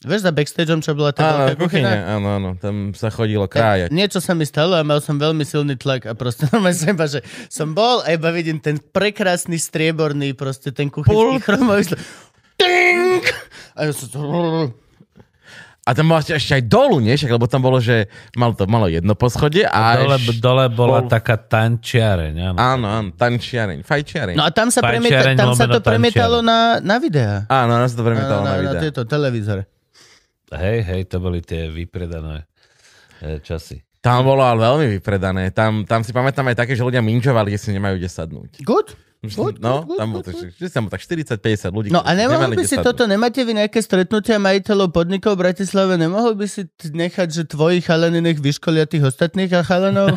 Vieš za backstageom, čo bola tá Áno, veľká kuchyňa? áno, áno. Tam sa chodilo krájať. Niečo sa mi stalo a mal som veľmi silný tlak a proste normálne som iba, že som bol a iba vidím ten prekrásny strieborný proste ten kuchynský chromový sl- Ting! A ja som to... A tam bolo ešte aj dolu, nie? Však, lebo tam bolo, že malo to malo jedno poschodie a... Dole, eš- dole bola bol- taká tančiareň, áno. Áno, áno, tančiareň, fajčiareň. No a tam sa, premieta, tam sa to premietalo na, na videá. Áno, nás to na, premietalo na, na, na videa. tieto televízore. Hej, hej, to boli tie vypredané eh, časy. Tam bolo ale veľmi vypredané. Tam, tam si pamätám aj také, že ľudia minčovali, že si nemajú kde sadnúť. Good? Good, no, good, tam bolo good, tak, že tam tak 40-50 ľudí. No a nemohol by si sadnúť. toto, nemáte vy nejaké stretnutia majiteľov podnikov v Bratislave, nemohol by si nechať, že tvoji chalani nech vyškolia tých ostatných a chalanov?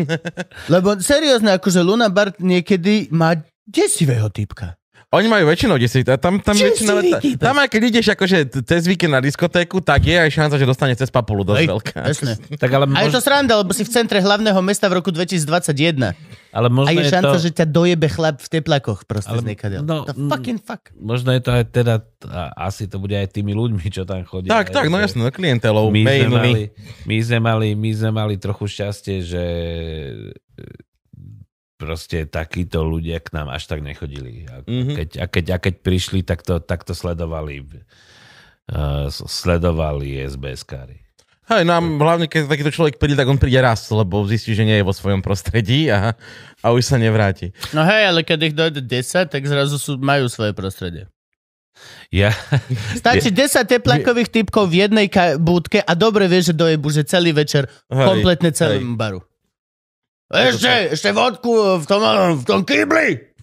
Lebo seriózne, akože Luna Bart niekedy má desivého typka. Oni majú väčšinou 10, a tam, tam, Čo väčšinou, si ta, vytýpeš? tam aj keď ideš akože cez víkend na diskotéku, tak je aj šanca, že dostane cez papulu dosť Hej, veľká. Tak ale, A je to mož, sranda, lebo si v centre hlavného mesta v roku 2021. ale A možno je je šanca, to... že ťa dojebe chlap v teplakoch proste Ale- z niekadiaľ. no, The mm. fucking fuck. Možno je to aj teda, a asi to bude aj tými ľuďmi, čo tam chodia. Tak, tak, no jasné, no klientelov, my sme, mali, my, sme mali, my sme mali trochu šťastie, že proste takíto ľudia k nám až tak nechodili. A Mhm. keď, a keď, a keď prišli, tak to, tak to sledovali uh, sledovali SBS-kári. Hej, no a hlavne, keď takýto človek príde, tak on príde raz, lebo zistí, že nie je vo svojom prostredí a, a už sa nevráti. No hej, ale keď ich dojde 10, tak zrazu sú, majú svoje prostredie. Ja, Stačí 10 teplakových typkov v jednej ka- búdke a dobre vieš, že dojebu, že celý večer Hej, kompletne celému baru. Ešte, ešte vodku v tom, v tom kýbli!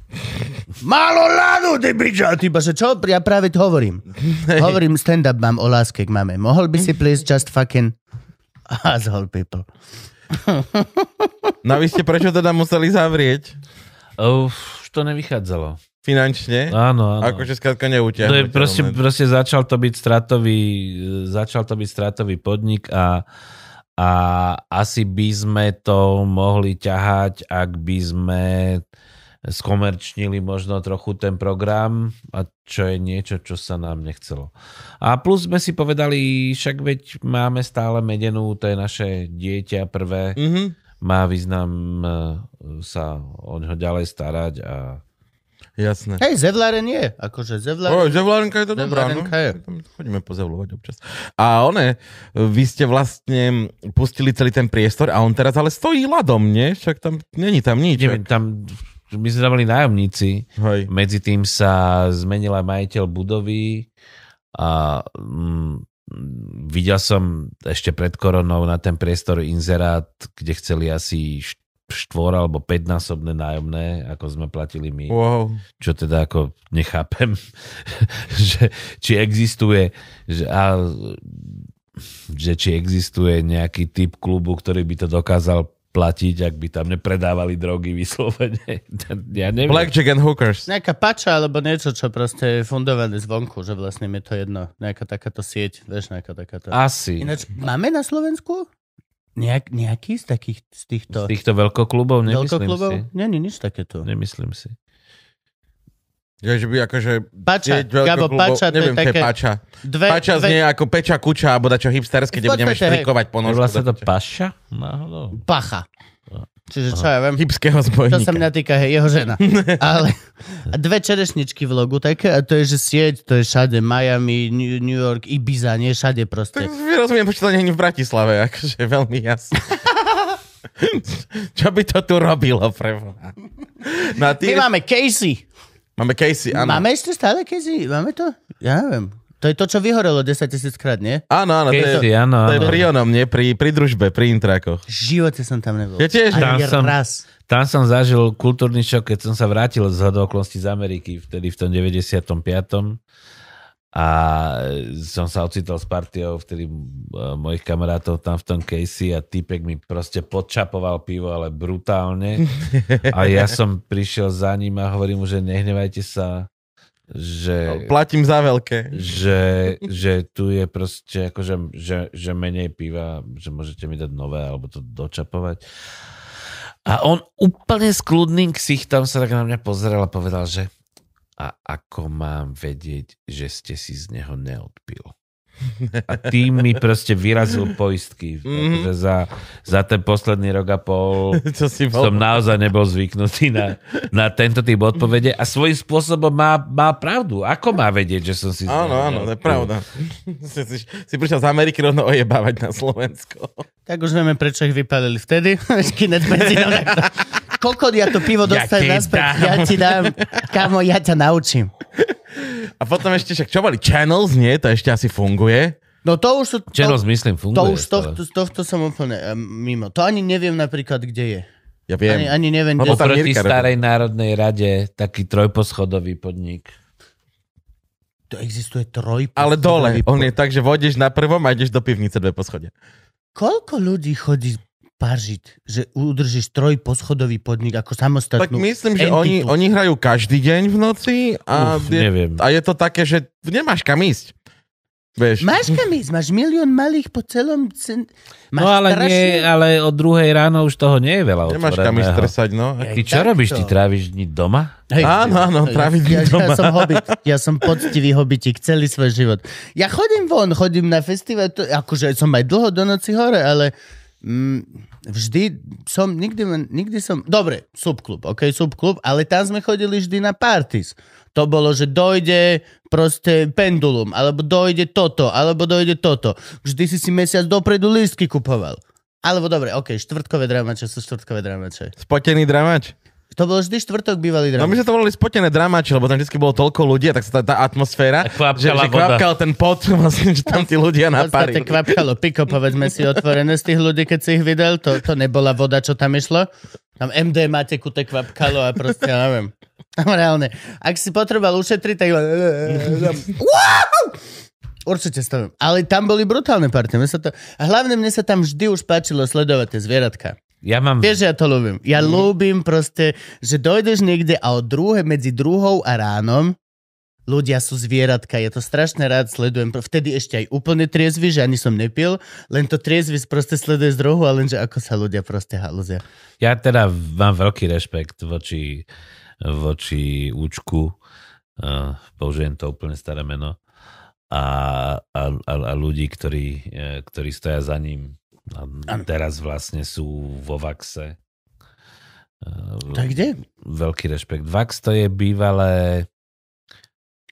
Málo ľadu, ty biča! Ty iba, že čo? Ja práve to hovorím. Hovorím, stand-up mám o láske k mame. Mohol by si please just fucking asshole people. No a vy ste prečo teda museli zavrieť? Uf, už to nevychádzalo. Finančne? Áno, áno. Akože skrátka To je proste, proste začal to byť stratový, začal to byť stratový podnik a, a asi by sme to mohli ťahať, ak by sme skomerčnili možno trochu ten program a čo je niečo, čo sa nám nechcelo. A plus sme si povedali, však veď máme stále medenú, to je naše dieťa prvé, Mhm. má význam eh, sa o ňo ďalej starať a Jasné. Hej, Zevlaren je. Akože O, Zevlaren... Zevlárenka je to dobrá, no. Je. Chodíme pozevlovať občas. A one, vy ste vlastne pustili celý ten priestor a on teraz ale stojí ľadom, nie? Však tam není tam nič. neviem, tam my sme tam boli nájomníci, Hej. Medzi tým sa zmenil aj majiteľ budovy a mm, videl som ešte pred koronou na ten priestor inzerát, kde chceli asi štvor alebo päťnásobné nájomné, ako sme platili my. Wow. Čo teda ako nechápem, že či existuje že, a, že či existuje nejaký typ klubu, ktorý by to dokázal platiť, ak by tam nepredávali drogy vyslovene. Ja neviem. Blackjack and hookers. Nejaká pača alebo niečo, čo proste je fundované zvonku, že vlastne mi je to jedno. Nejaká takáto sieť, vieš, nejaká takáto. Asi. Ináč, máme na Slovensku nejak, nejaký z takých, z týchto Z týchto veľkoklubov nemyslím veľkoklubov? si. Nie, nie, nič takéto. Nemyslím si. Ja, že by akože... Pača, Gabo, pača, neviem, je také... pača. Dve, Pača dve, znie ako peča kuča, alebo dačo hipsterské, kde budeme štrikovať po Je nožku. vlastne to paša? Náhodou. pacha. Čiže čo ja viem, Hipského to zbojníka. sa mňa týka, hej, jeho žena. Ale a dve čerešničky v logu také, a to je, že sieť, to je všade Miami, New, New York, Ibiza, nie všade Tak proste. rozumiem, prečo to nie je v Bratislave, akože veľmi jasne. Čo by to tu robilo, pre? No ty My máme Casey. Máme Casey, áno. Máme ešte stále Casey? Máme to? Ja neviem. To je to, čo vyhorelo 10 tisíc krát, nie? Áno, áno, to je, áno, to je áno. pri onom, nie? Pri, pri družbe, pri intrákoch. V živote som tam nebol. Ja tiež. Tam som- raz. Tam som zažil kultúrny šok, keď som sa vrátil z hodovoklnosti z Ameriky, vtedy v tom 95. A som sa ocitol s partiou, vtedy eh, mojich kamarátov tam v tom Casey a typek mi proste podčapoval pivo, ale brutálne. A ja som prišiel za ním a hovorím mu, že nehnevajte sa, že Platím za veľké. že, že tu je proste akože, že, že menej piva, že môžete mi dať nové alebo to dočapovať. A on úplne s kľudným ksichtom sa tak na mňa pozrel a povedal, že a ako mám vedieť, že ste si z neho neodpil? A tým mi proste vyrazil poistky. Mhm. Mm-hmm. Za, za ten posledný rok a pol Čo si bol? som naozaj nebol zvyknutý na, na tento typ odpovede a svojím spôsobom má, má pravdu. Ako má vedieť, že som si... Áno, áno, to je pravda. si, si, si prišiel z Ameriky rovno ojebávať na Slovensko. Tak už vieme, prečo ich vypálili vtedy. Benzínom. Koľko ja to pivo Ja dostať ti naspäť? Ja ti dám. Kamo, ja ťa naučím. A potom ešte, však čo boli Channels, nie? To ešte asi funguje. No to už. To, myslím, funguje. to už tohto, tohto som úplne um, mimo. To ani neviem napríklad, kde je. Ja Ani, viem. ani neviem, Lebo kde... tam Oproti Mirka robí. starej národnej rade, taký trojposchodový podnik. To existuje troj... Ale dole. On je tak, že vodíš na prvom a ideš do pivnice dve poschodia. Koľko ľudí chodí pažiť, že udržíš troj poschodový podnik ako samostatnú Tak myslím, že oni, oni hrajú každý deň v noci a, Uf, je, neviem. a je to také, že nemáš kam ísť. Vieš, Máš kam ísť? Máš milión malých po celom... Cen... Máš No ale, strašne- nie, ale od druhej ráno už toho nie je veľa nemáš kam ísť stresať, no. Ty čo takto. robíš? Ty tráviš dní doma? Hej, Áno, áno, tráviť ja, doma. ja som hobit, ja som poctivý hobitík celý svoj život. Ja chodím von, chodím na festival, to, akože som aj dlho do noci hore, ale mm, vždy som, nikdy, nikdy som, dobre, subklub, ok, subklub, ale tam sme chodili vždy na parties. To bolo, že dojde proste pendulum, alebo dojde toto, alebo dojde toto. Vždy si si mesiac dopredu lístky kupoval. Alebo dobre, ok, štvrtkové dramače sú štvrtkové dramače. Spotený dramač. To bol vždy štvrtok bývalý No my dramač. sme to volali spotené dramače, lebo tam vždy bolo toľko ľudí, tak sa tá, tá atmosféra, že, že voda. kvapkal ten pot, vlastne, že tam tí ľudia V podstate naparili. kvapkalo piko, povedzme si, otvorené z tých ľudí, keď si ich videl. To, to nebola voda, čo tam išlo. Tam MD máte kute kvapkalo a proste, ja neviem. Reálne. Ak si potreboval ušetriť, tak... Určite stavím. Ale tam boli brutálne sa to... A hlavne mne sa tam vždy už páčilo sledovať tie zvieratka. Ja mám... Vieš, že ja to ľúbim. Ja ľúbim proste, že dojdeš niekde a od druhé, medzi druhou a ránom ľudia sú zvieratka. Ja to strašne rád sledujem. Vtedy ešte aj úplne triezvy, že ani som nepil, len to triezvy proste sleduje z druhu a len, že ako sa ľudia proste halúzia. Ja teda mám veľký rešpekt voči, voči účku, uh, použijem to úplne staré meno, a, a, a, ľudí, ktorí, eh, ktorí stoja za ním. A teraz vlastne sú vo Vaxe. Uh, Tak kde? Veľký rešpekt. Vax to je bývalé,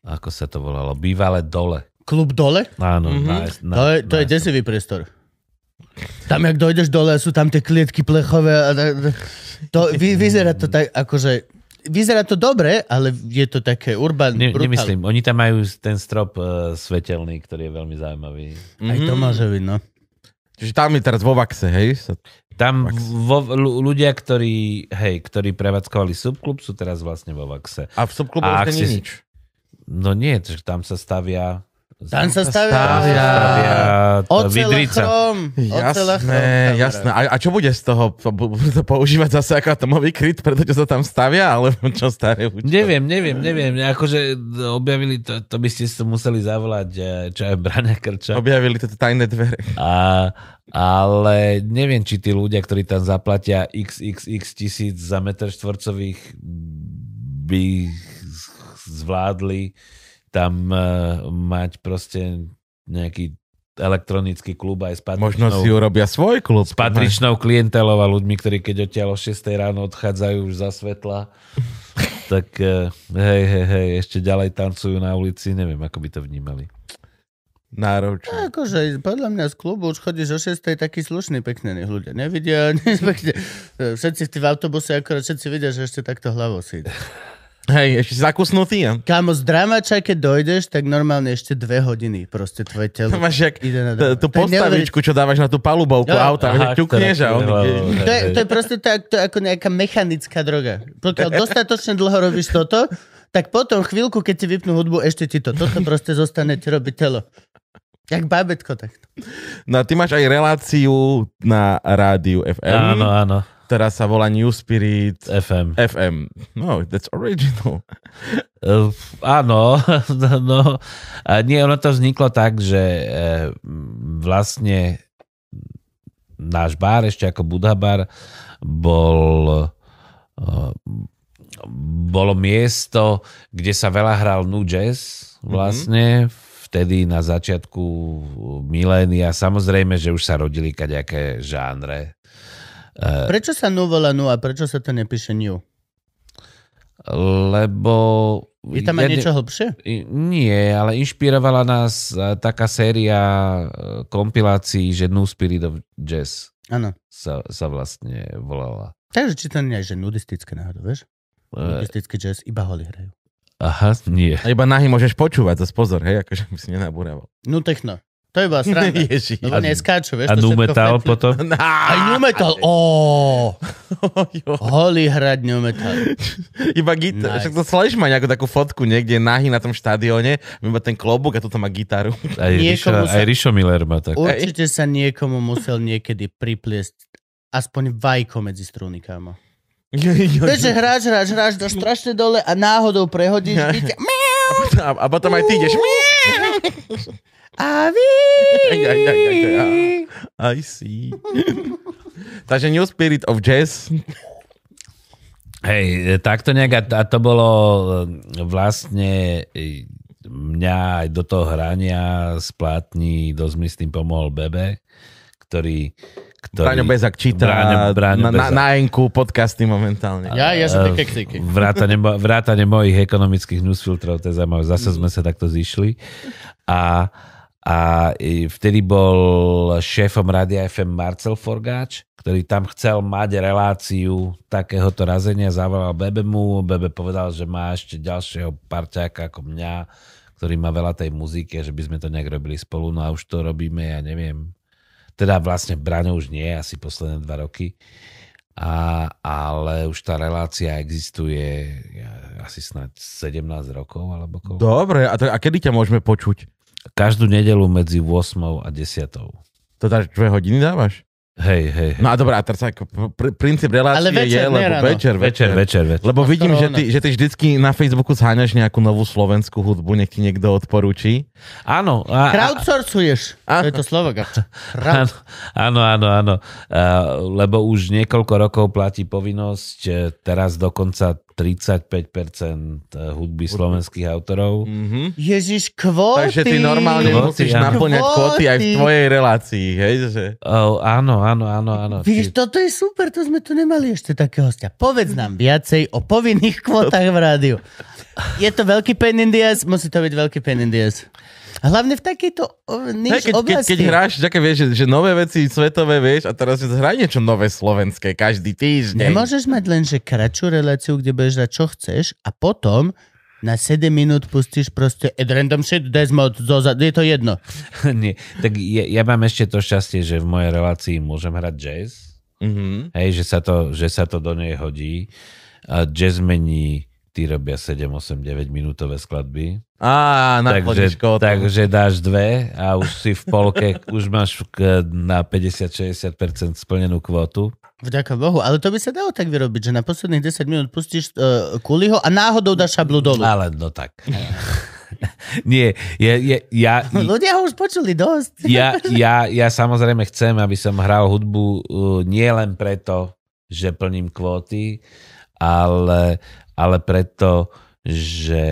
ako sa to volalo, bývalé dole. Klub dole? Áno, Mhm. na, na, To je, to je desivý priestor. Tam, jak dojdeš dole, sú tam tie klietky plechové. A, to, vy, vyzerá to tak, akože... Vyzerá to dobre, ale je to také urban, Ne, brutál. nemyslím, oni tam majú ten strop uh, svetelný, ktorý je veľmi zaujímavý. Aj to môže byť, no. Čiže tam je teraz vo Vaxe, hej? Tam Vax. vo, ľu- ľudia, ktorí, hej, ktorí prevádzkovali subklub, sú teraz vlastne vo Vaxe. A v subklubu už není si- nič. No nie, že tam sa stavia... Tam sa stavia- stavia... stavia vidrica. Jasné, jasné. A, a čo bude z toho? To používať zase ako atomový kryt, pretože sa tam stavia? Alebo čo staré účko? Neviem, neviem, neviem. Akože objavili to, to by ste si to museli zavolať, eh, čo aj Braňa Krča. Objavili tieto tajné dvere. A, ale neviem, či tí ľudia, ktorí tam zaplatia xxx tisíc za meter štvorcových, by zvládli tam uh, mať proste nejaký elektronický klub aj s Možno si patričnou, urobia svoj klub. s patričnou klientelou a ľuďmi, ktorí keď odtiaľ o 6 ráno odchádzajú už za svetla. tak uh, hej, hej, hej, ešte ďalej tancujú na ulici, neviem, ako by to vnímali. Náročné. Akože podľa mňa z klubu už chodíš o 6 taký slušný, pekný, ľudia nevidia. Pekne. Všetci v v autobuse akorát všetci vidia, že ešte takto hlavou si ide. Hej, ešte si zakusnutý, ja? Kámo, z dramača, keď dojdeš, tak normálne ešte dve hodiny proste tvoje telo To máš jak ide na t- tú postavičku, čo dávaš na tú palubovku Jo. auta, že Aha, ťukneš a on... To je, to je proste tak, to je ako nejaká mechanická droga. Pokiaľ dostatočne dlho robíš toto, tak potom chvíľku, keď ti vypnú hudbu, ešte ti to, toto proste zostane ti robiť telo. Jak bábetko takto. No a ty máš aj reláciu na rádiu FM, Áno, áno. Ktorá sa volá New Spirit FM. FM. No, that's original. Uh, áno, no, a nie, ono to vzniklo tak, že e, vlastne náš bar, ešte ako Buddha bar, bol e, bolo miesto, kde sa veľa hral nu jazz vlastne, vtedy na začiatku milénia. Samozrejme, že už sa rodili kaďaké žánre. Prečo sa nu volá nu a prečo sa to nepíše new? Lebo... Je tam aj ja ne- niečo hlbšie? Nie, ale inšpirovala nás e, taká séria e, kompilácií, že New Spirit of Jazz Áno. sa, sa vlastne volala. Takže či to nie je, že nudistické náhodou, vieš? Nudistický jazz, iba holi hrajú. Aha, nie. A iba nahy môžeš počúvať, zase pozor, hej, akože by si nenabúraval. Nu techno. To je bola sranda. Ježi. Lebo neskáču, vieš? A to nu metal potom? Aj nu metal, óóóó. Holý hrať nu metal. Iba gitaru. Nice. Však to Slash má nejakú takú fotku niekde nahý na tom štadióne, iba ten klobúk a tu má gitaru. Aj Rišo, Niekomu sa- aj Rišo Miller má tak. Určite sa niekomu musel niekedy pripliesť aspoň vajko medzi strúny, kámo. Vieš, že hráš, hráš, hráš, dáš strašne dole a náhodou prehodíš. A, a potom aj ty ideš. A vy... Aj, aj, aj, aj, aj. I see. Takže New Spirit of Jazz. Hej, e, takto nejak a, to bolo e, vlastne e, mňa aj do toho hrania z plátní dosť mi s tým pomohol Bebe, ktorý... ktorý Braňo Bezak číta Braňo- Braňo na, na, Bezak. na podcasty momentálne. Ja, ja som také keksíky. Vrátane, vrátane mojich ekonomických newsfiltrov, to je zaujímavé. Zase sme sa takto zišli. A, a vtedy bol šéfom Rádia FM Marcel Forgáč, ktorý tam chcel mať reláciu takéhoto razenia, zavolal Bebemu, Bebe povedal, že má ešte ďalšieho parťáka ako mňa, ktorý má veľa tej muziky že by sme to nejak robili spolu, no a už to robíme, ja neviem. Teda vlastne Braňo už nie, asi posledné dva roky. A, ale už tá relácia existuje asi snáď 17 rokov alebo koľko. Dobre, a, to, a kedy ťa môžeme počuť? Každú nedelu medzi 8 a 10. To dáš dve hodiny dávaš? Hej, hej. No a dobré, a teraz ako pr- princíp relácie Ale večer, je, lebo ráno. večer, Večer, večer, večer. Lebo A vidím, že ty, že ty vždycky na Facebooku zháňaš nejakú novú slovenskú hudbu, nech ti niekto odporúči. Áno. A, a, Crowdsourcuješ. To je to slovo. Crowd... Áno, áno, áno. Uh, lebo už niekoľko rokov platí povinnosť, eh, teraz dokonca 35% hudby slovenských autorov. Mhm. Ježiš, kvóty. Takže ty normálne Kvóty, musíš áno. naplňať kvóty aj v tvojej relácii, hej? Že... Oh, áno, áno, áno, áno. Vidíš, toto je super, to sme tu nemali ešte také hostia. Povedz nám viacej o povinných kvotách v rádiu. Je to veľký pain in the ass? Musí to byť veľký pain in the ass. A hlavne v takejto niž keď, keď, oblasti. keď hráš, také vieš, že, že nové veci svetové, vieš, a teraz hraj niečo nové slovenské každý týždeň. Nemôžeš mať len, že kratšiu reláciu, kde budeš dať čo chceš a potom na 7 minút pustíš proste at random shit, Desmond, Zoza, je to jedno. Nie, tak ja, ja mám ešte to šťastie, že v mojej relácii môžem hrať jazz. Mhm. Hej, že sa to, že sa to do nej hodí. A jazzmeni tí robia 7, 8, 9 minútové skladby. Á, na Takže, takže dáš dve a už si v polke, už máš k- na 50-60% splnenú kvotu. Vďaka Bohu, ale to by sa dalo tak vyrobiť, že na posledných 10 minút pustíš uh, kuliho a náhodou dáš šablu dolu. Ale no tak. Nie, ja, ja, ja, Ľudia ho už počuli dosť. ja, ja, ja samozrejme chcem, aby som hral hudbu uh, nie len preto, že plním kvóty, ale, ale preto, že,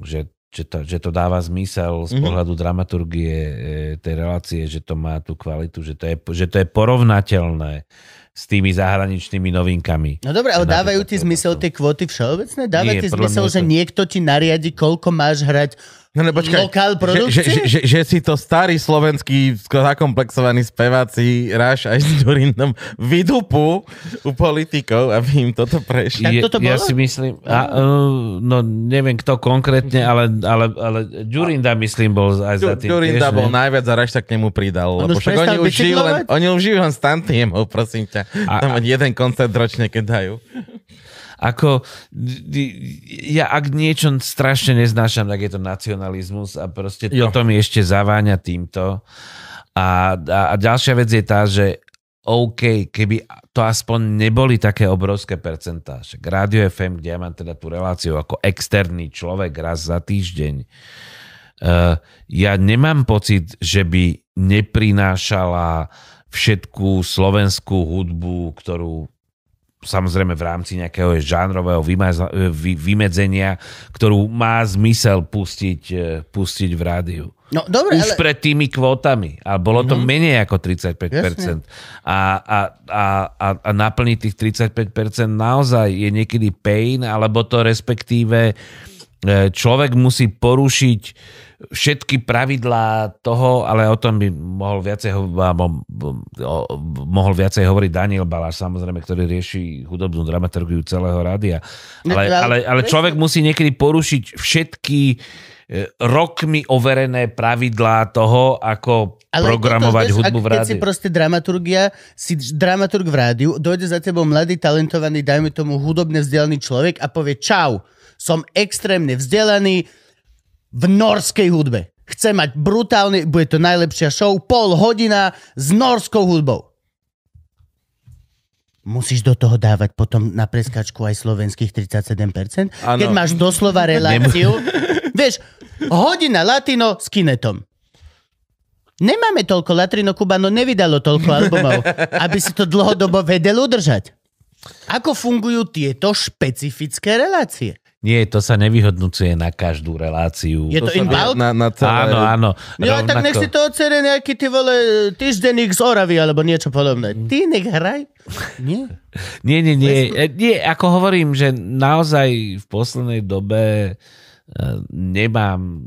že, že, to, že to dáva zmysel z Mhm. pohľadu dramaturgie e, tej relácie, že to má tú kvalitu, že to je, že to je porovnateľné s tými zahraničnými novinkami. No dobre, ale dávajú ti zmysel tie kvóty všeobecné? Dáva ti zmysel, že to- niekto ti nariadi, koľko máš hrať No ne, počkaj, lokál že, produkcie? že, že, že, si to starý slovenský skoro zakomplexovaní speváci Ráš aj s Durindom vydupú u politikov, aby im toto prešlo. Je, toto ja si myslím, a, uh, no neviem kto konkrétne, ale, ale, ale Ďurinda myslím bol aj za tým. Durinda tiež, bol ne? najviac a Ráš sa k nemu pridal. On lebo však oni už žijú len, oni už žijú len s tantiemou, prosím ťa. A- Tam len jeden koncert ročne, keď dajú. Ako, ja ak niečo strašne neznášam, tak je to nacionalizmus a proste Jo. toto mi ešte zaváňa týmto. A, a, a ďalšia vec je tá, že OK, keby to aspoň neboli také obrovské percentá. Však Rádio FM, kde ja mám teda tú reláciu ako externý človek raz za týždeň, uh, ja nemám pocit, že by neprinášala všetkú slovenskú hudbu, ktorú samozrejme v rámci nejakého žánrového vy- vymedzenia, ktorú má zmysel pustiť, eh, pustiť v rádiu. No dobre, Už ale... pred tými kvótami. A bolo to menej ako 35%. A, a, a, a, a naplniť tých 35% naozaj je niekedy pain, alebo to respektíve e, človek musí porušiť všetky pravidlá toho, ale o tom by mohol viacej, alebo, mohol viacej hovoriť Daniel Baláš, samozrejme, ktorý rieši hudobnú dramaturgiu celého rádia. Ne, Ale, ale- ale, človek musí niekedy porušiť všetky e, rokmi overené pravidlá toho, ako Ale programovať toto, hudbu v Keď si rádiu. proste dramaturgia, si dramaturg v rádiu, dojde za tebou mladý, talentovaný, dajme tomu hudobne vzdelaný človek a povie čau, som extrémne vzdelaný v norskej hudbe. Chcem mať brutálny, bude to najlepšia show, pol hodina s norskou hudbou. Musíš do toho dávať potom na preskačku aj slovenských 37%? Áno. Keď máš doslova reláciu, vieš, hodina latino s kinetom. Nemáme toľko, Latrino Cubano nevydalo toľko albumov, aby si to dlhodobo vedel udržať. Ako fungujú tieto špecifické relácie? Nie, to sa nevyhodnocuje na každú reláciu. Je to vie inbound? Na, na celé... Áno, áno. No tak nech si to ocere nejaký ty vole týždenník z Oravy alebo niečo podobné. Ty nech hraj. Nie. Nie, nie, nie. E, Nie, ako hovorím, že naozaj v poslednej dobe nemám,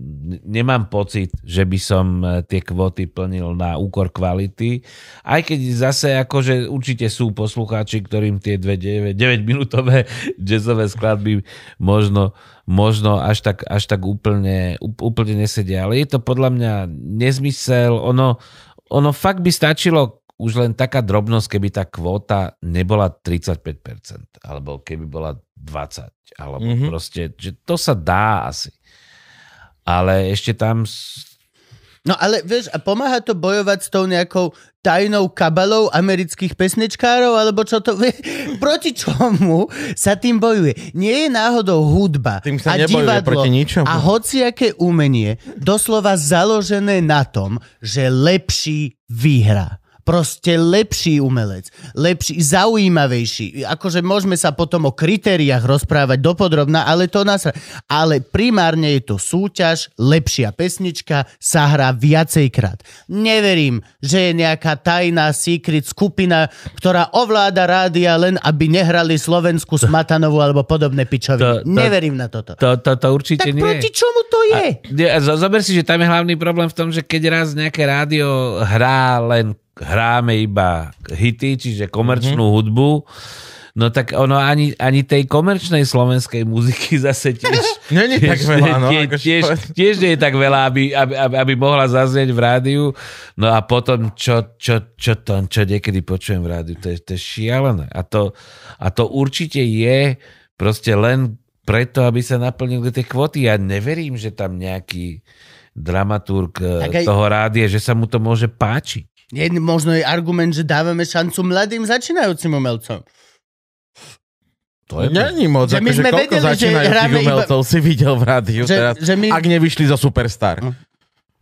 nemám pocit, že by som e, tie kvóty plnil na úkor kvality. Aj keď zase akože určite sú poslucháči, ktorým tie dve 9, 9 minútové jazzové skladby možno, možno až tak, až tak úplne, úp- úplne nesedia. Ale je to podľa mňa nezmysel. Ono, ono fakt by stačilo už len taká drobnosť, keby tá kvóta nebola 35%, alebo keby bola 20, alebo Mhm. mm-hmm. proste, že to sa dá asi. Ale ešte tam... No ale vieš, a pomáha to bojovať s tou nejakou tajnou kabalou amerických pesničkárov, alebo čo to... Proti čomu sa tým bojuje? Nie je náhodou hudba Tým sa a divadlo proti ničomu. a hociaké umenie doslova založené na tom, že lepší vyhrá. Proste lepší umelec, lepší, zaujímavejší. Akože môžeme sa potom o kritériách rozprávať dopodrobná, ale to nás... Ale primárne je to súťaž, lepšia pesnička sa hrá viacejkrát. Neverím, že je nejaká tajná secret skupina, ktorá ovláda rádia len, aby nehrali slovenskú Smatanovú alebo podobné pičoviny. To- to- Neverím na toto. To, to, to určite Tak nie. proti čomu to je? A zo- Zober si, že tam je hlavný problém v tom, že keď raz nejaké rádio hrá len hráme iba hity, čiže komerčnú mm-hmm. hudbu, no tak ono ani, ani tej komerčnej slovenskej muziky zase tiež... Není tak veľa, no, Tiež, akože tiež, tiež nie je tak veľa, aby, aby, aby, aby mohla zaznieť v rádiu. No a potom, čo, čo, čo to, čo niekedy počujem v rádiu, to je, to je šialené. A to, a to určite je proste len preto, aby sa naplnili tie kvoty. Ja neverím, že tam nejaký dramaturg Tak tak aj- toho rádia, že sa mu to môže páčiť. Je možno je argument, že dávame šancu mladým začínajúcim umelcom. To je Není moc, Že my akože koľko vedeli, začínajúcich hráme iba- umelcov si videl v rádiu Že- teraz, že my- ak nevyšli zo Superstar.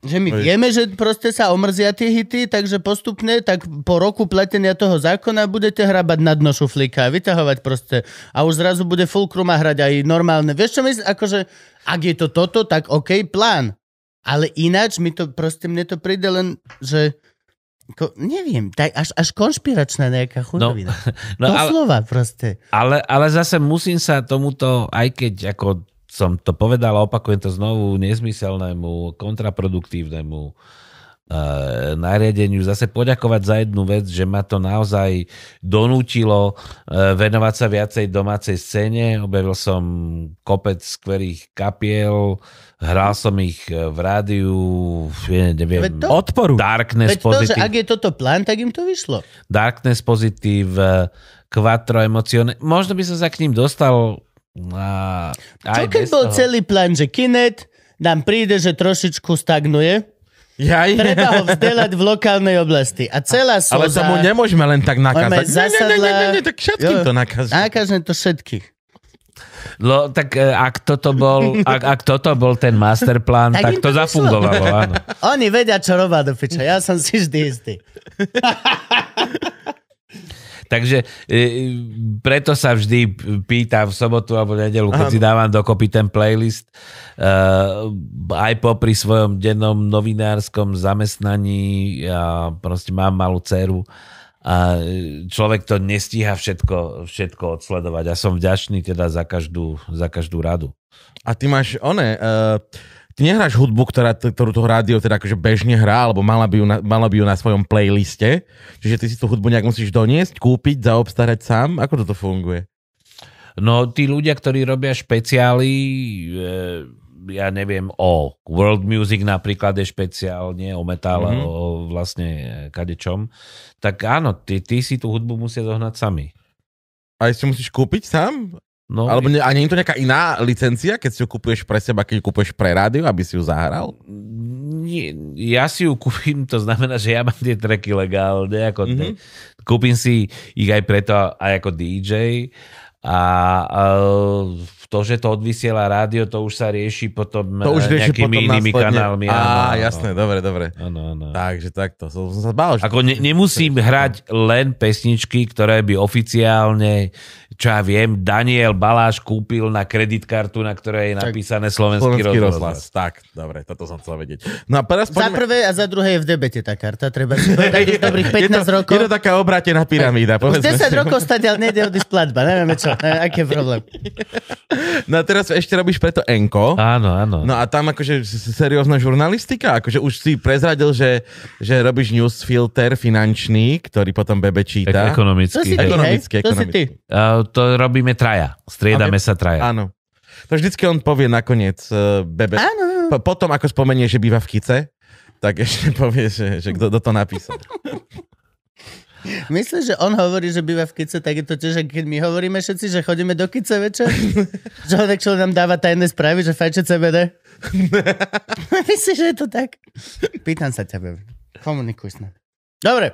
Že my vieme, že proste sa omrzia tie hity, takže postupne, tak po roku pletenia toho zákona budete hrabať na dno šuflíka a vyťahovať proste. A už zrazu bude Fulcrum a hrať aj normálne. Vieš čo myslím? Akože, ak je to toto, tak OK, plán. Ale ináč mi to proste, mne to príde len, že Ko, neviem, tak až, až konšpiračná nejaká chudobina. No, ale, Doslova proste. ale, ale zase musím sa tomuto, aj keď ako som to povedal a opakujem to znovu, nezmyselnému, kontraproduktívnemu uh, nariadeniu zase poďakovať za jednu vec, že ma to naozaj donútilo uh, venovať sa viacej domácej scéne. Objavil som kopec skvelých kapiel, hral som ich eh, v rádiu, neviem, Veď to- Odporu. Darkness Veď to, Positive, ak je toto plán, tak im to vyšlo. Darkness Positive, eh, Quattro Emocione. Možno by som sa k ním dostal a, Čo keď bol toho. celý plán, že Kinet nám príde, že trošičku stagnuje, Jaj. treba ho vzdelať v lokálnej oblasti. A celá Ale slza... tomu nemôžeme len tak nakázať. Máme Nie, nie, nie, nie, zasadla- tak všetkým Jo. to nakazí. Nákažme to všetkých. No, tak e, ak toto bol, ak, ak toto bol ten masterplán, Tak tak, to to zafungovalo, áno. Oni vedia, čo robia do piča. Ja som si vždy istý. Takže e, preto sa vždy pýtam v sobotu alebo nedelu, keď si dávam dokopy ten playlist, uh, aj popri svojom dennom novinárskom zamestnaní, ja proste mám malú dceru a e, človek to nestíha všetko, všetko odsledovať a som vďačný teda za každú, za každú radu. A ty máš, one, uh, ty nehráš hudbu, ktorá, ktorú to rádio teda akože bežne hrá, alebo mala by, ju na, mala by ju na svojom playliste, čiže ty si tú hudbu nejak musíš doniesť, kúpiť, zaobstarať sám, ako toto funguje? No tí ľudia, ktorí robia špeciály, e, ja neviem, o world music napríklad je špeciál, nie o metále, Mhm. mm-hmm. o vlastne e, kadečom, tak áno, ty, ty si tú hudbu musia zohnať sami. A si musíš kúpiť sám? No, Alebo ne, a nie je to nejaká iná licencia, keď si ju kúpuješ pre seba, keď ju kúpuješ pre rádio, aby si ju zahral? nie, ja si ju kúpim, to znamená, že ja mám tie tracky legálne, ako Mhm. mm-hmm. kúpim si ich aj preto, aj ako DJ a, a to, že to odvysiela rádio, to už sa rieši potom To už eh, rieši nejakými potom inými následne. kanálmi. Á, áno, áno. jasné, dobre, dobre. Áno, áno. Takže takto, som, som sa bál, že... Ako ne, nemusím hrať len pesničky, ktoré by oficiálne, čo ja viem, Daniel Baláš kúpil na kreditkartu, na ktorej je Tak, napísané Slovenský, Slovenský rozhlas. rozhlas. Tak, dobre, toto som chcel vedieť. No a teraz Za poďme... prvé a za druhé je v debete tá karta. Treba si povedať, dobrých 15 je to, rokov. Je to taká obrátená pyramída. Už povedzme 10 si. rokov stať, ale nejde odísť platba. Nevieme čo. Neviem, aký je problém. No a teraz ešte robíš preto Enko. Áno, áno. No a tam akože seriózna žurnalistika, akože už si prezradil, že, že robíš newsfilter finančný, ktorý potom Bebe číta. To ekonomicky. si ty, hej. Ekonomicky, hej? To si ty. Uh, to robíme traja. Striedame sa traja. Áno. To vždycky on povie nakoniec uh, Bebe. Áno. Po, potom ako spomenie, že býva v Kice, tak ešte povie, že, že kto to napísal. Myslíš, že on hovorí, že býva v Kice, tak je to tiež, keď my hovoríme všetci, že chodíme do Kice večer? že on čo nám dáva tajné správy, že fajče CBD? Myslíš, že je to tak? Pýtam sa ťa. Komunikuj s nami. Dobre.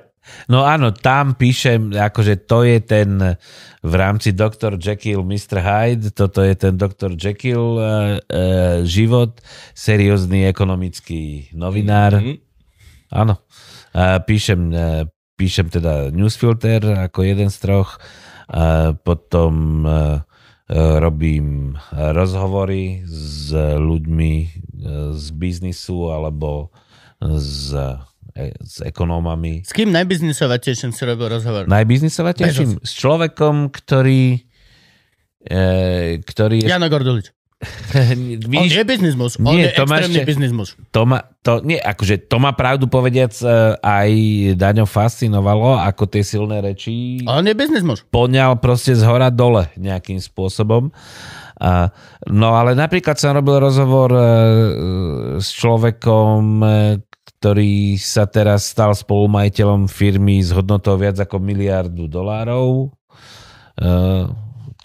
No áno, tam píšem, akože to je ten v rámci Dr. Jekyll, Mr. Hyde, toto je ten Dr. Jekyll uh, uh, život, seriózny ekonomický novinár. Mhm. Áno. Uh, píšem, uh, píšem teda newsfilter ako jeden z troch, potom uh, uh, robím rozhovory s ľuďmi uh, z biznisu alebo s, e, s ekonómami. S kým najbiznisovatejším si robil rozhovor? Najbiznisovatejším s človekom, ktorý e, ktorý je... Jano Gordulič. On Vidíš, je biznismus. On je Nie, to ma extrémny ešte- biznismus. to ma, to, nie, akože to ma pravdu povediac e, aj Daňo fascinovalo, ako tie silné reči On je biznismus. poňal proste z hora dole nejakým spôsobom. A, no ale napríklad som robil rozhovor e, s človekom, e, ktorý sa teraz stal spolumajiteľom firmy s hodnotou viac ako miliardu dolárov. E,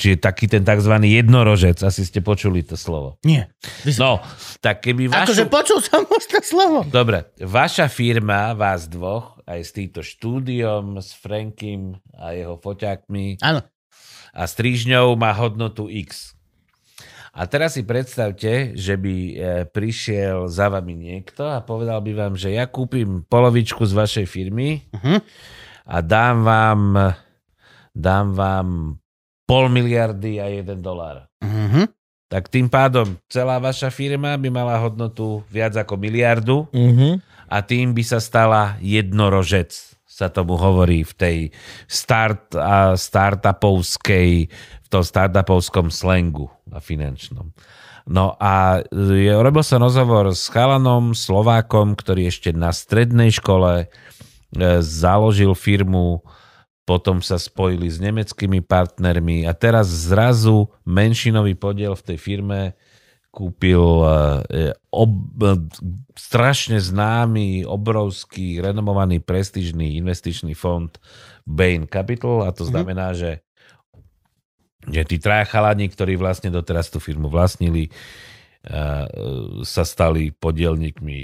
čiže taký ten tzv. jednorožec, asi ste počuli to slovo. Nie. No, tak keby vašu... Akože počul som už to slovo. Dobre, vaša firma, vás dvoch, aj s týmto štúdiom, s Frankim a jeho foťákmi Áno. a strižňou má hodnotu X. A teraz si predstavte, že by e, prišiel za vami niekto a povedal by vám, že ja kúpim polovičku z vašej firmy Mhm. a dám vám, dám vám pol miliardy a jeden dolár. Mhm. Tak tým pádom celá vaša firma by mala hodnotu viac ako miliardu Mhm. a tým by sa stala jednorožec, sa tomu hovorí v tej start a startupovskej, v tom startupovskom slangu a finančnom. No a robil som rozhovor s chalanom, Slovákom, ktorý ešte na strednej škole e, založil firmu, potom sa spojili s nemeckými partnermi a teraz zrazu menšinový podiel v tej firme kúpil e, ob, strašne známy, obrovský, renomovaný, prestížny investičný fond Bain Capital a to znamená, mm-hmm. že že tí traja chalani, ktorí vlastne doteraz tú firmu vlastnili, sa stali podielníkmi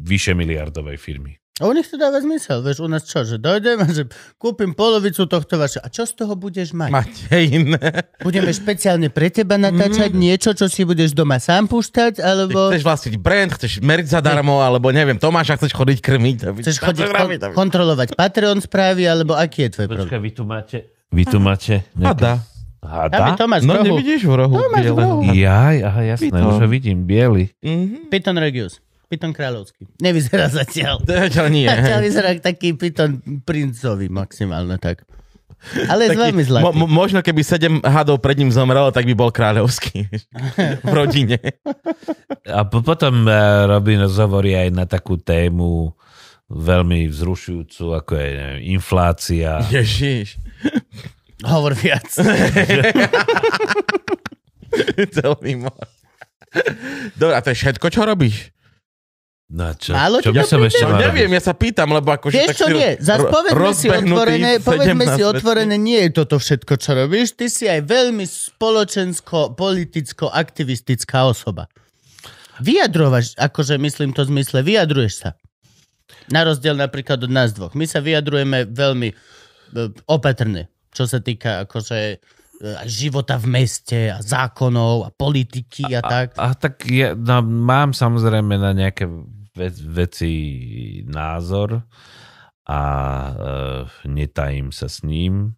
vyše miliardovej firmy. A u nich to dáva zmysel, vieš, u nás čo, že dojdem a že kúpim polovicu tohto vaše. A čo z toho budeš mať? Máte iné. Budeme špeciálne pre teba natáčať mm. niečo, čo si budeš doma sám púšťať, alebo... Ty chceš vlastniť brand, chceš meriť zadarmo, alebo neviem, Tomáša chceš chodiť krmiť. Chceš chodiť kon- kontrolovať Patreon správy, alebo aký je tvoj Počkaj, problém? vy tu máte, vy tu máte Hada. Tam je hada? Tomáš No v rohu. nevidíš v rohu Tomáš v rohu. Jaj, aha, jasné, Python. už ho vidím, biely. Mhm. Python Regius. Python Kráľovský. Nevyzerá zatiaľ. Zatiaľ nie. Zatiaľ vyzerá taký Python princový maximálne tak. Ale je Taký- veľmi zlatý. mo- mo- možno keby sedem hadov pred ním zomrelo, tak by bol kráľovský v rodine. A po- potom eh, robím rozhovory aj na takú tému veľmi vzrušujúcu, ako je neviem, inflácia. Ježiš. Hovor viac. Celý mor. Dobre, a to je všetko, čo robíš? No a čo, Málo čo by som ešte No neviem, ja sa pýtam, lebo akože... Vieš čo nie? Zas povedzme si otvorené, povedzme 17 si otvorené, nie je toto všetko, čo robíš. Ty si aj veľmi spoločensko-politicko-aktivistická osoba. Vyjadrovaš, akože myslím to v zmysle, vyjadruješ sa. Na rozdiel napríklad od nás dvoch. My sa vyjadrujeme veľmi e, opatrne, čo sa týka akože e, života v meste a zákonov a politiky a, tak. A tak ja, no, mám samozrejme na nejaké vec, veci názor a uh, netajím sa s ním.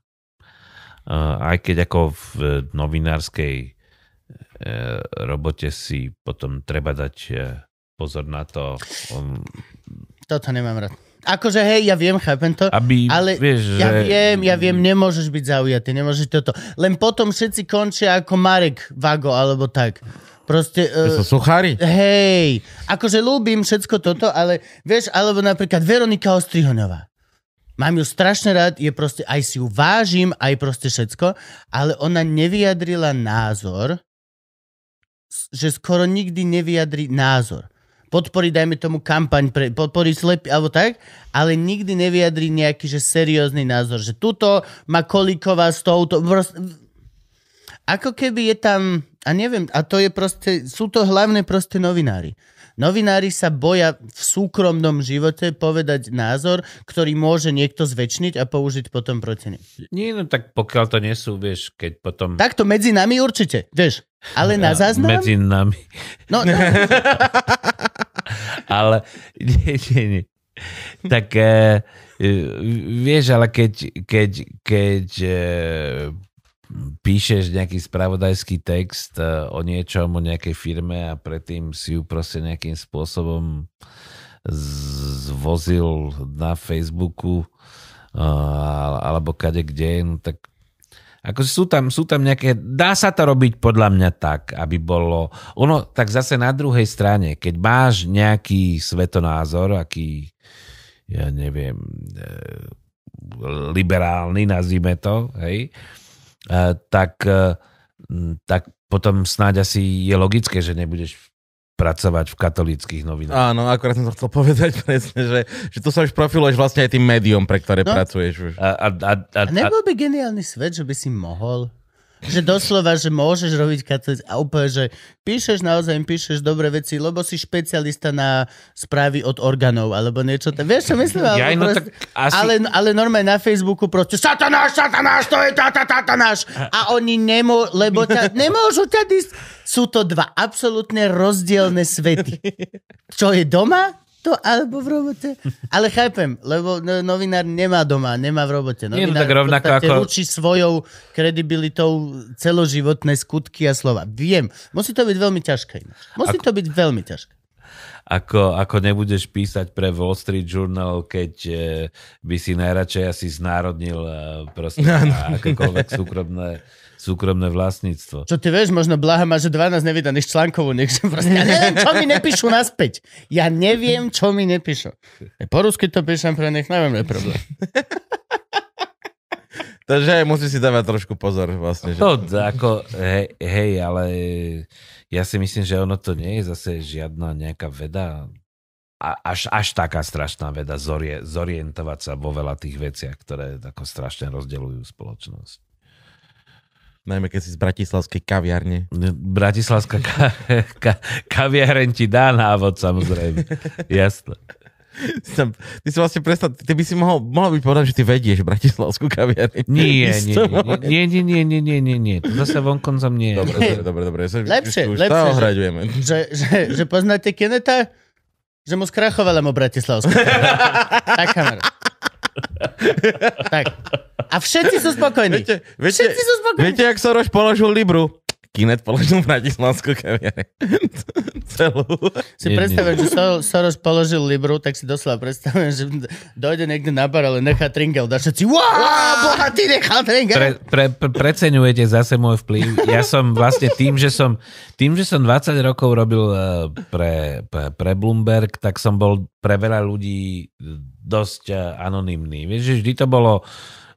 Uh, aj keď ako v novinárskej uh, robote si potom treba dať uh, pozor na to, um, Toto nemám rád. Akože hej, ja viem, chápem to. aby, Ale vieš, Ja že... viem, ja viem, nemôžeš byť zaujatý, nemôžeš toto. Len potom všetci končia ako Marek Vago, alebo tak. Proste... To Uh, sú suchári? hej, akože ľúbim všetko toto, ale vieš, alebo napríklad Veronika Ostrihonová. Mám ju strašne rád, je proste, aj si ju vážim, aj proste všetko, ale ona nevyjadrila názor, že skoro nikdy nevyjadri názor. Podporí, dajme tomu, kampaň, pre, podporí slepý, alebo tak, ale nikdy nevyjadri nejaký, že seriózny názor, že tuto má Kolíková s touto, proste, ako keby je tam, a neviem, a to je proste, sú to hlavne proste novinári. Novinári sa boja v súkromnom živote povedať názor, ktorý môže niekto zväčšniť a použiť potom proti nim. Nie, no tak pokiaľ to nie sú, vieš, keď potom... Takto medzi nami určite, vieš. Ale na záznam? Medzi nami. No, no, ale nie, nie, nie. Tak e, vieš, ale keď, keď, keď e, píšeš nejaký spravodajský text e, o niečom, o nejakej firme a predtým si ju proste nejakým spôsobom zvozil na Facebooku e, alebo kade kde, no tak ako sú tam, sú tam nejaké, dá sa to robiť podľa mňa tak, aby bolo, ono, tak zase na druhej strane, keď máš nejaký svetonázor, aký, ja neviem, e, liberálny, nazvime to, hej, e, tak, e, tak potom snáď asi je logické, že nebudeš pracovať v katolíckých novinách. Áno, akorát som to chcel povedať presne, že, že tu sa už profiluješ vlastne aj tým médium, pre ktoré No. pracuješ už. A, a, a, a a, nebol by geniálny svet, že by si mohol? Že doslova, že môžeš robiť katolíc a úplne, že píšeš naozaj, píšeš dobré veci, lebo si špecialista na správy od orgánov, alebo niečo. tam. Vieš, čo myslím? ja, no proste- tak asi... Ale, ale normálne na Facebooku proste Satanáš, Satanáš, to je tata, Satanáš. A oni nemô, lebo ťa, nemôžu ťa dis... Sú to dva absolútne rozdielne svety. Čo je doma, to alebo v robote. Ale chápem, lebo no, novinár nemá doma, nemá v robote. No Novinár tak rovnako ako- ručí svojou kredibilitou celoživotné skutky a slova. Viem, musí to byť veľmi ťažké. Musí Ako- to byť veľmi ťažké. ako, ako nebudeš písať pre Wall Street Journal, keď e, by si najradšej asi znárodnil e, proste akékoľvek súkromné, súkromné vlastníctvo. Čo ty vieš, možno Blaha má, že 12 nevydaných článkov, nech proste, ja neviem, čo mi nepíšu naspäť. Ja neviem, čo mi nepíšu. E, Po rusky to píšem pre nich, neviem, je problém. Takže aj musí si dávať trošku pozor vlastne. Že... To ako, hej, hej, ale ja si myslím, že ono to nie je zase žiadna nejaká veda, a až, až taká strašná veda zorie, zorientovať sa vo veľa tých veciach, ktoré ako strašne rozdeľujú spoločnosť. Najmä keď si z Bratislavskej kaviarne. Bratislavská ka, ka, kaviareň ti dá návod, samozrejme. Jasné. Tam, ty si vlastne predstav, ty by si mohol, mohol byť povedať, že ty vedieš Bratislavskú kaviareň. Nie, nie, nie, nie, nie, nie, nie, nie, nie. To zase vonkoncom nie. Dobre, dobre, dobre, dobre. Ja sa, Lepšie, už lepšie, to že-. Že, že, že poznáte Keneta? Že mu skrachovala mu Bratislavsku. tak, kamera. tak. A všetci sú spokojní. Viete, viete, Všetci sú spokojní. viete, jak Soros položil Libru? Kinet položil Bratislavskú kaviareň. Celú. Si Nie, predstavujem, že Sor- Soros položil Libru, tak si doslova predstavujem, že dojde niekde na bar, ale nechá tringel, dá všetci, wow, bohatý nechal tringel. Pre, pre, pre, preceňujete zase môj vplyv. Ja som vlastne tým, že som, tým, že som 20 rokov robil eh, pre, pre, pre Bloomberg, tak som bol pre veľa ľudí dosť eh, anonymný. Vieš, že vždy to bolo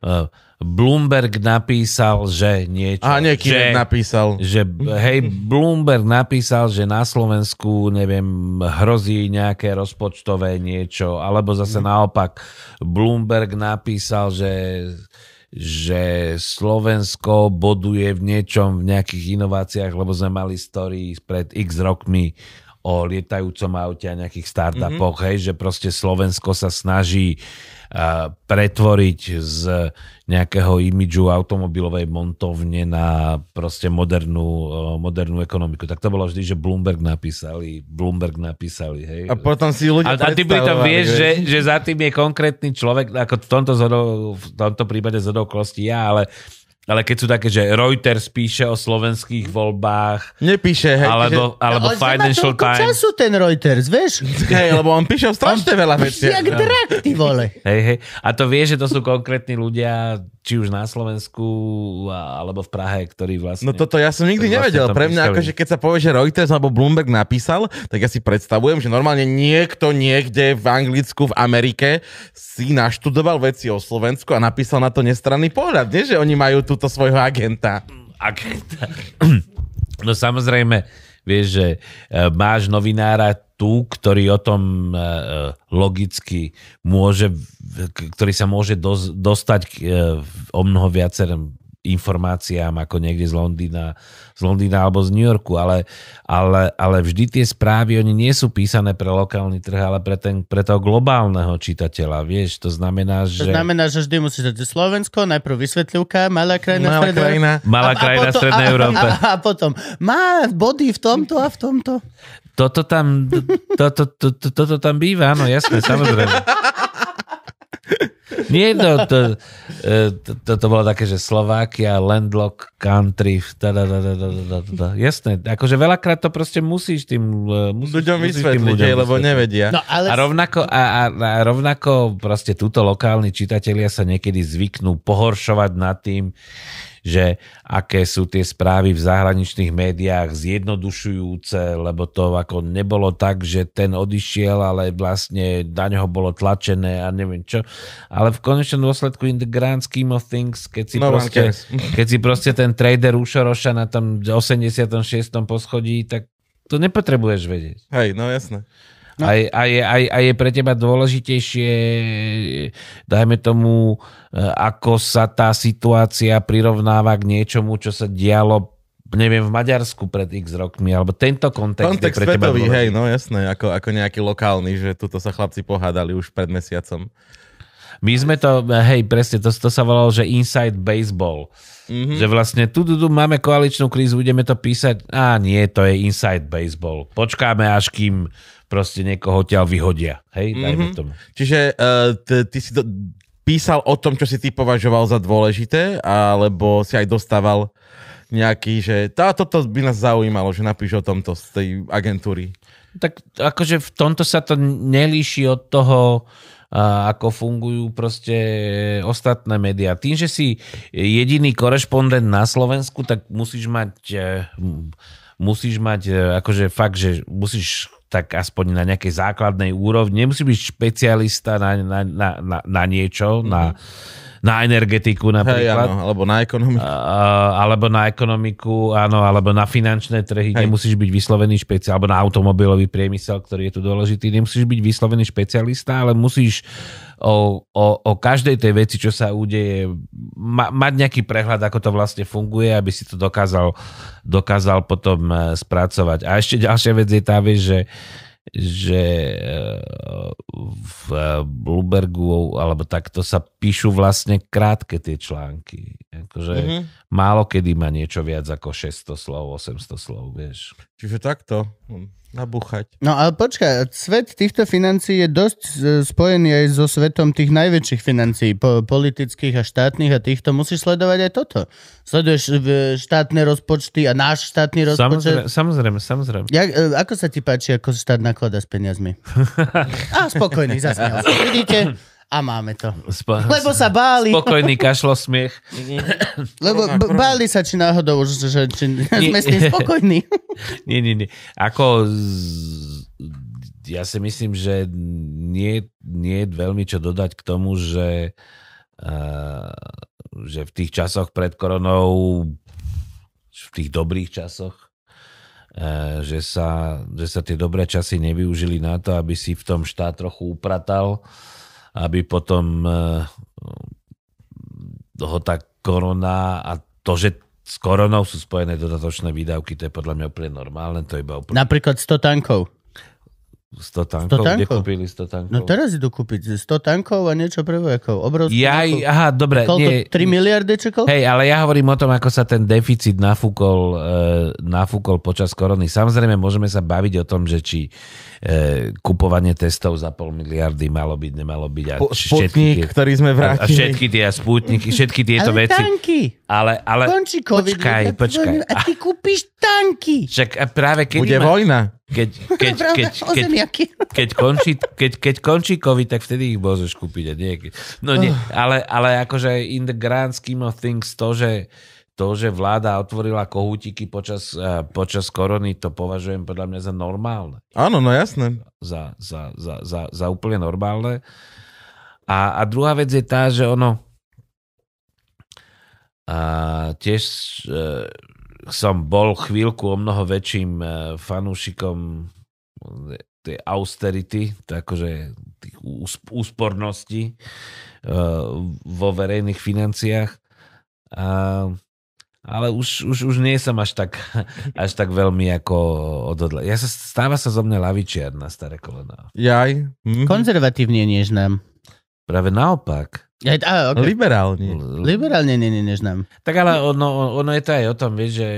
eh, Bloomberg napísal, že niečo. A nie, že, napísal. že hej, Bloomberg napísal, že na Slovensku, neviem, hrozí nejaké rozpočtové niečo, alebo zase naopak Bloomberg napísal, že že Slovensko boduje v niečom, v nejakých inováciách, lebo sme mali story pred x rokmi o lietajúcom aute a nejakých startupoch, mm-hmm. hej, že proste Slovensko sa snaží uh, pretvoriť z nejakého imidžu automobilovej montovne na proste modernú, uh, modernú ekonomiku. Tak to bolo vždy, že Bloomberg napísali, Bloomberg napísali, hej. A potom si ľudia A, a ty pritom vieš, že, že za tým je konkrétny človek, ako v tomto, zhodou, v tomto prípade z okolností ja, ale, ale keď sú také, že Reuters píše o slovenských voľbách, Nepíše, hej. alebo, alebo Ale že má Financial toľko Times. času ten Reuters, vieš? hej, lebo on píše strašne veľa vecí. Jak drak, ty vole. Hej, hej. A to vie, že to sú konkrétni ľudia, či už na Slovensku, alebo v Prahe, ktorí vlastne... No toto ja som nikdy Vlastne nevedel. tam Pre mňa, pískali. akože keď sa povie, že Reuters alebo Bloomberg napísal, tak ja si predstavujem, že normálne niekto niekde v Anglicku, v Amerike si naštudoval veci o Slovensku a napísal na to nestranný pohľad. Nie, že oni majú túto svojho agenta. agenta. No samozrejme, vieš, že e, máš novinára tu, ktorý o tom e, e, logicky môže, ktorý sa môže dos, dostať e, o mnoho viacerým informáciám ako niekde z Londýna, z Londýna alebo z New Yorku, ale, ale, ale vždy tie správy, oni nie sú písané pre lokálny trh, ale pre, ten, pre toho globálneho čitateľa, vieš, to znamená, To že... znamená, že vždy musíš dať Slovensko, najprv vysvetlivka, malá krajina, Malá stredná- krajina. Malá krajina v Strednej a, Európe. A, a, potom má body v tomto a v tomto. Toto tam, to, to, to, to, toto tam býva, áno, jasné, samozrejme. Nie, no, to, e, to, to, to bolo také, že Slovakia, landlock, country, tada, tada, tada, tada. jasné. Akože veľakrát to proste musíš tým e, musíš, ľuďom musíš vysvetliť, lebo nevedia. No, ale... a, rovnako, a, a, a rovnako proste túto lokálni čitatelia sa niekedy zvyknú pohoršovať nad tým, že aké sú tie správy v zahraničných médiách zjednodušujúce, lebo to ako nebolo tak, že ten odišiel, ale vlastne na neho bolo tlačené a neviem čo. Ale v konečnom dôsledku in the grand scheme of things, keď si, No one proste, keď si proste ten trader Ušoroša na tom 86. poschodí, tak to nepotrebuješ vedieť. Hej, no jasné. No. A, je, a, je, a, je, a je pre teba dôležitejšie, dajme tomu, e, ako sa tá situácia prirovnáva k niečomu, čo sa dialo, neviem, v Maďarsku pred x rokmi, alebo tento kontext, Kontext je pre teba svetový, hej, no jasné, ako, ako nejaký lokálny, že tuto sa chlapci pohádali už pred mesiacom. My sme to, hej, presne, to, to sa volalo, že inside baseball. Mm-hmm. Že vlastne tu, tu, tu máme koaličnú krízu, ideme to písať. Á, nie, to je inside baseball. Počkáme, až kým proste niekoho odtiaľ vyhodia. Hej, dajme Mhm. tomu. Čiže uh, t- ty si to písal o tom, čo si ty považoval za dôležité, alebo si aj dostával nejaký, že tá, toto by nás zaujímalo, že napíš o tomto z tej agentúry. Tak akože v tomto sa to nelíši od toho, a ako fungujú proste ostatné médiá. Tým, že si jediný korešpondent na Slovensku, tak musíš mať eh, musíš mať eh, akože fakt, že musíš tak aspoň na nejakej základnej úrovni. Nemusí byť špecialista na, na, na, na, na niečo, mm-hmm. na na energetiku napríklad. Hej, áno, alebo na ekonomiku. Uh, alebo na ekonomiku, áno, alebo na finančné trhy. Hej. Nemusíš byť vyslovený špecialista, alebo na automobilový priemysel, ktorý je tu dôležitý. Nemusíš byť vyslovený špecialista, ale musíš o, o, o každej tej veci, čo sa udeje, ma, mať nejaký prehľad, ako to vlastne funguje, aby si to dokázal, dokázal potom e, spracovať. A ešte ďalšia vec je tá vec, že že eh, v Bloombergu alebo takto sa píšu vlastne krátke tie články. Akože mm-hmm. málo kedy má niečo viac ako 600 slov, 800 slov, vieš. Čiže takto nabúchať. No ale počkaj, svet týchto financií je dosť e, spojený aj so svetom tých najväčších financií, po, politických a štátnych a týchto musíš sledovať aj toto. Sleduješ e, štátne rozpočty a náš štátny rozpočet. Samozrejme, samozrejme. samozrejme. Jak, e, ako sa ti páči, ako štát naklada s peniazmi? a spokojný, zasmial sa. Vidíte? A máme to. Spo- Lebo sa báli. Spokojný kašlo smiech. Lebo b- báli sa, či náhodou, že, že či sme s tým spokojní. nie, nie, nie. Ako z... ja si myslím, že nie, nie je veľmi čo dodať k tomu, že, uh, že v tých časoch pred koronou, v tých dobrých časoch, uh, že, sa, že sa tie dobré časy nevyužili na to, aby si v tom štát trochu upratal aby potom eh, ho tá korona a to, že s koronou sú spojené dodatočné výdavky, to je podľa mňa úplne normálne. To je iba úplne... Napríklad 100 tankov. 100 tankov? 100 tankov? Kde kúpili 100 tankov? No teraz idú kúpiť 100 tankov a niečo pre vojakov. Obrovský ja, aha, dobre. Koľko? Nie, 3 miliardy či koľko? Hej, ale ja hovorím o tom, ako sa ten deficit nafúkol, e, nafúkol počas korony. Samozrejme, môžeme sa baviť o tom, že či e, kupovanie testov za pol miliardy malo byť, nemalo byť. A Sputnik, tie, ktorý sme vrátili. A, a všetky tie a sputniky, všetky tieto ale veci. tanky. Ale, ale, Končí COVID. Počkaj, počkaj. A ty kúpiš tanky. Však práve keď Bude ma, vojna. Keď, keď, keď, keď, keď, končí, keď, keď končí COVID, tak vtedy ich môžeš kúpiť. A nie, no nie, ale, ale akože in the grand scheme of things to, že to, že vláda otvorila kohútiky počas, uh, počas korony, to považujem podľa mňa za normálne. Áno, no jasné. Za, za, za, za, za úplne normálne. A, a druhá vec je tá, že ono a tiež uh, som bol chvíľku o mnoho väčším uh, fanúšikom tej austerity, akože tých úsporností uh, vo verejných financiách. Ale už, už, už nie som až tak, až tak veľmi ako odhodla. Ja sa, stáva sa zo mňa lavičiar na staré kolena. Jaj. Hm. Konzervatívne než nám. Práve naopak. Ja, á, okay. Liberálne. Liberálne nie, nie, než nám. Tak ale ono, ono je to aj o tom, vieš, že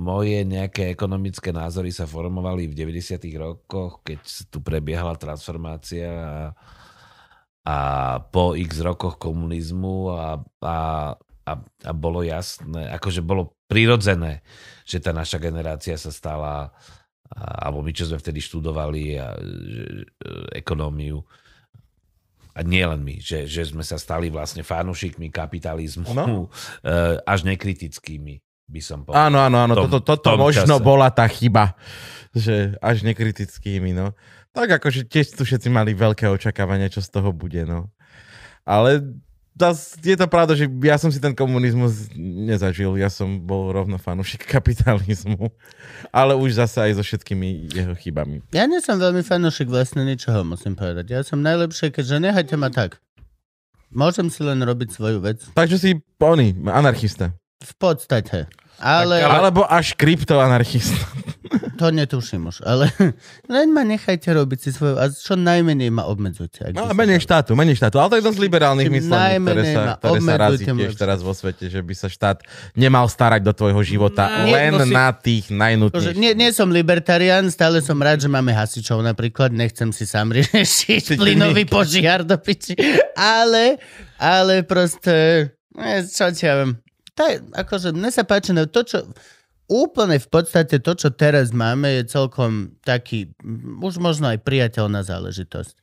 moje nejaké ekonomické názory sa formovali v 90 rokoch, keď tu prebiehala transformácia a, a po x rokoch komunizmu a, a, a, a bolo jasné, akože bolo prirodzené, že tá naša generácia sa stala, alebo my, čo sme vtedy študovali a, že, ekonómiu, a nie len my, že, že sme sa stali vlastne fanúšikmi kapitalizmu no. až nekritickými, by som povedal. Áno, áno, áno, toto, toto možno čase. bola tá chyba, že až nekritickými, no. Tak akože tiež tu všetci mali veľké očakávania, čo z toho bude, no. Ale je to pravda, že ja som si ten komunizmus nezažil. Ja som bol rovno fanúšik kapitalizmu. Ale už zase aj so všetkými jeho chybami. Ja nie som veľmi fanúšik vlastne ničoho, musím povedať. Ja som najlepšie, keďže nehajte ma tak. Môžem si len robiť svoju vec. Takže si oni, anarchista. V podstate. Ale... Tak, alebo až kryptoanarchista. To netuším už, ale len ma nechajte robiť si svoju, a čo najmenej ma obmedzujte. No a menej štátu, menej štátu, ale to je jedno z liberálnych myslení, ktoré sa, ktoré sa razí tiež teraz vo svete, že by sa štát nemal starať do tvojho života no, len no si... na tých najnutnejších. Nie, nie som libertarián, stále som rád, že máme hasičov napríklad, nechcem si sám riešiť plynový požiar do piči, ale, ale proste, čo ti ja viem, tá, akože mne sa páči, to, čo úplne v podstate to, čo teraz máme, je celkom taký, už možno aj priateľná záležitosť.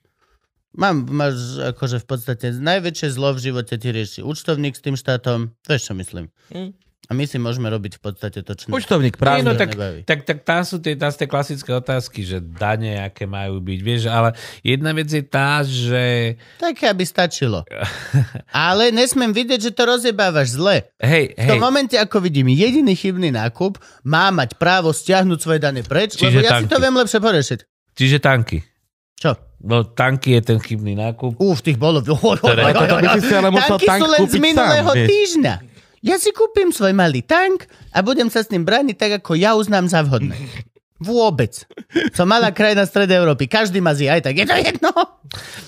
Mám, máš akože v podstate najväčšie zlo v živote ti rieši účtovník s tým štátom, vieš čo myslím. Mm. A my si môžeme robiť v podstate to, čo Účtovník právne. no tak, tak, tak tam sú tie, tam sú tie klasické otázky, že dane, aké majú byť, vieš, ale jedna vec je tá, že Také, aby stačilo. Ale nesmiem vidieť, že to rozjebávaš zle. hej, V tom hej, momente, ako vidím jediný chybný nákup, má mať právo stiahnuť svoje dane preč, Čiže lebo ja si to viem lepšie poriešiť. čiže tanky. Čo? No tanky je ten chybný nákup. V tých bolo... Musel Tanky tank sú len z minulého týždňa. Ja si kúpim svoj malý tank a budem sa s ním brániť tak, ako ja uznám za vhodné. Vôbec. Som malá krajina Stred Európy. Každý ma zje aj tak. Je to jedno.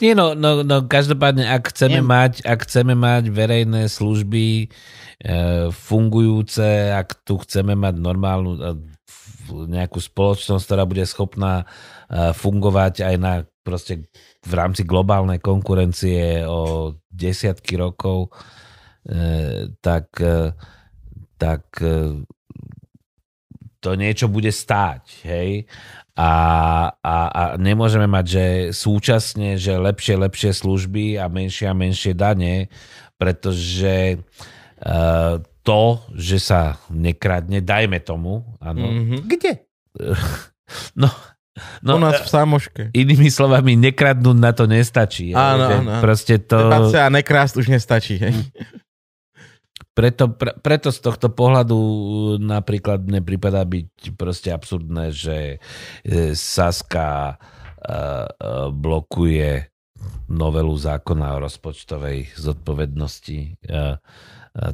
Nie, no, no, no každopádne, ak chceme, Nem. mať, ak chceme mať verejné služby e, fungujúce, ak tu chceme mať normálnu e, nejakú spoločnosť, ktorá bude schopná e, fungovať aj na proste v rámci globálnej konkurencie o desiatky rokov, tak, e, tak e, to niečo bude stáť, hej? A, a, a nemôžeme mať, že súčasne, že lepšie, lepšie služby a menšie a menšie dane, pretože uh, to, že sa nekradne, dajme tomu, áno. Mhm. Kde? No, no, U nás v Sámoške. inými slovami, nekradnúť na to nestačí. Áno, áno. Proste to... Debať sa a nekrásť už nestačí. Hej. Preto, pre, preto z tohto pohľadu napríklad mne prípada byť proste absurdné, že e, Saska e, e, blokuje novelu zákona o rozpočtovej zodpovednosti e, e,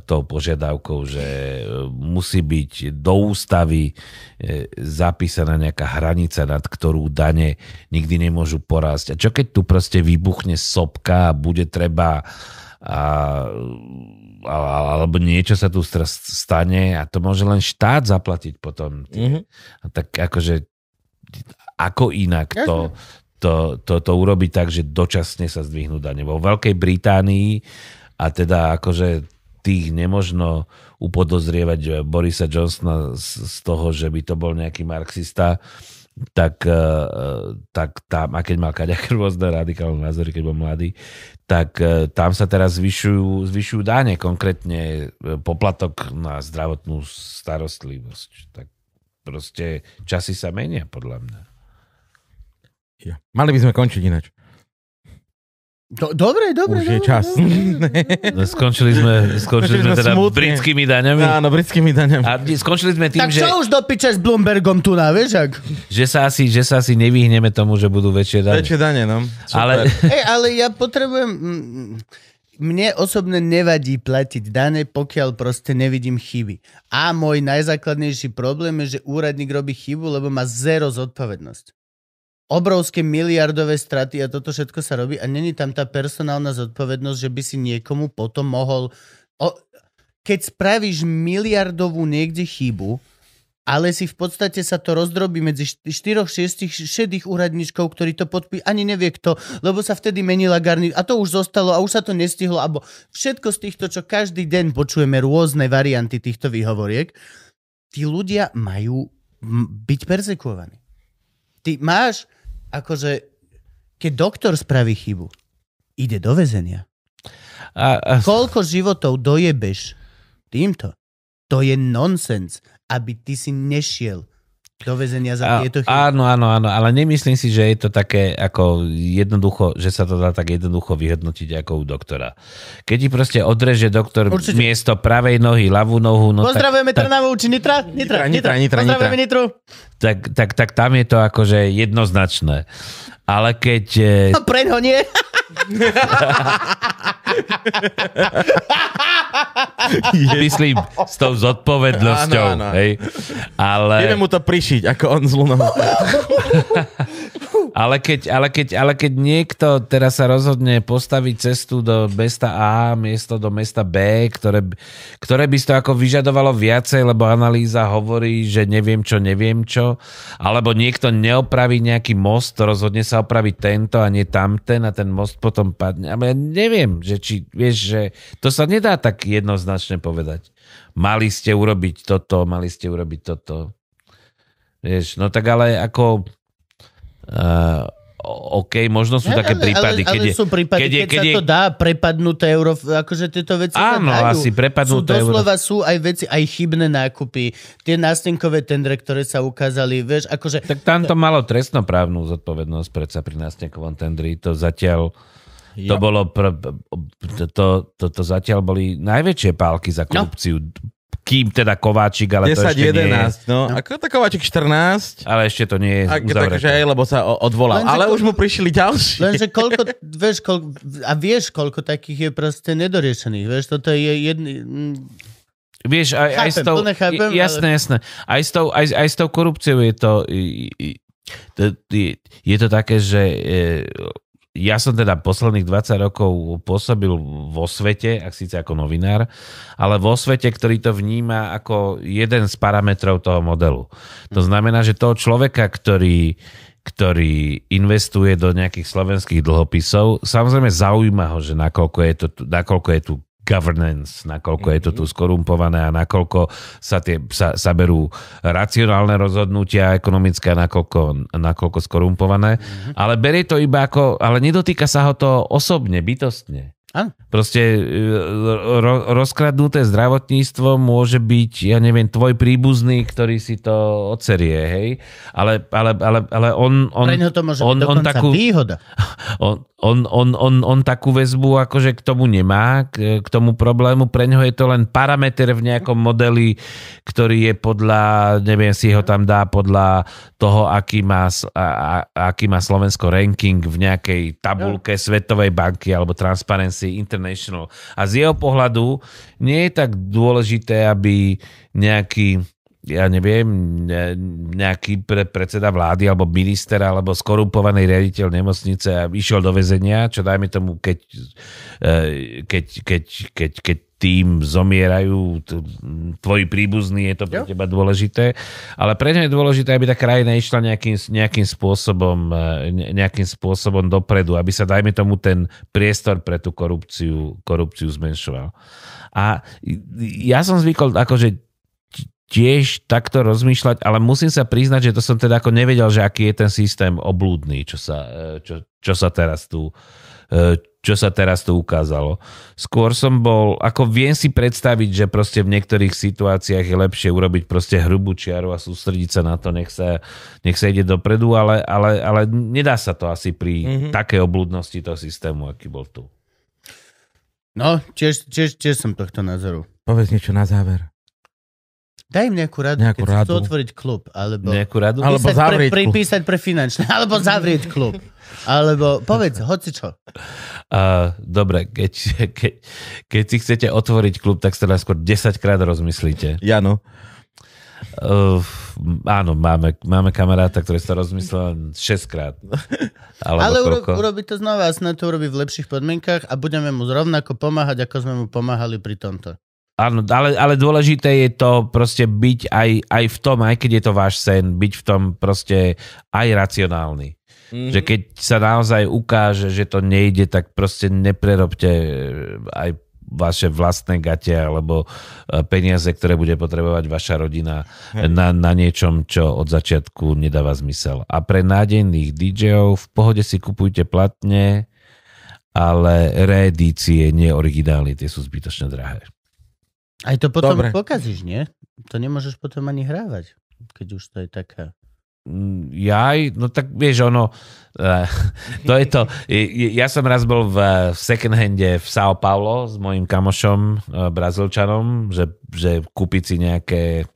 tou požiadavkou, že e, musí byť do ústavy e, zapísaná nejaká hranica, nad ktorú dane nikdy nemôžu porásť. A čo keď tu proste vybuchne sopka a bude treba a, a, alebo niečo sa tu stane a to môže len štát zaplatiť potom. Mhm. A tak akože ako inak to, to, to, to urobiť tak, že dočasne sa zdvihnú dane. Vo Veľkej Británii a teda akože tých nemožno upodozrievať Borisa Johnsona z, z toho, že by to bol nejaký marxista, tak, eh, tak tam, a keď mal kaďaké rôzne radikálne názory, keď bol mladý, tak eh, tam sa teraz zvyšujú, zvyšujú dáne, konkrétne eh, poplatok na zdravotnú starostlivosť. Tak proste časy sa menia, podľa mňa. Ja. Mali by sme končiť ináč. Do, dobre, dobre. Už je čas. dobre. Skončili sme, skončili sme teda smutne. britskými daňami. Áno, britskými daňami. A skončili sme tým, Tak že, čo už dopíčeš s Bloombergom tu na, vieš? Ak? že, sa asi, že sa asi nevyhneme tomu, že budú väčšie dane. Väčšie dane, no. Super. Ale, Hej, ale ja potrebujem... Mne osobne nevadí platiť dane, pokiaľ proste nevidím chyby. A môj najzákladnejší problém je, že úradník robí chybu, lebo má zero zodpovednosť. Obrovské miliardové straty a toto všetko sa robí a není tam tá personálna zodpovednosť, že by si niekomu potom mohol... O... Keď spravíš miliardovú niekde chybu, ale si v podstate sa to rozdrobí medzi 4-6 šedých úradníčkov, ktorí to podpí, ani nevie kto, lebo sa vtedy menila garni a to už zostalo a už sa to nestihlo, alebo všetko z týchto, čo každý deň počujeme rôzne varianty týchto výhovoriek, tí ľudia majú byť persekuovaní. Ty máš, akože, keď doktor spraví chybu, ide do väzenia. a, a, Koľko životov dojebeš týmto? To je nonsens, aby ty si nešiel do väzenia za tieto chyby. áno, áno, áno, ale nemyslím si, že je to také ako jednoducho, že sa to dá tak jednoducho vyhodnotiť ako u doktora. Keď ti proste odreže doktor Určite. miesto pravej nohy, ľavú nohu, no tak, Pozdravujeme tak, Trnavú, či Nitra? Nitra, Nitra, Nitra, Nitra, Pozdravujeme Nitru. tak, tak, tak tam je to akože jednoznačné. Ale keď... eh, preň ho nie. myslím s tou zodpovednosťou, Áno, áno. hej. Ale... Vieme mu to prišiť, ako on z. Ale keď, ale, keď, ale keď niekto teraz sa rozhodne postaviť cestu do mesta A miesto do mesta B, ktoré, ktoré by to ako vyžadovalo viacej, lebo analýza hovorí, že neviem čo, neviem čo, alebo niekto neopraví nejaký most, rozhodne sa opraviť tento a nie tamten a ten most potom padne. Ale ja neviem, že či, vieš, že to sa nedá tak jednoznačne povedať. Mali ste urobiť toto, mali ste urobiť toto. Vieš, no tak ale ako Uh, OK, možno sú také prípady, ale, keď, ale je, sú prípady, keď, je, keď, keď sa to dá prepadnuté euro, akože tieto veci Áno, sa dajú. asi prepadnuté sú doslova euro. sú aj veci, aj chybné nákupy, tie nástenkové tendre, ktoré sa ukázali, vieš, akože... Tak tam to malo trestnoprávnu zodpovednosť predsa pri nástenkovom tendri, to zatiaľ... Jo. To bolo, pr- to, to, to, to zatiaľ boli najväčšie pálky za No. Kým teda Kováčik, ale 10, to ešte 11, nie je. no. Ako to Kováčik 14. Ale ešte to nie je A, uzavreté. takže aj, lebo sa odvolal. Lenže Ale už mu prišli ďalší. Lenže koľko, vieš, koľko, a vieš, koľko takých je proste nedoriešených, vieš, toto je jedný... Vieš, aj, aj s Chápem, tou... plne chápem, jasné, jasné. Aj s, tou, aj, aj s tou korupciou je to... to- je, je to také, že e, ja som teda posledných 20 rokov pôsobil vo svete, ak síce ako novinár, ale vo svete, ktorý to vníma ako jeden z parametrov toho modelu. To znamená, že toho človeka, ktorý ktorý investuje do nejakých slovenských dlhopisov. Samozrejme zaujíma ho, že nakoľko je, to, nakoľko je tu governance, nakoľko je to tu skorumpované a nakoľko sa, tie, sa, sa berú racionálne rozhodnutia ekonomické a nakoľko, nakoľko skorumpované. Ale berie to iba ako, ale nedotýka sa ho to osobne, bytostne. Áno. Proste e, ro, rozkradnuté zdravotníctvo môže byť, ja neviem, tvoj príbuzný, ktorý si to odserie, hej? Ale, ale, ale, ale on... on Pre to môže on, byť on takú, výhoda. on, on, on, on, on takú väzbu akože k tomu nemá, k, k tomu problému. Pre ňoho je to len parameter v nejakom modeli, ktorý je podľa, neviem si ho tam dá podľa toho, aký má, a, a, aký má Slovensko ranking v nejakej tabulke Svetovej banky alebo Transparency International. A z jeho pohľadu nie je tak dôležité, aby nejaký ja neviem, ne- nejaký pre, predseda vlády alebo minister alebo skorumpovaný riaditeľ nemocnice a išiel do väzenia, čo dajme tomu, keď, eh, keď, keď, keď, keď tým zomierajú tvoji príbuzní, je to pre Jo. teba dôležité. Ale pre ňa je dôležité, aby tá krajina išla nejakým, nejakým, spôsobom, ne- nejakým spôsobom dopredu, aby sa, dajme tomu, ten priestor pre tú korupciu, korupciu zmenšoval. A ja som zvykol akože tiež takto rozmýšľať, ale musím sa priznať, že to som teda ako nevedel, že aký je ten systém oblúdny, čo sa, e, čo, čo sa teraz tu e, čo sa teraz tu ukázalo. Skôr som bol, ako viem si predstaviť, že proste v niektorých situáciách je lepšie urobiť proste hrubú čiaru a sústrediť sa na to, nech sa, nech sa ide dopredu, ale, ale, ale nedá sa to asi pri mm-hmm. takej oblúdnosti toho systému, aký bol tu. No, tiež, tiež, tiež som tohto názoru. Povedz niečo na záver. Daj im nejakú radu, Nejakú keď si chcú radu. otvoriť klub, alebo... Nejakú radu? Ale- Alebo zavrieť pre, klub. pripísať pre finančné, alebo zavrieť klub. Alebo povedz, hoci čo. Uh, dobre, keď, keď, keď si chcete otvoriť klub, tak sa skôr 10 krát rozmyslíte. Jano. Uh, áno, máme, máme kamaráta, ktorý sa rozmyslel 6 krát. Ale uro, urobi to znova a snad to urobí v lepších podmienkach a budeme mu rovnako pomáhať, ako sme mu pomáhali pri tomto. Áno, ale, ale dôležité je to proste byť aj, aj v tom, aj keď je to váš sen, byť v tom proste aj racionálny. Mm-hmm. Že keď sa naozaj ukáže, že to nejde, tak proste neprerobte e, aj vaše vlastné gate alebo e, peniaze, ktoré bude potrebovať vaša rodina na, na niečom, čo od začiatku nedáva zmysel. A pre nádejných DJov v pohode si kupujte platne, ale reedície, nie originály, tie sú zbytočne drahé. Aj to potom Dobre. pokazíš, nie? To nemôžeš potom ani hrávať, keď už to je taká... Mm, Jaj, no tak vieš, ono, eh, to je to. Ja som raz bol v second hande v São Paulo s mojim kamošom, eh, brazilčanom, že, že kúpiť si nejaké ne-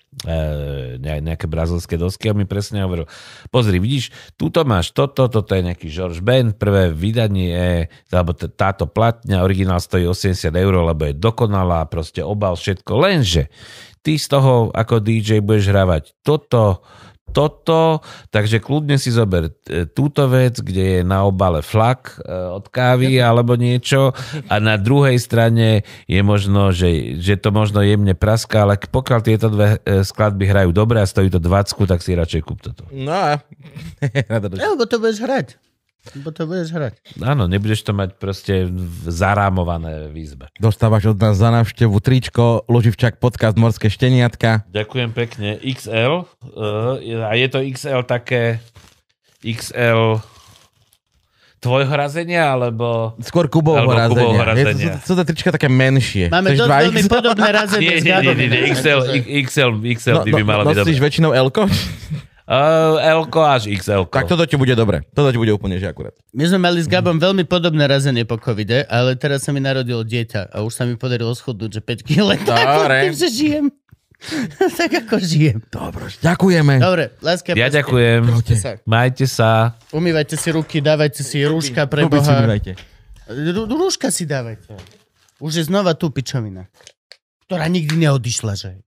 nejaké brazilské dosky a mi presne hovoril, pozri, vidíš, túto máš toto, toto je nejaký George Ben, prvé vydanie, alebo táto platňa, originál stojí 80 eur, lebo je dokonalá, proste obal, všetko, lenže ty z toho ako DJ budeš hravať toto, toto, takže kľudne si zober e, túto vec, kde je na obale flak e, od kávy alebo niečo a na druhej strane je možno, že, že to možno jemne praská, ale pokiaľ tieto dve e, skladby hrajú dobre a stojí to 20, tak si radšej kúp toto. No a... Ja, lebo to budeš hrať. Lebo to budeš hrať. Áno, nebudeš to mať proste v- zarámované v izbe. Dostávaš od nás za návštevu tričko, Luživčak podcast Morské šteniatka. Ďakujem pekne. XL. Uh, a je to XL také XL tvojho razenia, alebo... Skôr Kubovho Alebo razenia. Kubovho Je to- razenia. Sú, sú to trička také menšie. Máme dosť veľmi XL? podobné razenie Nie, nie, nie, nie, nie, XL, XL, XL by by malo byť nosíš dobre. väčšinou L-ko? Uh, l až XL. Tak toto ti bude dobre. Toto ti bude úplne že akurát. My sme mali s Gabom veľmi podobné razenie po covide, ale teraz sa mi narodilo dieťa a už sa mi podarilo schudnúť, že 5 kg. Dobre. Tým, že žijem. tak ako žijem. Dobre, ďakujeme. Dobre, láska. Ja pásky. ďakujem. Majte sa. Majte sa. Umývajte si ruky, dávajte si rúška pre si Boha. umývajte. Rú- Rúška si dávajte. Už je znova tu pičovina, ktorá nikdy neodišla, že?